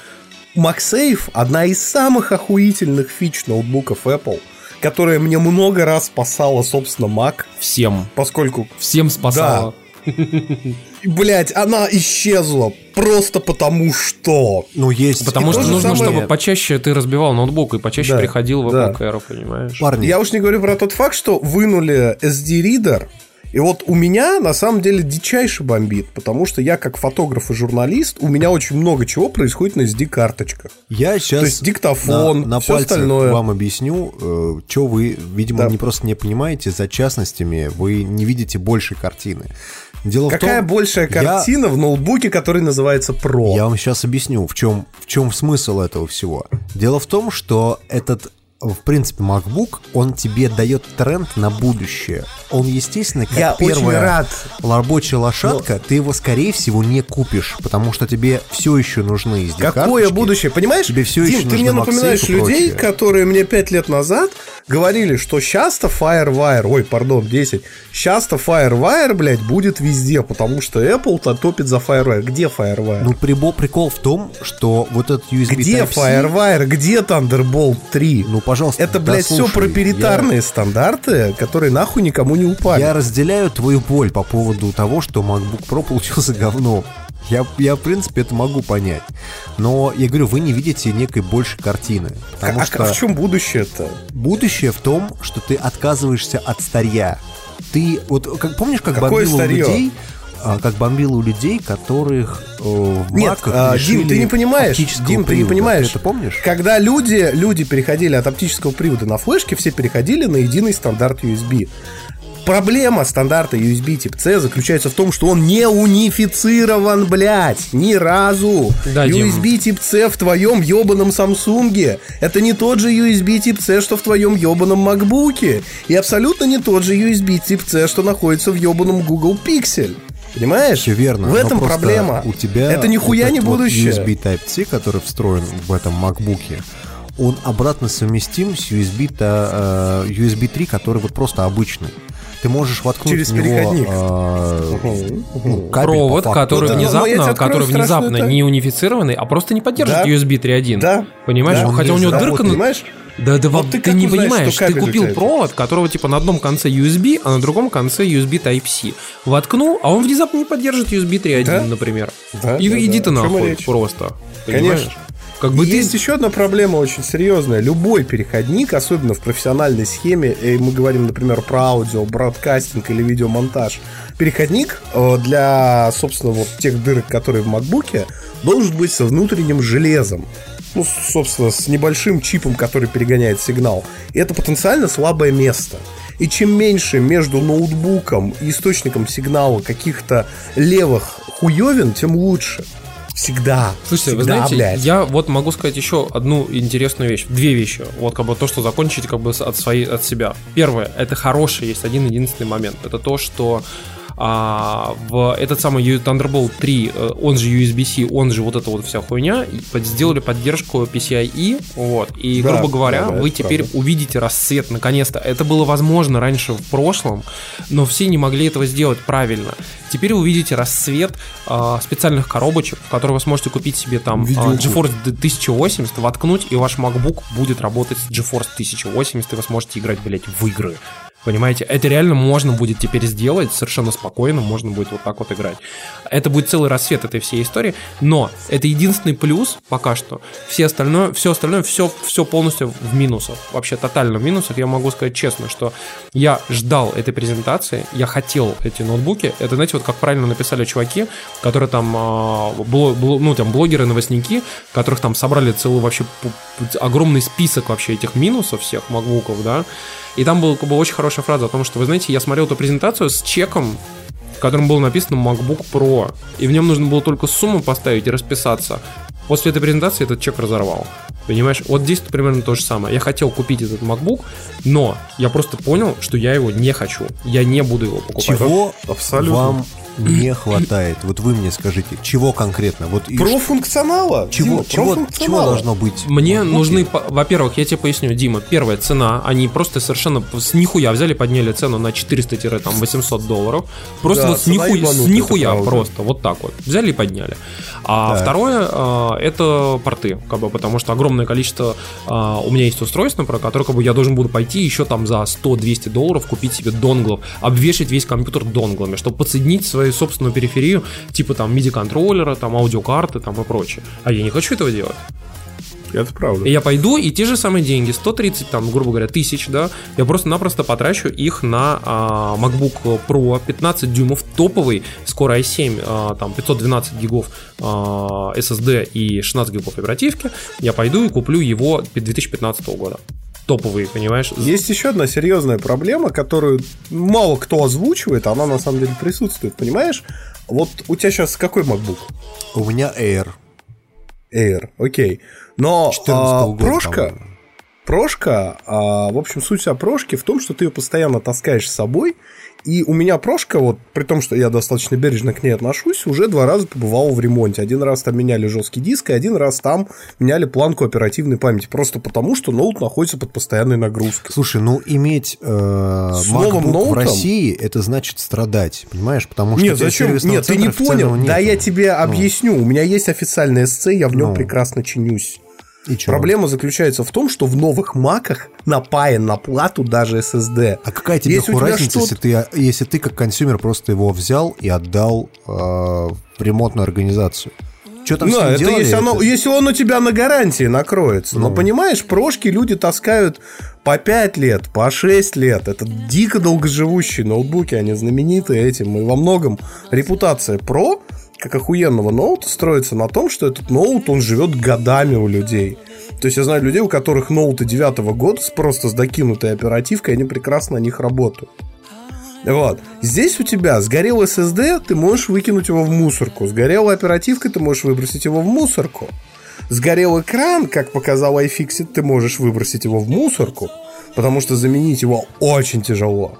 MagSafe одна из самых охуительных фич ноутбуков Apple, которая мне много раз спасала, собственно, Mac, Всем. поскольку Всем спасало. Блять, она исчезла просто потому что. Ну, есть... Потому И что нужно, самое- чтобы почаще ты разбивал ноутбук и почаще Да, приходил в да. Care, понимаешь? Парни, Я уж не говорю про тот факт, что вынули SD-ридер, и вот у меня на самом деле дичайше бомбит, потому что я как фотограф и журналист, у меня очень много чего происходит на SD-карточках. Я сейчас То есть диктофон, на, на пальцах остальное. вам объясню, что вы, видимо, Да. не просто не понимаете, за частностями вы не видите большей картины. Дело Какая в том, большая я- картина в ноутбуке, который называется Pro? Я вам сейчас объясню, в чем, в чем смысл этого всего. Дело в том, что этот, в принципе, MacBook, он тебе дает тренд на будущее. Он, естественно, как Я первая рад. рабочая лошадка, ты его, скорее всего, не купишь, потому что тебе все еще нужны SD Какое будущее? Понимаешь, Тебе все Дим, еще ты мне напоминаешь людей, которые мне 5 лет назад говорили, что часто FireWire, ой, пардон, 10, часто FireWire, блядь, будет везде, потому что Apple-то топит за FireWire. Где FireWire? Ну, прибо- прикол в том, что вот этот USB где Type-C, FireWire? Где Thunderbolt 3? Ну, пожалуйста, Это, блядь, все дослушай. проприетарные стандарты, которые нахуй никому не упали. Я разделяю твою боль по поводу того, что MacBook Pro получился говном. Я, я, в принципе, это могу понять. Но, я говорю, вы не видите некой большей картины. Потому а, что а в чем будущее-то? будущее в том, что ты отказываешься от старья. Ты, вот, как, помнишь, как Какое бомбило старье? людей, а, как бомбило у людей, которых э, в Нет, а, Дим, ты не понимаешь. Дим, ты не понимаешь. Ты это помнишь? Когда люди, люди переходили от оптического привода на флешки, все переходили на единый стандарт USB. Проблема стандарта USB тип C заключается в том, что он не унифицирован, блядь, ни разу. Да. USB тип C в твоем ебаном Самсунге. Это не тот же USB тип C, что в твоем ебаном MacBook. И абсолютно не тот же USB тип C, что находится в ебаном Google Pixel. Понимаешь? Все верно. В этом проблема. У тебя Это нихуя вот не вот будущее. USB Type-C, который встроен в этом MacBook, он обратно совместим с USB, -то, э, USB 3, который вот просто обычный. Ты можешь воткнуть Через в него переходник. э, ну, кабель, Провод, который да. Тебе внезапно, открою который внезапно не унифицированный, а просто не поддерживает Да. USB 3.1. Да. Понимаешь? Да. Хотя у него дырка... понимаешь? Да, да, Вот ты ты, не узнаешь, понимаешь, ты купил провод, которого типа на одном конце USB, а на другом конце USB Type-C. Воткнул, а он внезапно не поддерживает USB 3.1, Да? например. Да, И да, иди да. ты нахуй просто. Понимаешь? Конечно. Как бы И ты... Есть еще одна проблема очень серьезная. Любой переходник, особенно в профессиональной схеме, и мы говорим, например, про аудио, бродкастинг или видеомонтаж, переходник э, для, собственно, вот тех дырок, которые в макбуке, должен быть со внутренним железом. Ну, собственно, с небольшим чипом, который перегоняет сигнал. И это потенциально слабое место. И чем меньше между ноутбуком и источником сигнала каких-то левых хуевин, тем лучше. Всегда. Слушайте, вы Всегда, знаете, блядь. я вот могу сказать еще одну интересную вещь, две вещи. Вот как бы то, что закончить как бы от своей от себя. Первое, это хороший есть один единственный момент. Это то, что а, в этот самый Thunderbolt 3, э, он же USB-C, он же вот эта вот вся хуйня, сделали поддержку PCIe, вот, и, Да, грубо говоря, да, да, вы теперь правда. увидите расцвет наконец-то. Это было возможно раньше в прошлом, но все не могли этого сделать правильно. Теперь вы увидите расцвет а, специальных коробочек, в которые вы сможете купить себе там Видеоку. GeForce 1080, воткнуть, и ваш MacBook будет работать с GeForce 1080, и вы сможете играть, блядь, в игры. Понимаете, это реально можно будет теперь сделать совершенно спокойно, можно будет вот так вот играть. Это будет целый рассвет этой всей истории, но это единственный плюс пока что. Все остальное, все остальное, все, все полностью в минусах, вообще тотально в минусах. Я могу сказать честно, что я ждал этой презентации, я хотел эти ноутбуки. Это, знаете, вот как правильно написали чуваки, которые там, а, бло- бло- ну, там блогеры, новостники, которых там собрали целый вообще огромный список вообще этих минусов всех макбуков, да, и там была как бы очень хорошая фраза о том, что, вы знаете, я смотрел эту презентацию с чеком, в котором было написано MacBook Pro, и в нем нужно было только сумму поставить и расписаться. После этой презентации этот чек разорвал. Понимаешь? Вот здесь примерно то же самое. Я хотел купить этот MacBook, но я просто понял, что я его не хочу. Я не буду его покупать. Чего Абсолютно. вам не хватает? Вот вы мне скажите, чего конкретно? Вот и Про функционала. чего, Дима, чего, про чего должно быть? Мне в MacBook'е? нужны, по- во-первых, я тебе поясню, Дима, первая цена, они просто совершенно с нихуя взяли, подняли цену на 400-800 долларов, просто Да, вот с нихуя, с нихуя просто, вот так вот, взяли и подняли. А Так. второе, а, это порты, как бы, потому что огромное количество, а, у меня есть устройство, про которое как бы, я должен буду пойти еще там за 100-200 долларов купить себе донглов, обвешать весь компьютер донглами, чтобы подсоединить свою собственную периферию, типа там MIDI-контроллера, там аудиокарты там и прочее. А я не хочу этого делать. Это правда. И я пойду и те же самые деньги, 130, там, грубо говоря, тысяч, да, я просто-напросто потрачу их на а, MacBook Pro 15 дюймов топовый, скоро i7, а, там, 512 гигов а, SSD и 16 гигов оперативки, я пойду и куплю его 2015 года. Топовый, понимаешь? Есть еще одна серьезная проблема, которую мало кто озвучивает, а она на самом деле присутствует, понимаешь? Вот у тебя сейчас какой MacBook? У меня Air. Air, окей. Но 14 а, прошка, прошка, а, в общем, суть вся прошки в том, что ты ее постоянно таскаешь с собой, и у меня прошка, вот при том, что я достаточно бережно к ней отношусь, уже два раза побывала в ремонте. Один раз там меняли жесткий диск, и один раз там меняли планку оперативной памяти. Просто потому, что ноут находится под постоянной нагрузкой. Слушай, ну иметь э, MacBook в ноутом? России, это значит страдать, понимаешь? Потому что Нет, зачем? Нет, ты не понял. Да, я тебе объясню. У меня есть официальный SC, я в нем Ну. прекрасно чинюсь. И? Проблема заключается в том, что в новых маках напаян на плату даже SSD. А какая тебе Если разница, если ты, если ты как consumer просто его взял и отдал э, в ремонтную организацию? Что там с Ну, это делали, если, оно, это- если он у тебя на гарантии накроется. Но Ну. понимаешь, прошки люди таскают по 5 лет, по 6 лет. Это дико долгоживущие ноутбуки, они знаменитые этим. И во многом репутация про, как охуенного ноута, строится на том, что этот ноут, он живет годами у людей. То есть я знаю людей, у которых ноуты девятого года просто с докинутой оперативкой, они прекрасно на них работают. Вот. Здесь у тебя сгорел SSD, ты можешь выкинуть его в мусорку. Сгорела оперативка, ты можешь выбросить его в мусорку. Сгорел экран, как показал iFixit, ты можешь выбросить его в мусорку, потому что заменить его очень тяжело.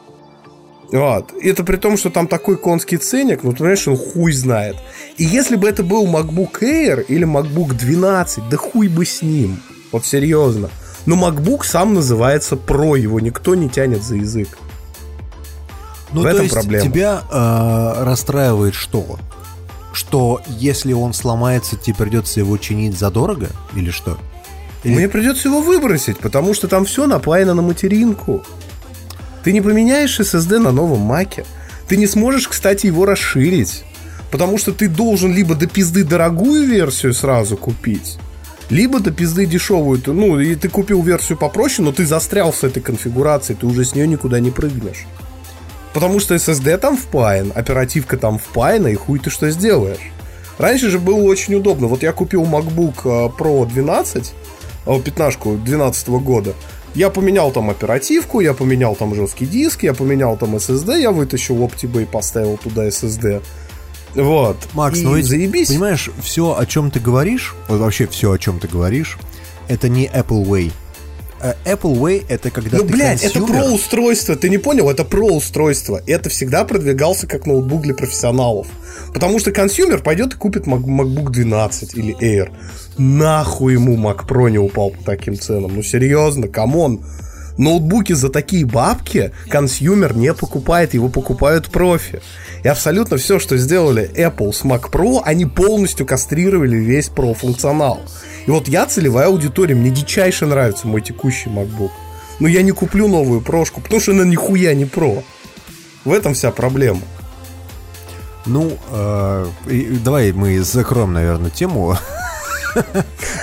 Вот. Это при том, что там такой конский ценник, ну, ты понимаешь, он хуй знает. И если бы это был MacBook Air или MacBook 12, да хуй бы с ним. Вот серьезно. Но MacBook сам называется Pro, его никто не тянет за язык. Ну, В то этом есть проблема. тебя э, расстраивает что? Что если он сломается, тебе придется его чинить задорого? Или что? Или- Мне придется его выбросить, потому что там все напаяно на материнку. Ты не поменяешь SSD на новом маке. Ты не сможешь, кстати, его расширить. Потому что ты должен либо до пизды дорогую версию сразу купить, либо до пизды дешевую. Ну, и ты купил версию попроще, но ты застрял с этой конфигурацией, ты уже с нее никуда не прыгнешь. Потому что SSD там впаян, оперативка там впаяна, и хуй ты что сделаешь. Раньше же было очень удобно. Вот я купил MacBook э, Pro 12, э, 15 12 года. Я поменял там оперативку, я поменял там жесткий диск, я поменял там SSD, я вытащил OptiBay, поставил туда SSD. Вот. Макс, И ну ведь, заебись. понимаешь, все, о чем ты говоришь, вот вообще все, о чем ты говоришь, это не Apple Way. Э, Apple Way это когда Ну, ты блядь, это consumer- про устройство. Ты не понял? Это про устройство. Это всегда продвигался как ноутбук для профессионалов. Потому что consumer пойдет и купит Mac- MacBook 12 или Air. Нахуй ему Mac Pro не упал по таким ценам. Ну, серьезно, come on. Ноутбуки за такие бабки consumer не покупает, его покупают профи. И абсолютно все, что сделали Apple с Mac Pro, они полностью кастрировали весь Pro функционал. И вот я целевая аудитория, мне дичайше нравится мой текущий MacBook. Но я не куплю новую прошку, потому что она нихуя не pro. В этом вся проблема. Ну, э, давай мы закроем, наверное, тему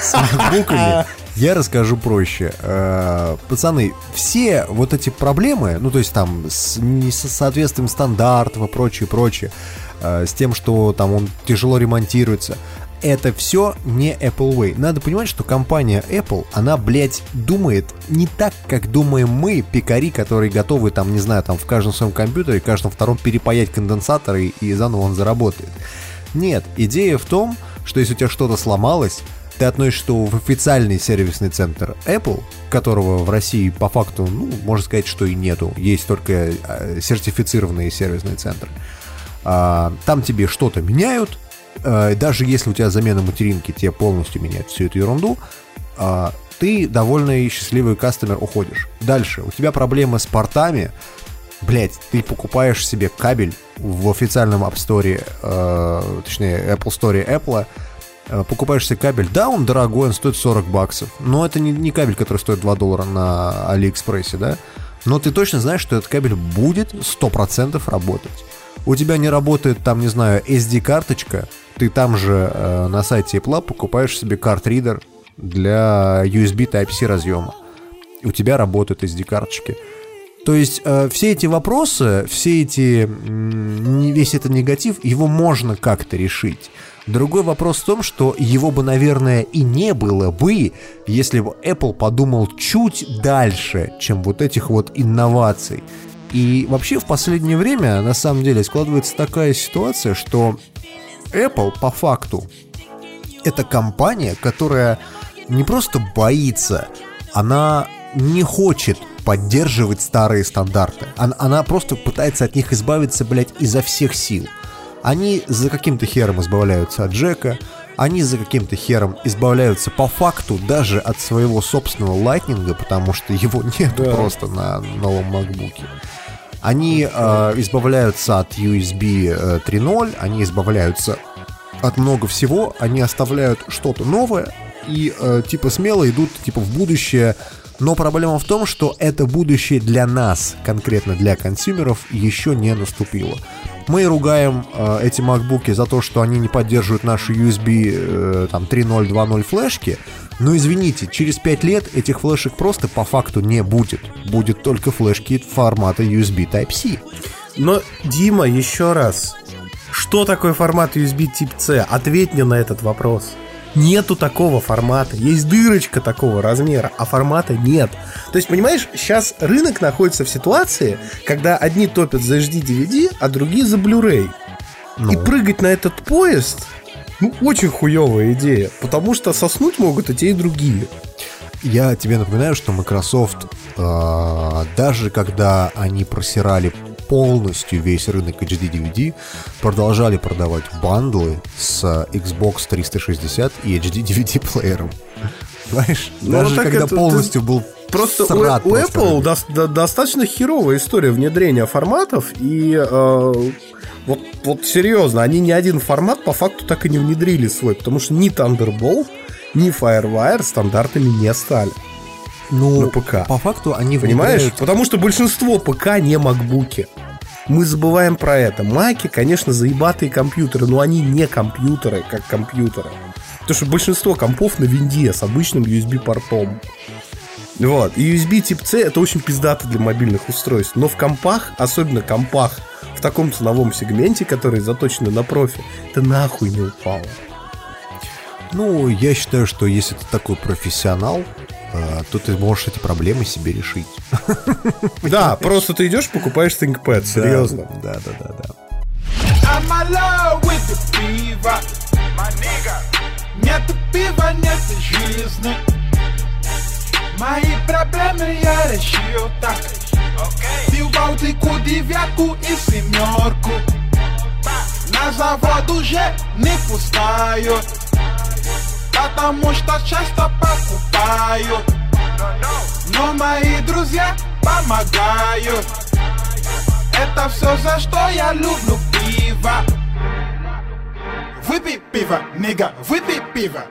с макбуками. Я расскажу проще. Э, Пацаны, все вот эти проблемы, ну, то есть там с несоответствием стандартов и прочее, прочее, э, с тем, что там он тяжело ремонтируется, это все не Apple Way. Надо понимать, что компания Apple, она, блядь, думает не так, как думаем мы, пикари, которые готовы, там, не знаю, там в каждом своем компьютере, в каждом втором перепаять конденсаторы и заново он заработает. Нет, идея в том, что если у тебя что-то сломалось, ты относишь что в официальный сервисный центр Apple, которого в России по факту, ну, можно сказать, что и нету. Есть только э, сертифицированные сервисные центры. А, там тебе что-то меняют, э, даже если у тебя замена материнки, тебе полностью меняют всю эту ерунду, а, ты довольный и счастливый кастомер уходишь. Дальше, у тебя проблемы с портами, Блять, ты покупаешь себе кабель в официальном App Store, э, точнее, Apple Store Apple, покупаешь себе кабель, да, он дорогой, он стоит 40 баксов, но это не, не кабель, который стоит 2 доллара на Алиэкспрессе, да, но ты точно знаешь, что этот кабель будет 100% работать. У тебя не работает там, не знаю, SD-карточка, ты там же э, на сайте Apple покупаешь себе карт-ридер для USB Type-C разъема. У тебя работают SD-карточки. То есть э, все эти вопросы, все эти, не- весь этот негатив, его можно как-то решить. Другой вопрос в том, что его бы, наверное, и не было бы, если бы Apple подумал чуть дальше, чем вот этих вот инноваций. И вообще в последнее время, на самом деле, складывается такая ситуация, что Apple по факту это компания, которая не просто боится, она не хочет поддерживать старые стандарты. Она, она просто пытается от них избавиться, блядь, изо всех сил. Они за каким-то хером избавляются от Джека, они за каким-то хером избавляются по факту даже от своего собственного лайтнинга, потому что его нет Да. просто на новом MacBook. Они э, избавляются от USB э, 3.0, они избавляются от много всего, они оставляют что-то новое и э, типа смело идут типа в будущее. Но проблема в том, что это будущее для нас, конкретно для консюмеров, еще не наступило. Мы ругаем э, эти макбуки за то, что они не поддерживают наши USB э, там 3.0, 2.0 флешки. Но извините, через 5 лет этих флешек просто по факту не будет. Будет только флешки формата USB Type-C. Но, Дима, еще раз. Что такое формат USB тип C? Ответь мне на этот вопрос. Нету такого формата. Есть дырочка такого размера, а формата нет. То есть, понимаешь, сейчас рынок находится в ситуации, когда одни топят за HD DVD, а другие за Blu-ray. Ну. И прыгать на этот поезд, ну, очень хуевая идея. Потому что соснуть могут и те, и другие. Я тебе напоминаю, что Microsoft, э, даже когда они просирали полностью весь рынок HD DVD, продолжали продавать бандлы с Xbox 360 и HD DVD плеером. Понимаешь? Ну, Даже когда это- полностью был Просто у, у Apple дос- до- достаточно херовая история внедрения форматов, и э, вот, вот серьезно, они ни один формат по факту так и не внедрили свой, потому что ни Thunderbolt, ни Firewire стандартами не стали. Ну, на ПК. по факту они Понимаешь? внедряют- Потому что большинство ПК не макбуки. Мы забываем про это. Маки, конечно, заебатые компьютеры, но они не компьютеры, как компьютеры. Потому что большинство компов на винде с обычным USB-портом. Вот. И USB тип C это очень пиздато для мобильных устройств. Но в компах, особенно компах в таком ценовом сегменте, которые заточены на профи, это нахуй не упало. Ну, я считаю, что если ты такой профессионал, то ты можешь эти проблемы себе решить. Да, просто ты идешь, покупаешь ThinkPad, серьезно. Да, да, да, да. Нет пива, нет жизни. Мои проблемы я решил так. Пил Балтику, девятку и семерку. На завод уже не пускаю Потому что часто покупаю. Но мои друзья помогают. Это все за что я люблю пиво. Выпей пиво, нига, выпей пиво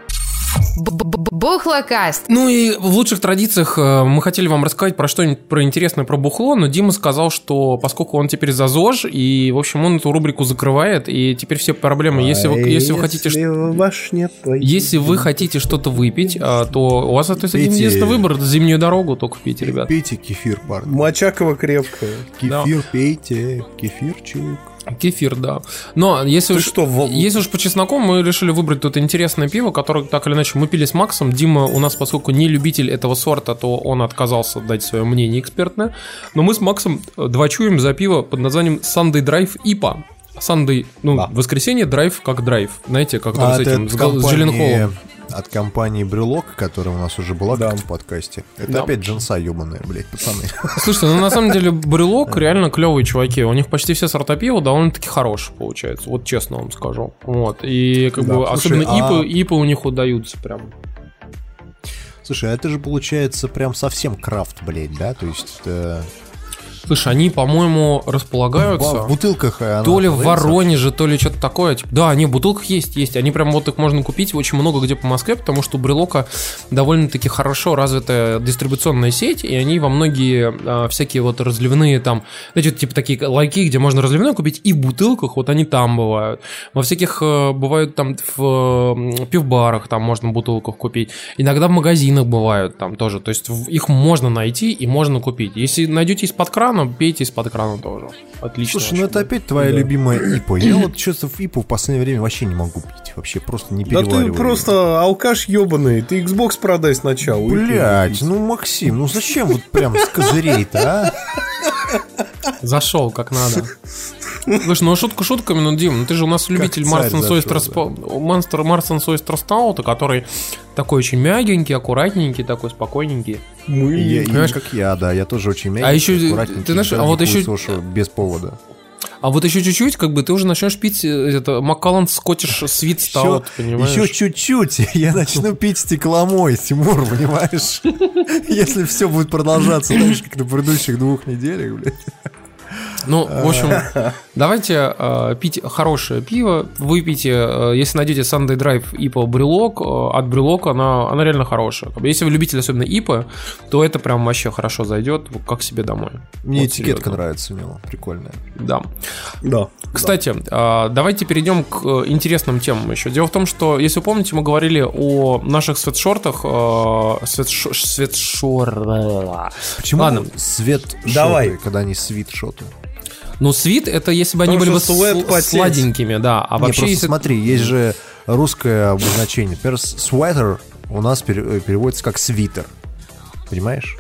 Бухлокаст. Ну и в лучших традициях э, мы хотели вам рассказать про что-нибудь про интересное про бухло, но Дима сказал, что поскольку он теперь за ЗОЖ, и, в общем, он эту рубрику закрывает, и теперь все проблемы, если вы, если вы хотите... в башне Если вы хотите что-то выпить, а, то у вас остается один единственный выбор. Зимнюю дорогу только пейте, ребят. Пейте кефир, парни. Мочаково крепкое. Кефир пейте, кефирчик. Кефир, да. Но если Ты уж, что, в- если уж по чесноку, мы решили выбрать тут интересное пиво, которое так или иначе мы пили с Максом. Дима у нас, поскольку не любитель этого сорта, то он отказался дать свое мнение экспертное. Но мы с Максом э, двочуем за пиво под названием Sunday Drive IPA. Sunday, ну, воскресенье, драйв как драйв. Знаете, как там А, с этим, с, с Джилленхолом. От компании Брелок, которая у нас уже была как-то в подкасте. Это Да. опять джинса ебаная, блядь, пацаны. Слушайте, ну на самом деле брелок реально клевые чуваки. У них почти все сорта пива довольно-таки хорошие получается. Вот честно вам скажу. Вот. И как Да, бы слушай, особенно а- ипы, ипы у них удаются прям. Слушай, а это же получается прям совсем крафт, блядь, да? То есть это... Слушай, они, по-моему, располагаются. В бутылках она То ли в? Воронеже, то ли что-то такое. Типа, да, они в бутылках есть, есть. Они прям вот их можно купить очень много где по Москве, потому что у Брелока довольно-таки хорошо развитая дистрибуционная сеть, и они во многие а, всякие вот разливные там, знаете, типа такие лайки, где можно разливное купить, и в бутылках, вот они там бывают. Во всяких э, бывают там в пивбарах, там можно в бутылках купить. Иногда в магазинах бывают там тоже. То есть в- их можно найти и можно купить. Если найдете из-под крана, пейте из-под крана тоже. Отлично. Слушай, ну это опять твоя Да. любимая ипа. Я вот что-то в ипу в последнее время вообще не могу пить. Вообще просто не Да перевариваю. ты просто алкаш ебаный. Ты Xbox продай сначала. Блять, ну Максим, ну зачем вот прям с козырей-то, а? Зашел как надо. Слушай, ну шутку шутками, ну, Дим, ну ты же у нас любитель Марстон Сойстер Монстр Марстон Сойстер Стаута, который такой очень мягенький, аккуратненький, такой спокойненький. И я- Понимаешь? как я, да, я тоже очень мягкий, А еще, ты знаешь, а вот еще- хуесошу без повода. А вот еще чуть-чуть, как бы ты уже начнешь пить э, это Маккаллан Скоттиш Свит Стаут, понимаешь? еще чуть-чуть, я начну пить стекломой, Тимур, понимаешь? Если все будет продолжаться так же, как на предыдущих двух неделях, блядь. Ну, в общем, давайте э, пить хорошее пиво. Выпейте, э, если найдете Sunday Drive IPA брелок, э, от брелока она, она реально хорошая. Если вы любитель особенно IPA, то это прям вообще хорошо зайдет, как себе домой. Мне Вот этикетка серьезно. нравится у него, прикольная. Да. Да. Кстати, а, давайте перейдем к э, интересным темам еще. Дело в том, что, если вы помните, мы говорили о наших свитшортах. э. Свитшор... Почему Ладно. свет Давай. когда они свит-шоты? Ну, свит это если бы они Потому были бы сл- сладенькими, да. А вообще, просто если... смотри, есть же русское обозначение. Например, sweater у нас пере- переводится как свитер. Понимаешь?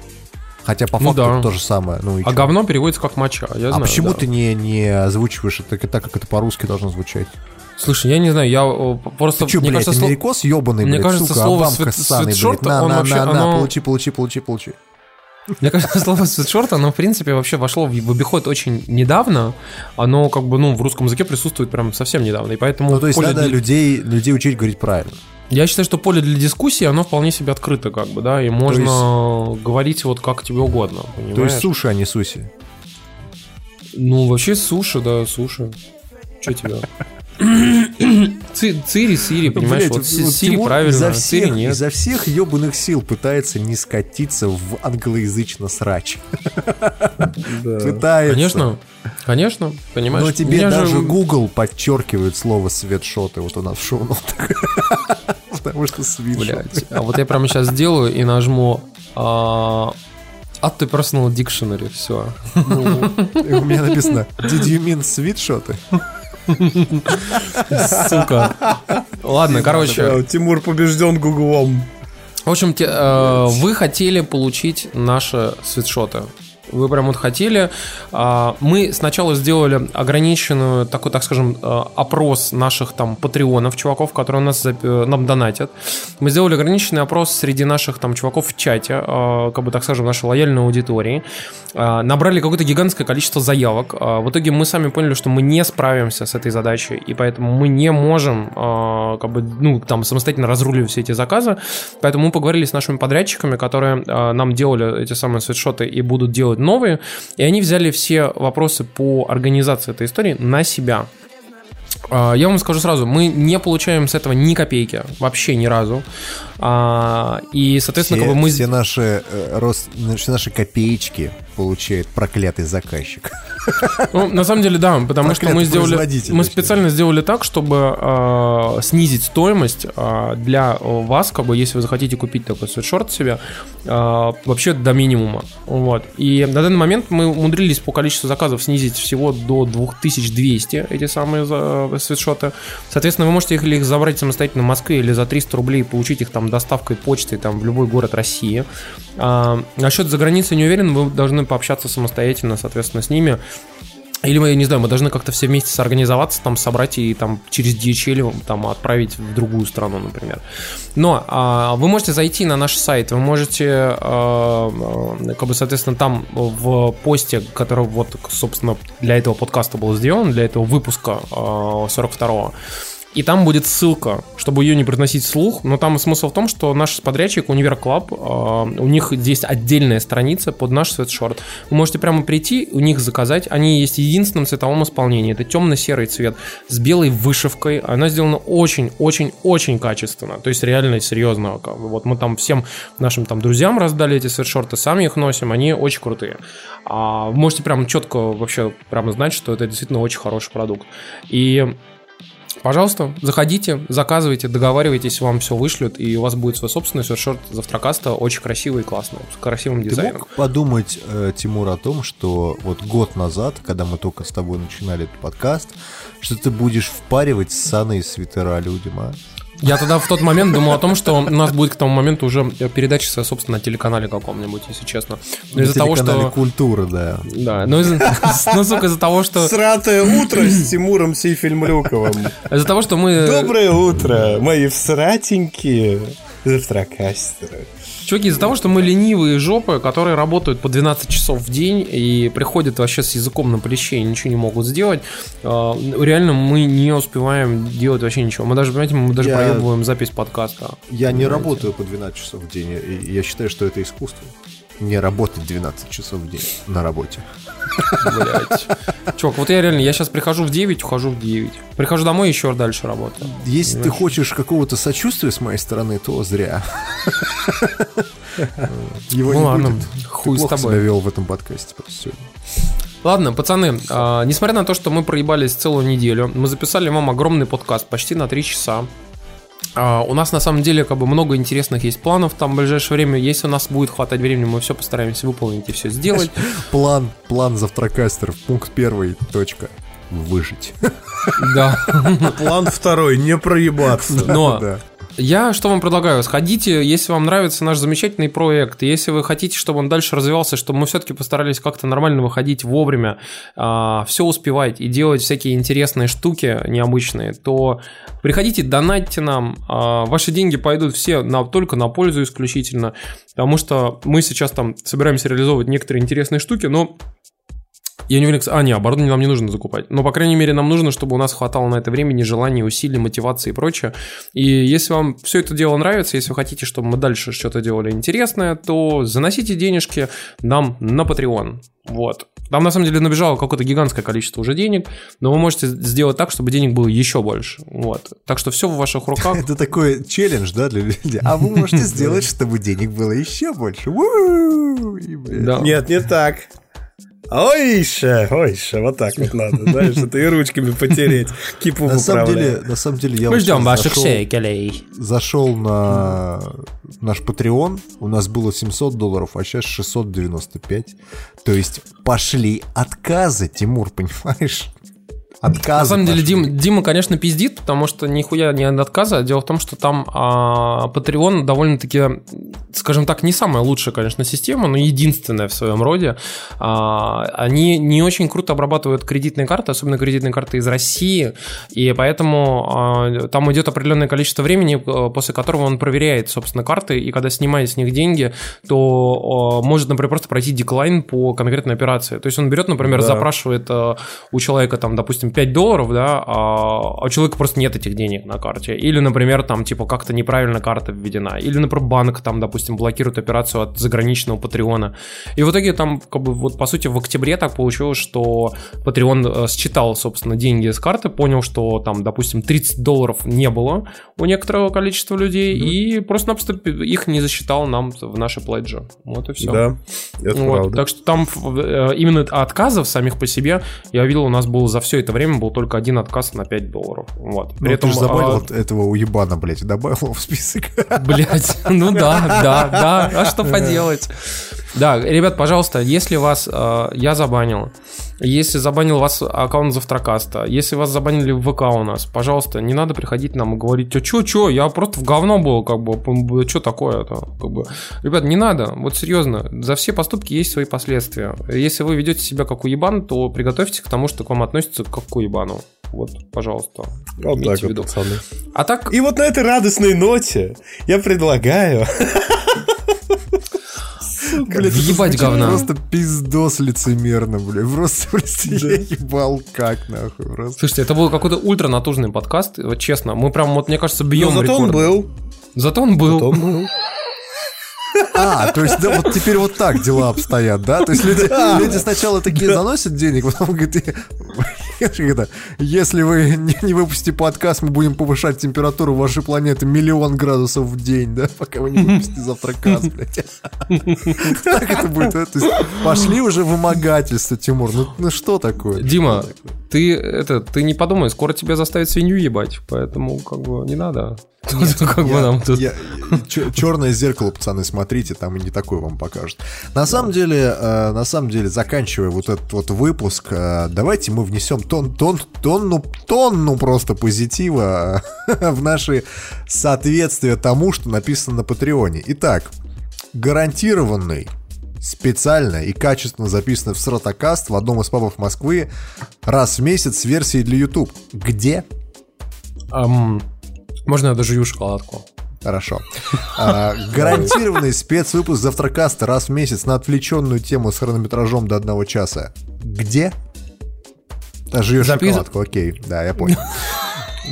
Хотя по Ну факту да. то же самое. Ну, А говно переводится как моча. Я а знаю, почему да. ты не, не озвучиваешь это так, как это по-русски должно звучать? Слушай, я не знаю, я э, просто... Ты что, мне блядь, кажется, америкос ебаный, Мне блядь, кажется, сука, слово свит- ссаный, блядь. свитшорт, На, он на, вообще, на, на, оно- получи, получи, получи, получи. Мне кажется, слово свитшорт, оно, в принципе, вообще вошло в в обиход очень недавно. Оно, как бы, ну, в русском языке присутствует прям совсем недавно. И поэтому Ну, то есть надо для- людей, людей учить говорить правильно. Я считаю, что поле для дискуссии, оно вполне себе открыто, как бы, да, и можно говорить вот как тебе угодно, понимаешь? То есть суши, а не суси. Ну, вообще суши, да, суши. Че тебе? Ци- Цири, Сири, понимаешь, Блядь, вот вот Сири Тимур правильно, изо Сири всех, нет. изо всех ебаных сил пытается не скатиться в англоязычно срач. Пытается. Конечно, конечно, понимаешь. Но тебе даже Google подчеркивает слово свитшоты вот у нас в шоу Потому что свитшот. Блять, а вот я прямо сейчас сделаю и нажму а, Add to personal dictionary, все. И у меня написано Did you mean свитшоты? Сука. Ладно, короче. Тимур побежден Гуглом. В общем, э, вы хотели получить наши свитшоты. Вы прям вот хотели. А, Мы сначала сделали ограниченную, такой, так скажем, э, опрос наших там патреонов, чуваков, которые нас э, нам донатят. Мы сделали ограниченный опрос среди наших там чуваков в чате, э, как бы так скажем, нашей лояльной аудитории. А, Набрали какое-то гигантское количество заявок. А, В итоге мы сами поняли, что мы не справимся с этой задачей, и поэтому мы не можем как бы, ну, там самостоятельно разруливать все эти заказы. Поэтому мы поговорили с нашими подрядчиками, которые нам делали эти самые свитшоты и будут делать новые, и они взяли все вопросы по организации этой истории на себя. А, Я вам скажу сразу, мы не получаем с этого ни копейки, вообще ни разу. А, И, соответственно, Все, как бы мы... все наши, э, рост- все наши копеечки получает проклятый заказчик. Ну, на самом деле, да, потому что мы Проклятый сделали, мы специально сделали так, чтобы э, снизить стоимость э, для вас, как бы, если вы захотите купить такой свитшорт себе, э, вообще до минимума. Вот. И на данный момент мы умудрились по количеству заказов снизить всего до 2200 эти самые свитшоты. Соответственно, вы можете их, или их забрать самостоятельно в Москве или за 300 рублей получить их там доставкой почтой там, в любой город России. А, насчет за границей не уверен, вы должны пообщаться самостоятельно, соответственно, с ними. Или мы, не знаю, мы должны как-то все вместе соорганизоваться, там, собрать и там через DHL там отправить в другую страну, например. Но а, вы можете зайти на наш сайт, вы можете, а, а, как бы, соответственно, там в посте, который вот, собственно, для этого подкаста был сделан, для этого выпуска а, 42-го, и там будет ссылка, чтобы ее не произносить вслух. Но там смысл в том, что наш подрядчик Univer Club, э, у них есть отдельная страница под наш свитшот. Вы можете прямо прийти, у них заказать. Они есть в единственном цветовом исполнении. Это темно-серый цвет с белой вышивкой. Она сделана очень-очень-очень качественно. То есть реально серьезно. Вот мы там всем нашим там друзьям раздали эти свитшорты, сами их носим. Они очень крутые. А можете прям четко вообще прямо знать, что это действительно очень хороший продукт. И Пожалуйста, заходите, заказывайте, договаривайтесь, вам все вышлют, и у вас будет свой собственный свитшорт завтракаста, очень красивый и классный, с красивым Ты дизайном. мог подумать, э, Тимур, о том, что вот год назад, когда мы только с тобой начинали этот подкаст, что ты будешь впаривать ссаные свитера людям, а? Я тогда в тот момент думал о том, что у нас будет к тому моменту уже передача своя, собственно, на телеканале каком-нибудь, если честно. Но из-за того, что... «Культура», да. Да, но из- ну, сука, из-за того, что... Сратое утро с Тимуром Сейфельмлюковым. Из-за того, что мы... Доброе утро, мои всратенькие завтракастеры. Чуваки, из-за того, что мы ленивые жопы, которые работают по 12 часов в день и приходят вообще с языком на плече и ничего не могут сделать, э, реально мы не успеваем делать вообще ничего. Мы даже, понимаете, мы даже Я- проебываем запись подкаста. Я не Понимаете? работаю по 12 часов в день, я считаю, что это искусство. Не работать 12 часов в день на работе. Блять. Чувак, вот я реально, я сейчас прихожу в 9, ухожу в 9. Прихожу домой, еще дальше работаю. Если ты Понимаешь? хочешь какого-то сочувствия с моей стороны, то зря. Его Ну не ладно, будет. хуй Ты с тобой. себя вел в этом подкасте просто сегодня. Ладно, пацаны, а, несмотря на то, что мы проебались целую неделю, мы записали вам огромный подкаст, почти на 3 часа. А, у нас на самом деле как бы много интересных есть планов там в ближайшее время. Если у нас будет хватать времени, мы все постараемся выполнить и все сделать. План, план завтракастеров, пункт первый, точка. выжить. Да. План второй, не проебаться. Но Да. Я что вам предлагаю? Сходите, если вам нравится наш замечательный проект, если вы хотите, чтобы он дальше развивался, чтобы мы все-таки постарались как-то нормально выходить вовремя, все успевать и делать всякие интересные штуки необычные, то приходите, донатьте нам. А, Ваши деньги пойдут все на, только на пользу исключительно, потому что мы сейчас там собираемся реализовывать некоторые интересные штуки, но я не уверен, а, не, оборудование нам не нужно закупать. Но, по крайней мере, нам нужно, чтобы у нас хватало на это времени, желания, усилий, мотивации и прочее. И если вам все это дело нравится, если вы хотите, чтобы мы дальше что-то делали интересное, то заносите денежки нам на Patreon. Вот. Там, на самом деле, набежало какое-то гигантское количество уже денег, но вы можете сделать так, чтобы денег было еще больше. Вот. Так что все в ваших руках. Это такой челлендж, да, для людей. А вы можете сделать, чтобы денег было еще больше. Нет, не так. Ойше, ойше, вот так вот надо, знаешь, это и ручками потереть, кипу На самом деле, на самом деле я Мы ждем ваших зашел- шекелей. Зашел на наш Patreon, у нас было 700 долларов, а сейчас 695. То есть пошли отказы, Тимур, понимаешь? Отказы. На самом деле, пошли. Дим, Дима, конечно, пиздит, потому что нихуя не от отказа. Дело в том, что там а, Patreon довольно-таки, скажем так, не самая лучшая, конечно, система, но единственная в своем роде. А, они не очень круто обрабатывают кредитные карты, особенно кредитные карты из России, и поэтому а, там идет определенное количество времени, а, после которого он проверяет, собственно, карты, и когда снимает с них деньги, то а, может, например, просто пройти деклайн по конкретной операции. То есть он берет, например, Да. запрашивает а, у человека там, допустим, 5 долларов, да, а у человека просто нет этих денег на карте. Или, например, там, типа, как-то неправильно карта введена. Или, например, банк там, допустим, блокирует операцию от заграничного Патреона. И в итоге там, как бы, вот, по сути, в октябре так получилось, что Patreon э, считал, собственно, деньги с карты, понял, что там, допустим, 30 долларов не было у некоторого количества людей, и просто-напросто их не засчитал нам в наши пледжи. Вот и все. Да, это Вот, правда. Так что там э, именно отказов самих по себе, я видел, у нас был за все это время был только один отказ на 5 долларов. Вот. Ну, При ты же забанил а, вот этого уебана, блядь, добавил в список. Блять, ну да, да, да, а что поделать? Да, ребят, пожалуйста, если вас э, я забанил, если забанил вас аккаунт Завтракаста, если вас забанили в ВК у нас, пожалуйста, не надо приходить нам и говорить, а чё, чё, я просто в говно был, как бы, что такое-то, как бы. Ребят, не надо, вот серьезно, за все поступки есть свои последствия. Если вы ведете себя как уебан, то приготовьтесь к тому, что к вам относятся как к уебану. Вот, пожалуйста. Вот так вот, пацаны. А так, И вот на этой радостной ноте я предлагаю... Блядь, въебать это говна. Просто пиздос лицемерно, блядь. Просто, просто я ебал как, нахуй. Просто. Слушайте, это был какой-то ультра натужный подкаст, вот честно. Мы прям, вот мне кажется, бьем Но зато он был. Зато он был. Зато он был. А, то есть, да, вот теперь вот так дела обстоят, да? То есть люди, люди сначала такие заносят денег, потом говорят, это, если вы не, не выпустите подкаст, мы будем повышать температуру вашей планеты миллион градусов в день, да? Пока вы не выпустите завтракас, блядь. Так это будет, да? То есть пошли уже вымогательство, Тимур. Ну, ну что такое? Дима, ты это, ты не подумай, скоро тебя заставят свинью ебать, поэтому как бы не надо. Как бы нам тут- Черное зеркало, пацаны, смотрите, там и не такой вам покажут. На самом деле, э, на самом деле, заканчивая вот этот вот выпуск, э, давайте мы внесем тон, тон, тонну, тонну просто позитива э, в наши соответствия тому, что написано на Патреоне. Итак, гарантированный специально и качественно записанный в Сротокаст в одном из пабов Москвы раз в месяц с версией для YouTube. Где? Ам, Можно я дожую шоколадку? Хорошо. А, гарантированный спецвыпуск завтракаста раз в месяц на отвлеченную тему с хронометражом до одного часа. Где? А, жуешь Запис- шоколадку, окей, да, я понял.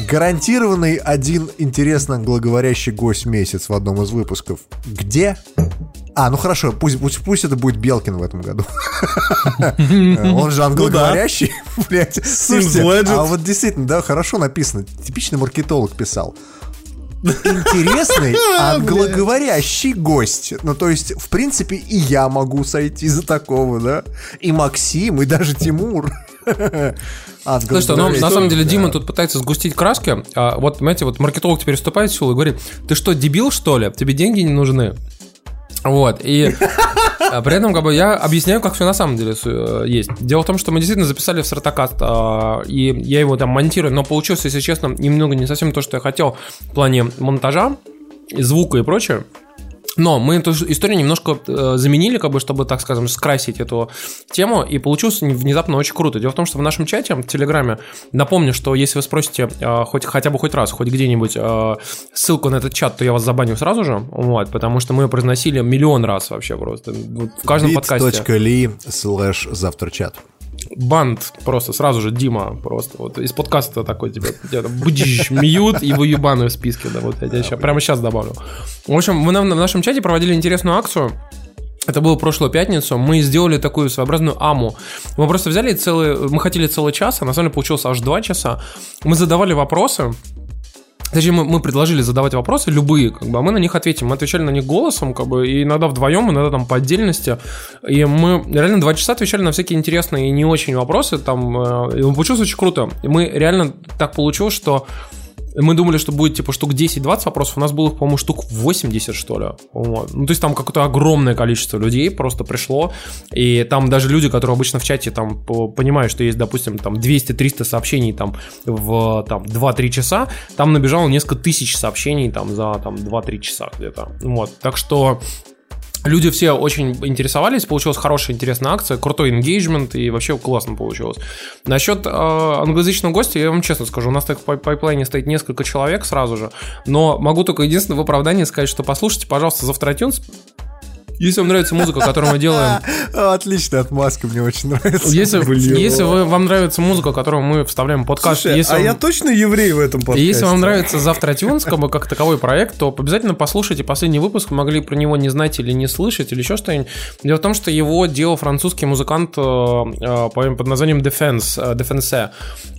Гарантированный один интересно глаговорящий гость в месяц в одном из выпусков. Где? А, ну хорошо, пусть, пусть, пусть это будет Белкин в этом году. Он же англоговорящий, блядь. Слушайте, а вот действительно, да, хорошо написано. Типичный маркетолог писал. Интересный англоговорящий гость. Ну, то есть, в принципе, и я могу сойти за такого, да? И Максим, и даже Тимур. Слушайте, ну, на самом деле. Дима тут пытается сгустить краски. А вот, понимаете, вот маркетолог теперь вступает в силу и говорит, ты что, дебил, что ли? Тебе деньги не нужны? Вот, и а, при этом как бы я объясняю, как все на самом деле э, есть. Дело в том, что мы действительно записали в Сартакаст, а, и я его там монтирую, но получилось, если честно, немного не совсем то, что я хотел в плане монтажа, звука и прочее. Но мы эту историю немножко э, заменили, как бы, чтобы, так скажем, скрасить эту тему, и получилось внезапно очень круто. Дело в том, что в нашем чате, в Телеграме, напомню, что если вы спросите э, хоть хотя бы хоть раз, хоть где-нибудь э, ссылку на этот чат, то я вас забаню сразу же, вот, потому что мы ее произносили миллион раз вообще просто. Вот в каждом подкасте. bit.ly слэш завтрачат. Банд просто сразу же Дима просто вот из подкаста такой где-то бдж, мьют и выебаны в списке, да, вот я тебя ща- прямо сейчас добавлю. В общем, мы на- в нашем чате проводили интересную акцию. Это было прошлую пятницу. Мы сделали такую своеобразную аму. Мы просто взяли целый... Мы хотели целый час, а на самом деле получилось аж два часа. Мы задавали вопросы, Точнее, мы, мы предложили задавать вопросы, любые, как бы, а мы на них ответим. Мы отвечали на них голосом, как бы, и иногда вдвоем, иногда там по отдельности. И мы реально два часа отвечали на всякие интересные и не очень вопросы. Там, э, получилось очень круто. И мы реально так получилось, что мы думали, что будет типа штук 10-20 вопросов, у нас было, по-моему, штук 80, что ли. Вот. Ну, то есть там какое-то огромное количество людей просто пришло, и там даже люди, которые обычно в чате там по- понимают, что есть, допустим, там 200-300 сообщений там в там, 2-3 часа, там набежало несколько тысяч сообщений там за там 2-3 часа где-то. Вот. Так что Люди все очень интересовались, получилась хорошая, интересная акция, крутой engagement и вообще классно получилось. Насчет э, англоязычного гостя, я вам честно скажу, у нас так в пай- пайплайне стоит несколько человек сразу же, но могу только единственное в оправдании сказать, что послушайте, пожалуйста, завтра iTunes, если вам нравится музыка, которую мы делаем, Отличная отмазка, мне очень нравится. если, Блин. если вы, вам нравится музыка, которую мы вставляем в подкаст, Слушай, если а вам- я точно еврей в этом подкасте? если вам нравится завтра Тюнс, как бы как таковой проект, то обязательно послушайте последний выпуск. Вы могли про него не знать или не слышать, или еще что-нибудь. Дело в том, что его делал французский музыкант э, э, по- под названием Defense, э, Defense.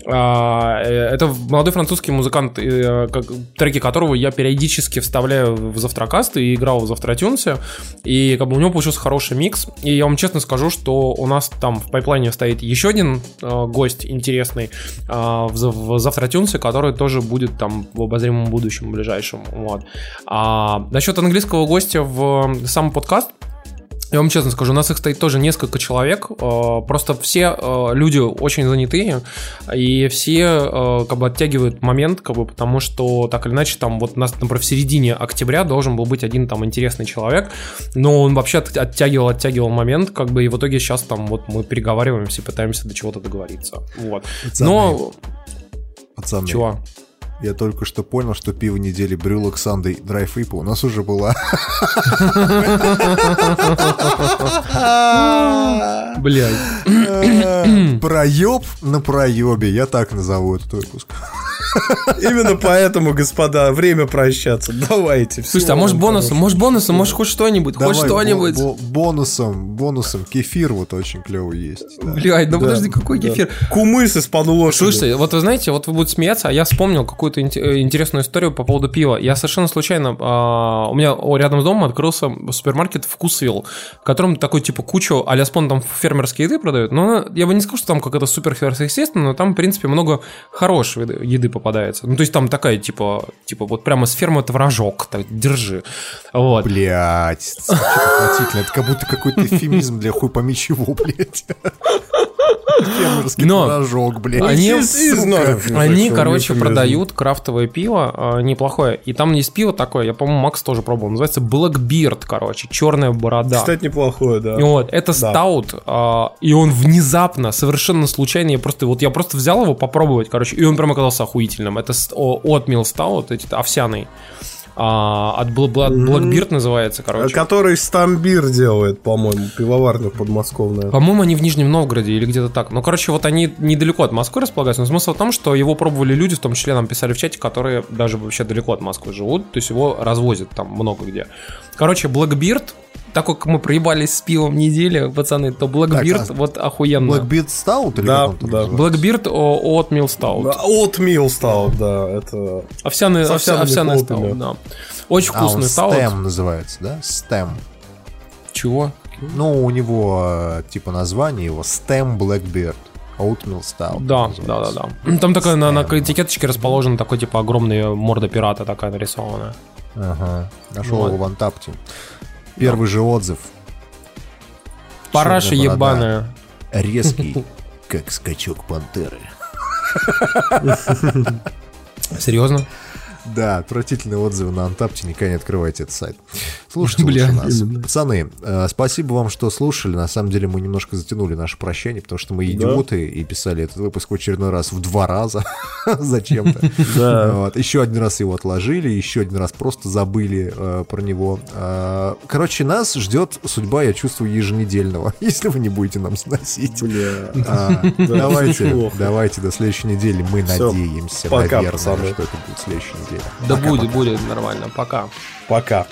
А, Это молодой французский музыкант, треки которого я периодически вставляю в завтракаст и играл в завтратюнсе. И как бы у него получился хороший микс. И я вам честно скажу, что у нас там в пайплайне стоит еще один э, гость интересный э, в, в завтратюнсе, который тоже будет там в обозримом будущем ближайшем. Вот. А насчет английского гостя в сам подкаст, я вам честно скажу, у нас их стоит тоже несколько человек. э, Просто все э, люди очень занятые, и все э, как бы оттягивают момент, как бы, потому что так или иначе, там вот у нас, например, в середине октября должен был быть один там интересный человек, но он вообще от- оттягивал, оттягивал момент, как бы, и в итоге сейчас там вот мы переговариваемся пытаемся до чего-то договориться. Вот. Но... Пацаны, Чего? Я только что понял, что пиво недели Брюлок Сандей Драйв Ипа у нас уже была. Блядь. Проеб на проебе, я так назову этот выпуск. Именно поэтому, господа, время прощаться. Давайте. Слушайте, а может бонусом, может бонусом, может хоть что-нибудь, хоть что-нибудь. бо- бо- Бонусом, бонусом, кефир вот очень клевый есть. Блядь, ну подожди, какой кефир? Кумыс из-под лошади. Слушайте, вот вы знаете, вот вы будете смеяться, а я вспомнил какую-то э, интересную историю по поводу пива. Я совершенно случайно, а, у меня рядом с домом открылся супермаркет Вкусвилл, в котором такой типа кучу а-ля спон там фермерские еды продают. Но я бы не сказал, что там какая-то супер естественно, но там, в принципе, много хорошей еды, еды попадается. Ну, то есть там такая, типа, типа вот прямо с фермы творожок, так, держи. Вот. Блять. Это как будто какой-то эфемизм для хуй пойми чего, блядь. Но творожок, блядь. Они, норов. они, короче, продают крафтовое пиво э, неплохое. И там есть пиво такое, я, по-моему, Макс тоже пробовал. Называется Blackbeard, короче, черная борода. Кстати, неплохое, да. Вот, это Да. стаут, а, и он внезапно, совершенно случайно, я просто, вот я просто взял его попробовать, короче, и он прям оказался охуительным. Это отмил стаут, эти овсяный. А, от Bla- Blackbeard называется, короче. Который Стамбир делает, по-моему, пивоварня подмосковная. По-моему, они в Нижнем Новгороде или где-то так. Ну, короче, вот они недалеко от Москвы располагаются. Но смысл в том, что его пробовали люди, в том числе нам писали в чате, которые даже вообще далеко от Москвы живут. То есть его развозят там много где. Короче, Blackbeard, так как мы проебались с пивом недели, пацаны, то Blackbeard Так, а вот охуенно. Blackbeard Stout или Да, да. Blackbeard Oatmeal Stout. Oatmeal стал, да, это... Овсяный, овся- овсяный стаут, да. Очень А, он вкусный стаут. Stem называется, да? Stem. Чего? Ну, у него э, типа название его Stem Blackbeard. Oatmeal Stout. Да, да, да, да. Там такая на, на этикеточке расположена такой, типа, огромная морда пирата такая нарисованная. Ага. Нашел Вот. его в Антапте. Первый же отзыв. Параша борода. ебаная. Резкий, как скачок пантеры. Серьезно? Да, отвратительные отзывы на Антапте, никогда не открывайте этот сайт. Слушайте Бля, лучше нас. именно. Пацаны, э, спасибо вам, что слушали. На самом деле мы немножко затянули наше прощание, потому что мы идиоты и писали этот выпуск в очередной раз в два раза. Зачем-то. Да. Вот. Еще один раз его отложили, еще один раз просто забыли э, про него. Э, короче, нас ждет судьба, я чувствую, еженедельного, если вы не будете нам сносить. Бля. А, Да, давайте, давайте до следующей недели. Мы надеемся, Пока, наверное, пацаны. что это будет следующей неделе. Да Пока-пока. будет, будет нормально. Пока. Пока.